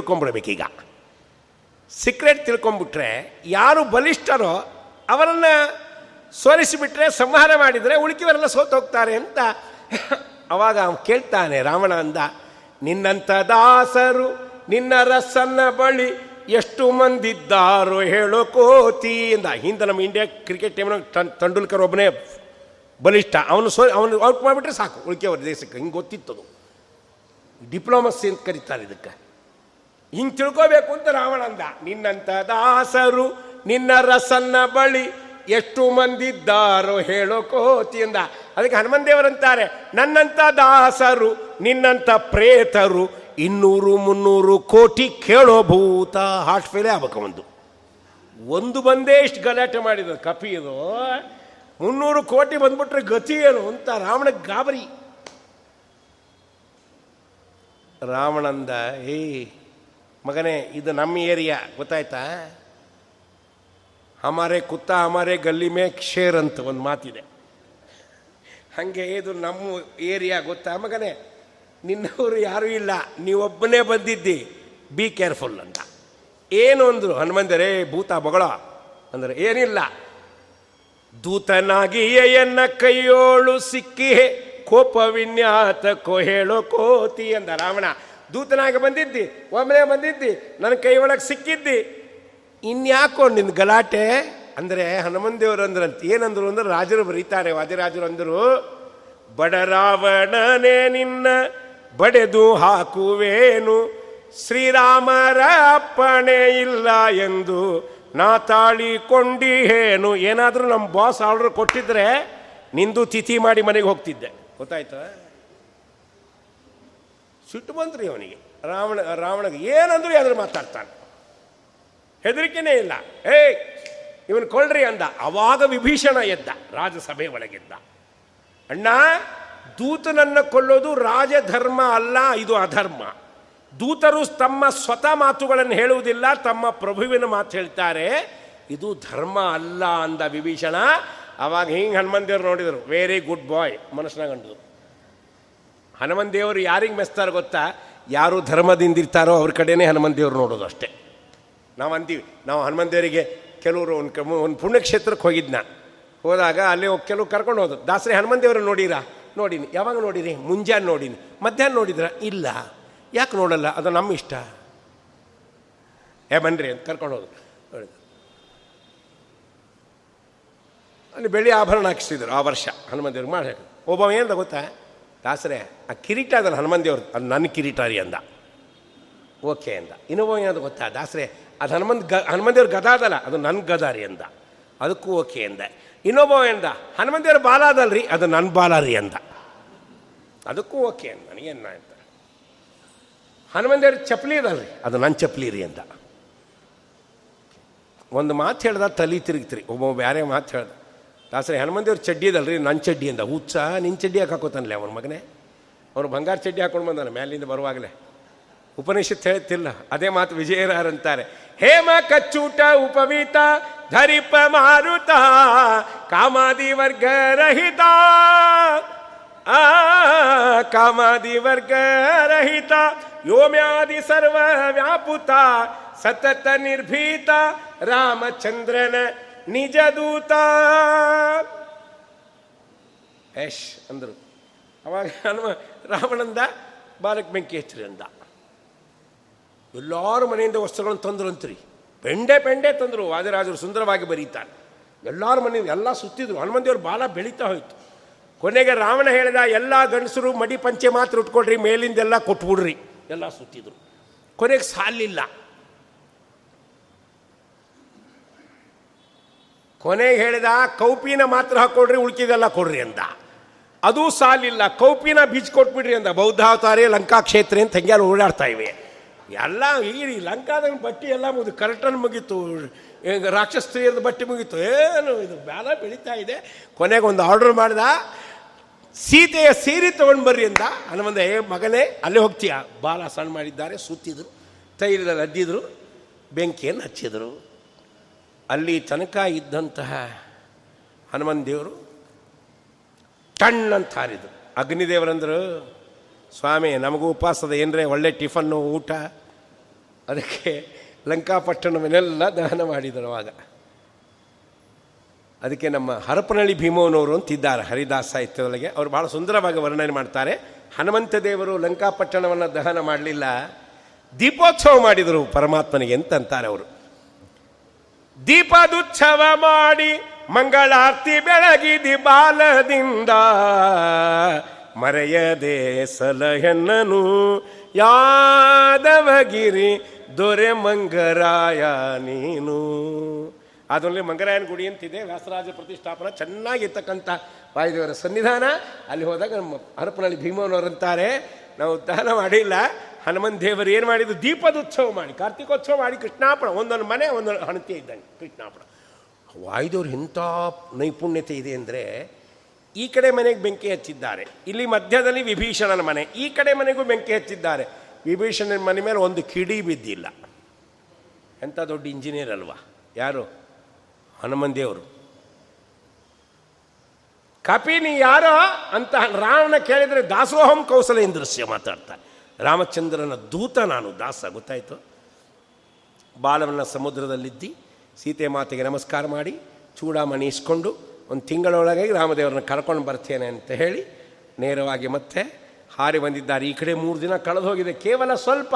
ಈಗ. ಸೀಕ್ರೆಟ್ ತಿಳ್ಕೊಂಬಿಟ್ರೆ ಯಾರು ಬಲಿಷ್ಠರೋ ಅವರನ್ನು ಸೋಲಿಸಿಬಿಟ್ರೆ ಸಂಹಾರ ಮಾಡಿದರೆ ಉಳುಕಿವರೆಲ್ಲ ಸೋತೋಗ್ತಾರೆ ಅಂತ ಅವಾಗ ಅವನು ಕೇಳ್ತಾನೆ, ರಾವಣ ಅಂದ, ನಿನ್ನಂಥ ದಾಸರು ನಿನ್ನ ರಸನ್ನ ಬಳಿ ಎಷ್ಟು ಮಂದಿದ್ದಾರೋ ಹೇಳೋ ಕೋತಿ ಅಂದ ಹಿಂದೆ ನಮ್ಮ ಇಂಡಿಯಾ ಕ್ರಿಕೆಟ್ ಟೀಮ್ನ ತಂಡೂಲ್ಕರ್ ಒಬ್ಬನೇ ಬಲಿಷ್ಠ. ಅವನು ಸೋ, ಅವನು ಔಟ್ ಮಾಡಿಬಿಟ್ರೆ ಸಾಕು, ಉಳಿಕೆಯವ್ರ ದೇಶಕ್ಕೆ. ಹಿಂಗೆ ಗೊತ್ತಿತ್ತದು. ಡಿಪ್ಲೊಮಸಿ ಅಂತ ಕರೀತಾರೆ ಇದಕ್ಕೆ. ಹಿಂಗೆ ತಿಳ್ಕೋಬೇಕು ಅಂತ ರಾವಣ ಅಂದ, ನಿನ್ನಂಥ ದಾಸರು ನಿನ್ನ ರಸನ್ನ ಬಳಿ ಎಷ್ಟು ಮಂದಿದ್ದಾರೋ ಹೇಳೋ ಕೋತಿ ಅದಕ್ಕೆ ಅದಕ್ಕೆ ಹನುಮಂದೇವರಂತಾರೆ ನನ್ನಂಥ ದಾಸರು, ನಿನ್ನಂಥ ಪ್ರೇತರು, ಇನ್ನೂರು ಮುನ್ನೂರು ಕೋಟಿ ಕೇಳೋ ಭೂತ ಹಾಟ್ ಫೇಲೇ ಆಗ್ಬೇಕು ಒಂದು. ಒಂದು ಬಂದೇ ಇಷ್ಟು ಗಲಾಟೆ ಮಾಡಿದ ಕಪಿ ಇದು. ಮುನ್ನೂರು ಕೋಟಿ ಬಂದ್ಬಿಟ್ರೆ ಗತಿ ಏನು ಅಂತ ರಾವಣ ಗಾಬರಿ. ರಾವಣಂದ ಏ ಮಗನೇ, ಇದು ನಮ್ಮ ಏರಿಯಾ, ಗೊತ್ತಾಯ್ತಾ? ಹಮಾರೆ ಕುತ್ತ ಹಮಾರೆ ಗಲ್ಲಿ ಮೇ ಶೇರ್ ಅಂತ ಒಂದು ಮಾತಿದೆ. ಹಾಗೆ ಇದು ನಮ್ಮ ಏರಿಯಾ ಗೊತ್ತಾ? ಮಗನೇ, ನಿನ್ನವರು ಯಾರೂ ಇಲ್ಲ. ನೀವೊಬ್ಬನೇ ಬಂದಿದ್ದಿ. ಬಿ ಕೇರ್ಫುಲ್ ಅಂತ. ಏನು ಅಂದರು? ಹನುಮಂತರೇ, ಭೂತ ಬಗಳ. ಅಂದರೆ ಏನಿಲ್ಲ. ದೂತನಾಗಿ ಎನ್ನ ಕೈಯೋಳು ಸಿಕ್ಕಿ ಕೋಪ ವಿನ್ಯಾತ ಕೋ ಹೇಳೋ ಕೋತಿ ಅಂದ ರಾವಣ. ದೂತನಾಗಿ ಬಂದಿದ್ದಿ ಒಮ್ಮನೆ ಬಂದಿದ್ದಿ, ನನ್ನ ಕೈ ಒಳಗೆ ಸಿಕ್ಕಿದ್ದಿ. ಇನ್ಯಾಕೋ ನಿನ್ನ ಗಲಾಟೆ? ಅಂದರೆ ಹನುಮಂದೇವರು ಅಂದ್ರಂತ. ಏನಂದ್ರು ಅಂದ್ರೆ ರಾಜರು ಬರೀತಾರೆ, ವಾದಿರಾಜರು ಅಂದರು, ಬಡ ರಾವಣನೇ ನಿನ್ನ ಬಡೆದು ಹಾಕುವೇನು, ಶ್ರೀರಾಮರ ಅಪ್ಪಣೆ ಇಲ್ಲ ಎಂದು ನಾ ತಾಳಿಕೊಂಡಿ ಏನು ಏನಾದರೂ ನಮ್ಮ ಬಾಸ್ ಆರ್ಡರ್ ಕೊಟ್ಟಿದ್ರೆ ನಿಂದು ತಿಥಿ ಮಾಡಿ ಮನೆಗೆ ಹೋಗ್ತಿದ್ದೆ. ಗೊತ್ತಾಯ್ತಾ? ಸಿಟ್ಟು ಬಂದ್ರಿ ಅವನಿಗೆ. ರಾವಣ, ರಾವಣಗೆ ಏನಂದ್ರು ಯಾರು ಮಾತಾಡ್ತಾನೆ. ಹೆದರಿಕೆನೇ ಇಲ್ಲ. ಏಯ್, ಇವನು ಕೊಳ್ರಿ ಅಂದ. ಅವಾಗ ವಿಭೀಷಣ ಎದ್ದ, ರಾಜಸಭೆ ಒಳಗಿದ್ದ ಅಣ್ಣ, ದೂತನನ್ನು ಕೊಲ್ಲೋದು ರಾಜಧರ್ಮ ಅಲ್ಲ, ಇದು ಅಧರ್ಮ. ದೂತರು ತಮ್ಮ ಸ್ವತಃ ಮಾತುಗಳನ್ನು ಹೇಳುವುದಿಲ್ಲ, ತಮ್ಮ ಪ್ರಭುವಿನ ಮಾತು ಹೇಳ್ತಾರೆ. ಇದು ಧರ್ಮ ಅಲ್ಲ ಅಂದ ವಿಭೀಷಣ. ಅವಾಗ ಹಿಂಗೆ ಹನುಮಂದೇವ್ರು ನೋಡಿದರು ವೆರಿ ಗುಡ್ ಬಾಯ್ ಮನಸ್ಸಿನಾಗಂಡು ಹನುಮಂದೇವರು ಯಾರಿಗೆ ಮೆಸ್ತಾರೆ ಗೊತ್ತಾ? ಯಾರು ಧರ್ಮದಿಂದಿರ್ತಾರೋ ಅವ್ರ ಕಡೆನೇ ಹನುಮಂದೇವ್ರು ನೋಡೋದು ಅಷ್ಟೇ. ನಾವು ಅಂತೀವಿ, ನಾವು ಹನುಮಂದೇವರಿಗೆ ಕೆಲವರು ಒಂದು ಒಂದು ಪುಣ್ಯಕ್ಷೇತ್ರಕ್ಕೆ ಹೋಗಿದ್ನ. ಹೋದಾಗ ಅಲ್ಲಿ ಕೆಲವು ಕರ್ಕೊಂಡು ಹೋದ್ರು. ದಾಸರಿ ಹನುಮಂದೇವರು ನೋಡಿರಾ? ನೋಡೀನಿ. ಯಾವಾಗ ನೋಡಿರಿ? ಮುಂಜಾನೆ ನೋಡೀನಿ. ಮಧ್ಯಾಹ್ನ ನೋಡಿದ್ರ? ಇಲ್ಲ. ಯಾಕೆ ನೋಡಲ್ಲ? ಅದು ನಮ್ಮ ಇಷ್ಟ. ಏ, ಬನ್ರಿ ಅಂತ ಕರ್ಕೊಂಡು ಹೋದ್ರು. ನೋಡಿದ್ರು. ಅಲ್ಲಿ ಬೆಳ್ಳಿ ಆಭರಣ ಹಾಕಿಸಿದ್ರು ಆ ವರ್ಷ. ಹನುಮಂತೇವ್ರಿಗೆ ಮಾಡಿ ಒಬ್ಬ ಏನಂತ ಗೊತ್ತಾ? ದಾಸರೇ, ಆ ಕಿರೀಟ ಅದಲ್ಲ ಹನುಮಂತೇವ್ರ ಅದು ನನ್ನ ಕಿರೀಟ ರೀ ಅಂದ. ಓಕೆ ಅಂದ. ಇನ್ನೊಬ್ಬ ಏನದು ಗೊತ್ತಾ? ದಾಸರೇ ಅದು ಹನುಮಂತ್ ಗ ಹನುಮಂದೇವ್ರ ಗದ ಅದಲ್ಲ, ಅದು ನನ್ನ ಗದ ರೀ ಅಂದ. ಅದಕ್ಕೂ ಓಕೆ ಅಂದ. ಇನ್ನೊಬ್ಬ ಎಂದ ಹನುಮಂದೇವ್ರ ಬಾಲ ಅದಲ್ರಿ, ಅದು ನನ್ನ ಬಾಲ ರೀ ಅಂದ. ಅದಕ್ಕೂ ಓಕೆ ಅಂದ, ನನಗೇನು ಅಂತ ಹನುಮಂದೇವ್ರ ಚಪ್ಪಲಿ ಅದಲ್ರಿ, ಅದು ನನ್ನ ಚಪ್ಪಲಿ ರೀ ಅಂದ. ಒಂದು ಮಾತು ಹೇಳ್ದ, ತಲೆ ತಿರುಗ್ತಿರಿ, ಒಬ್ಬ ಬೇರೆ ಮಾತು ಹೇಳ್ದ. ದಾಸರಿ ಹನುಮಂದೇವ್ರ ಚಡ್ಡಿ ಅದಲ್ರಿ ನನ್ನ ಚಡ್ಡಿ ಅಂದ. ಹುಚ್ಚ ನಿನ್ನ ಚಡ್ಡಿ ಹಾಕೋತನ್ ಹಾಕೋತಾನಲ್ಲ ಅವನ ಮಗನೇ? ಅವನು ಬಂಗಾರ ಚಡ್ಡಿ ಹಾಕೊಂಡು ಬಂದಾನೆ ಮೇಲಿಂದ ಬರುವಾಗಲೇ. ಉಪನಿಷತ್ ಹೇಳ್ತಿಲ್ಲ. ಅದೇ ಮಾತು ವಿಜಯರಾರಂತಾರೆ. ಹೇಮ ಕಚ್ಚೂಟ ಉಪವೀತ ಧರಿಪ ಮಾರುತ ಕಾಮಾದಿ ವರ್ಗ ರಹಿತ. ಆ, ಕಾಮಾದಿ ವರ್ಗ ರಹಿತ. ಯೋಮ್ಯಾದಿ ಸರ್ವ ವ್ಯಾಪುತ ಸತತ ನಿರ್ಭೀತ ರಾಮಚಂದ್ರನ ನಿಜ ದೂತ. ಯಶ್ ಅಂದರು. ಅವಾಗ ರಾವಣಂದ ಬಾಲಕ್ ಬೆಂಕಿ ಹೆಚ್ಚರಿ ಅಂದ ಎಲ್ಲರೂ ಮನೆಯಿಂದ ವಸ್ತುಗಳನ್ನು ತಂದ್ರು ಅಂತ್ರಿ ಪೆಂಡೆ ಪೆಂಡೆ ತಂದರು. ವಾದಿರಾಜರು ಸುಂದರವಾಗಿ ಬರೀತಾರೆ. ಎಲ್ಲರ ಮನೆಯಿಂದ ಎಲ್ಲ ಸುತ್ತಿದ್ರು. ಹನುಮಂದೇವ್ರು ಭಾಳ ಬೆಳೀತಾ ಹೋಯ್ತು. ಕೊನೆಗೆ ರಾವಣ ಹೇಳಿದ, ಎಲ್ಲ ಗಂಡಸರು ಮಡಿ ಪಂಚೆ ಮಾತ್ರ ಉಟ್ಕೊಡ್ರಿ ಮೇಲಿಂದೆಲ್ಲ ಕೊಟ್ಬಿಡ್ರಿ. ಎಲ್ಲ ಸುತ್ತಿದ್ರು. ಕೊನೆಗೆ ಸಾಲಿಲ್ಲ. ಕೊನೆಗೆ ಹೇಳಿದ, ಕೌಪಿನ ಮಾತ್ರ ಹಾಕೊಡ್ರಿ ಉಳ್ಕಿದೆಲ್ಲ ಕೊಡ್ರಿ ಅಂದ. ಅದು ಸಾಲಿಲ್ಲ. ಕೌಪಿನ ಬೀಚ್ ಕೊಟ್ಬಿಡ್ರಿ ಅಂದ. ಬೌದ್ಧಾವತಾರಿ ಲಂಕಾ ಕ್ಷೇತ್ರ ಅಂತ ಓಡಾಡ್ತಾ ಇವೆ. ಎಲ್ಲ ಈ ಲಂಕಾದ ಬಟ್ಟೆ ಎಲ್ಲ ಮುಗಿದು ಕರ್ಟನ್ ಮುಗೀತು ರಾಕ್ಷಸ್ತ್ರೀಯದ ಬಟ್ಟೆ ಮುಗೀತು, ಏನು ಇದು ಬೇಡ ಬೆಳೀತಾ ಇದೆ. ಕೊನೆಗೆ ಒಂದು ಆರ್ಡರ್ ಮಾಡಿದ, ಸೀತೆಯ ಸೀರೆ ತೊಗೊಂಡು ಬರ್ರಿ ಅಂದ ಹನುಮಂತ ಏ, ಮಗನೇ, ಅಲ್ಲೇ ಹೋಗ್ತೀಯ. ಬಾಲ ಸಣ್ಣ ಮಾಡಿದ್ದಾರೆ, ಸುತ್ತಿದ್ರು, ತೈಲದಲ್ಲಿ ಅದ್ದಿದ್ರು, ಬೆಂಕಿಯನ್ನು ಹಚ್ಚಿದರು. ಅಲ್ಲಿ ತನಕ ಇದ್ದಂತಹ ಹನುಮನ್ ದೇವರು ಟಣ್ಣಂತ ಹಾರಿದರು ಅಗ್ನಿದೇವರಂದರು ಸ್ವಾಮಿ, ನಮಗೂ ಉಪವಾಸದ ಏನರೇ ಒಳ್ಳೆ ಟಿಫನ್ನು ಊಟ, ಅದಕ್ಕೆ ಲಂಕಾಪಟ್ಟಣವನ್ನೆಲ್ಲ ದಹನ ಮಾಡಿದರು ಆಗ. ಅದಕ್ಕೆ ನಮ್ಮ ಹರಪನಹಳ್ಳಿ ಭೀಮವನವರು ಅಂತಿದ್ದಾರೆ, ಹರಿದಾಸ ಸಾಹಿತ್ಯದೊಳಗೆ ಅವರು ಬಹಳ ಸುಂದರವಾಗಿ ವರ್ಣನೆ ಮಾಡ್ತಾರೆ. ಹನುಮಂತ ದೇವರು ಲಂಕಾಪಟ್ಟಣವನ್ನು ದಹನ ಮಾಡಲಿಲ್ಲ. ದೀಪೋತ್ಸವ ಮಾಡಿದರು ಪರಮಾತ್ಮನಿಗೆ ಅಂತಂತಾರೆ ಅವರು. ದೀಪದುತ್ಸವ ಮಾಡಿ ಮಂಗಳಾರ್ತಿ ಬೆಳಗಿದಿ ಬಾಲದಿಂದ ಮರೆಯದೆ ಸಲಹೆನ್ನನು. ಯಾದವಗಿರಿ ದೊರೆ ಮಂಗರಾಯ ನೀನು. ಅದರಲ್ಲಿ ಮಂಗರಾಯನ ಗುಡಿ ಅಂತಿದೆ, ವ್ಯಾಸರಾಜ ಪ್ರತಿಷ್ಠಾಪನ ಚೆನ್ನಾಗಿರ್ತಕ್ಕಂಥ ವಾಯುದೇವರ ಸನ್ನಿಧಾನ. ಅಲ್ಲಿ ಹೋದಾಗ ನಮ್ಮ ಹರಪನಹಳ್ಳಿ ಭೀಮನವರಂತಾರೆ ನಾವು ದಾನ ಮಾಡಿಲ್ಲ. ಹನುಮನ್ ದೇವರು ಏನು ಮಾಡಿದ್ರು ದೀಪದೋತ್ಸವ ಮಾಡಿ, ಕಾರ್ತಿಕೋತ್ಸವ ಮಾಡಿ ಕೃಷ್ಣಾಪಣ ಒಂದೊಂದು ಮನೆ, ಒಂದೊಂದು ಹಣತೆ ಇದ್ದಂಗೆ ಕೃಷ್ಣಾಪಣ ವಾಯುದೇವ್ರು ಎಂಥ ನೈಪುಣ್ಯತೆ ಇದೆ ಅಂದರೆ ಈ ಕಡೆ ಮನೆಗೆ ಬೆಂಕಿ ಹಚ್ಚಿದ್ದಾರೆ. ಇಲ್ಲಿ ಮಧ್ಯದಲ್ಲಿ ವಿಭೀಷಣನ ಮನೆ, ಈ ಕಡೆ ಮನೆಗೂ ಬೆಂಕಿ ಹಚ್ಚಿದ್ದಾರೆ. ವಿಭೀಷಣನ ಮನೆ ಮೇಲೆ ಒಂದು ಕಿಡಿ ಬಿದ್ದಿಲ್ಲ. ಎಂಥ ದೊಡ್ಡ ಇಂಜಿನಿಯರ್ ಅಲ್ವಾ? ಯಾರು? ಹನುಮಂದೇವರು ಕಪಿ, ನೀ ಯಾರೋ ಅಂತ ರಾವಣ ಕೇಳಿದರೆ ದಾಸೋಹಂ ಕೌಸಲೇಂದ್ರಸ್ಯ ಮಾತಾಡ್ತಾರೆ. ರಾಮಚಂದ್ರನ ದೂತ ನಾನು, ದಾಸ, ಗೊತ್ತಾಯಿತು? ಬಾಲವನ್ನು ಸಮುದ್ರದಲ್ಲಿದ್ದಿ, ಸೀತೆ ಮಾತೆಗೆ ನಮಸ್ಕಾರ ಮಾಡಿ, ಚೂಡಾಮಣಿ ಇಸ್ಕೊಂಡು ಒಂದು ತಿಂಗಳೊಳಗೆ ರಾಮದೇವರನ್ನ ಕರ್ಕೊಂಡು ಬರ್ತೇನೆ ಅಂತ ಹೇಳಿ ನೇರವಾಗಿ ಮತ್ತೆ ಹಾರಿ ಬಂದಿದ್ದಾರೆ. ಈ ಕಡೆ ಮೂರು ದಿನ ಕಳೆದು ಹೋಗಿದೆ. ಕೇವಲ ಸ್ವಲ್ಪ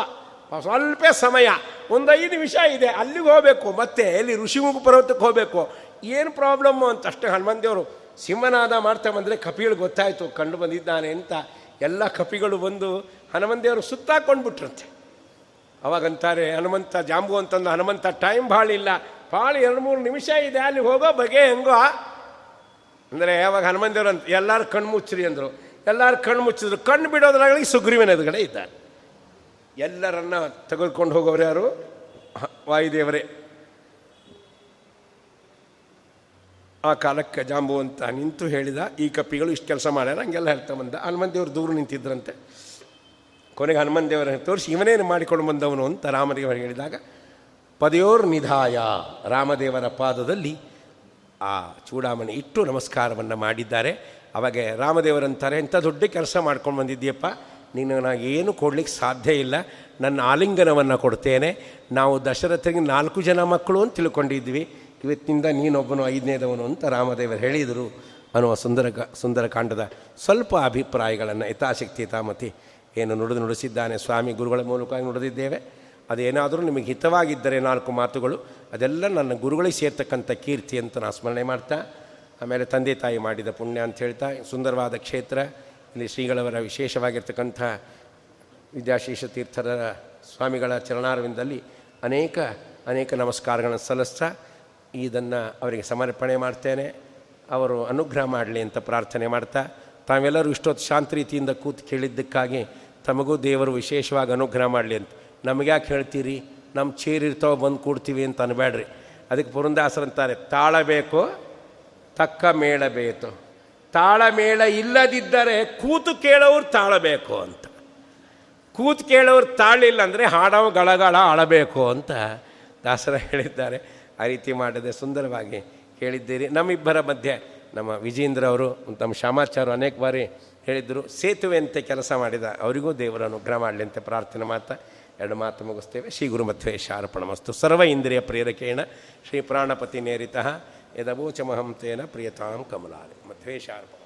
ಸ್ವಲ್ಪ ಸಮಯ, ಒಂದು ಐದು ನಿಮಿಷ ಇದೆ. ಅಲ್ಲಿಗೆ ಹೋಗಬೇಕು. ಮತ್ತೆ ಎಲ್ಲಿ ಋಷಿಮುಖ ಪರ್ವತಕ್ಕೆ ಹೋಗಬೇಕು? ಏನು ಪ್ರಾಬ್ಲಮ್ಮು ಅಂತ ಅಷ್ಟೇ ಹನುಮಂದೇವರು ಸಿಂಹನಾದ ಮಾಡ್ತಾ ಬಂದರೆ ಕಪಿಗಳು ಗೊತ್ತಾಯಿತು ಕಂಡು ಬಂದಿದ್ದಾನೆ ಅಂತ ಎಲ್ಲ ಕಪಿಗಳು ಬಂದು ಸುತ್ತಾಕೊಂಡು ಸುತ್ತಾಕೊಂಡ್ಬಿಟ್ರಂತೆ. ಅವಾಗಂತಾರೆ ಹನುಮಂತ ಜಾಂಬು ಅಂತಂದು ಹನುಮಂತ ಟೈಮ್ ಭಾಳ ಇಲ್ಲ ಭಾಳ ಎರಡು ಮೂರು ನಿಮಿಷ ಇದೆ. ಅಲ್ಲಿ ಹೋಗೋ ಬಗೆ ಹೆಂಗೋ ಅಂದರೆ ಯಾವಾಗ ಹನುಮಂದೇವ್ರು ಅಂತ ಎಲ್ಲರೂ ಕಣ್ಣು ಮುಚ್ಚ್ರಿ ಅಂದರು. ಎಲ್ಲರೂ ಕಣ್ಣು ಮುಚ್ಚಿದ್ರು. ಕಣ್ಣು ಬಿಡೋದ್ರಾಗಲಿ ಸುಗ್ರೀವನ ಎದುರುಗಡೆ ಇದ್ದಾರೆ. ಎಲ್ಲರನ್ನ ತೆಗೆದುಕೊಂಡು ಹೋಗೋರು ಯಾರು? ವಾಯುದೇವರೇ. ಆ ಕಾಲಕ್ಕೆ ಜಾಂಬು ಅಂತ ನಿಂತು ಹೇಳಿದ ಈ ಕಪ್ಪಿಗಳು ಇಷ್ಟು ಕೆಲಸ ಮಾಡ್ಯಾರ, ಹಂಗೆಲ್ಲ ಹೇಳ್ತಾ ಬಂದ. ಹನುಮನ್ ದೇವರು ದೂರ ನಿಂತಿದ್ರಂತೆ. ಕೊನೆಗೆ ಹನುಮಂತ ದೇವರನ್ನು ತೋರಿಸಿ ಇವನೇನು ಮಾಡಿಕೊಂಡು ಬಂದವನು ಅಂತ ರಾಮದೇವರು ಹೇಳಿದಾಗ ಪದೆಯೋರ್ ನಿಧಾಯ ರಾಮದೇವರ ಪಾದದಲ್ಲಿ ಆ ಚೂಡಾಮಣಿ ಇಟ್ಟು ನಮಸ್ಕಾರವನ್ನು ಮಾಡಿದ್ದಾರೆ. ಅವಾಗ ರಾಮದೇವರಂತಾರೆ, ಇಂಥ ದೊಡ್ಡ ಕೆಲಸ ಮಾಡ್ಕೊಂಡು ಬಂದಿದ್ದೀಯಪ್ಪ. ನೀನು ನನಗೆ ಏನು ಕೊಡ್ಲಿಕ್ಕೆ ಸಾಧ್ಯ ಇಲ್ಲ. ನನ್ನ ಆಲಿಂಗನವನ್ನು ಕೊಡ್ತೇನೆ. ನಾವು ದಶರಥರಿಗೆ ನಾಲ್ಕು ಜನ ಮಕ್ಕಳು ಅಂತ ತಿಳ್ಕೊಂಡಿದ್ವಿ. ಇವತ್ತಿನಿಂದ ನೀನೊಬ್ಬನು, ಐದನೇದವನು ಅಂತ ರಾಮದೇವರು ಹೇಳಿದರು. ಅನ್ನುವ ಸುಂದರ ಸುಂದರಕಾಂಡದ ಸ್ವಲ್ಪ ಅಭಿಪ್ರಾಯಗಳನ್ನು ಯಥಾಶಕ್ತಿ ಯಥಾಮತಿ ಏನು ನುಡಿದು ನುಡಿಸಿದ್ದಾನೆ ಸ್ವಾಮಿ. ಗುರುಗಳ ಮೂಲಕವಾಗಿ ನುಡಿದಿದ್ದೇವೆ. ಅದೇನಾದರೂ ನಿಮಗೆ ಹಿತವಾಗಿದ್ದರೆ ನಾಲ್ಕು ಮಾತುಗಳು, ಅದೆಲ್ಲ ನನ್ನ ಗುರುಗಳಿಗೆ ಸೇರ್ತಕ್ಕಂಥ ಕೀರ್ತಿ ಅಂತ ನಾನು ಸ್ಮರಣೆ ಮಾಡ್ತಾ, ಆಮೇಲೆ ತಂದೆ ತಾಯಿ ಮಾಡಿದ ಪುಣ್ಯ ಅಂತ ಹೇಳ್ತಾ, ಸುಂದರವಾದ ಕ್ಷೇತ್ರ, ಇಲ್ಲಿ ಶ್ರೀಗಳವರ ವಿಶೇಷವಾಗಿರ್ತಕ್ಕಂಥ ವಿದ್ಯಾಶೀಷ ತೀರ್ಥರ ಸ್ವಾಮಿಗಳ ಚರಣಾರವಿಂದಲ್ಲಿ ಅನೇಕ ಅನೇಕ ನಮಸ್ಕಾರಗಳನ್ನು ಸಲ್ಲಿಸ್ತಾ, ಇದನ್ನು ಅವರಿಗೆ ಸಮರ್ಪಣೆ ಮಾಡ್ತೇನೆ. ಅವರು ಅನುಗ್ರಹ ಮಾಡಲಿ ಅಂತ ಪ್ರಾರ್ಥನೆ ಮಾಡ್ತಾ, ತಾವೆಲ್ಲರೂ ಇಷ್ಟೊತ್ತು ಶಾಂತ ರೀತಿಯಿಂದ ಕೂತು ಕೇಳಿದ್ದಕ್ಕಾಗಿ ತಮಗೂ ದೇವರು ವಿಶೇಷವಾಗಿ ಅನುಗ್ರಹ ಮಾಡಲಿ ಅಂತ ನಮಗೆ ಯಾಕೆ ಹೇಳ್ತೀರಿ? ನಮ್ಮ ಚೇರ್ ಇರ್ತಾವ, ಬಂದು ಕೂಡ್ತೀವಿ ಅಂತ ಅನ್ಬೇಡ್ರಿ ಅದಕ್ಕೆ ಪುರಂದಾಸರಂತಾರೆ ತಾಳಬೇಕು ತಕ್ಕ ಮೇಳ ಬೇಕು. ತಾಳಮೇಳ ಇಲ್ಲದಿದ್ದರೆ ಕೂತು ಕೇಳೋರು ತಾಳಬೇಕು ಅಂತ. ಕೂತು ಕೇಳೋರು ತಾಳಿಲ್ಲ ಅಂದರೆ ಹಾಡವ ಗಳಗಳ ಆಳಬೇಕು ಅಂತ ದಾಸರ ಹೇಳಿದ್ದಾರೆ. ಆ ರೀತಿ ಮಾಡದೆ, ಸುಂದರವಾಗಿ ಹೇಳಿದ್ದೀರಿ. ನಮ್ಮಿಬ್ಬರ ಮಧ್ಯೆ ನಮ್ಮ ವಿಜೇಂದ್ರ ಅವರು, ನಮ್ಮ ಶ್ಯಾಮಾಚಾರ್ಯ ಅನೇಕ ಬಾರಿ ಹೇಳಿದರು ಸೇತುವೆಯಂತೆ ಕೆಲಸ ಮಾಡಿದ, ಅವರಿಗೂ ದೇವರ ಅನುಗ್ರಹ ಮಾಡಲಿ ಅಂತ ಪ್ರಾರ್ಥನೆ ಮಾತಾ ಎರಡು ಮಾತು ಮುಗಿಸ್ತೇವೆ. ಶ್ರೀ ಗುರುಮಧ್ವೇಶ ಅರ್ಪಣಮಸ್ತು ಸರ್ವ ಇಂದ್ರಿಯ ಪ್ರೇರಕೇಣ ಶ್ರೀ ಪ್ರಾಣಪತಿ ನೇರಿತಃ ಯದವೋಚಮಹಂ ತೇನ ಪ್ರಿಯತಾಂ ಕಮಲಾರಿ ಮಧ್ವೇಶ ಅರ್ಪಣ.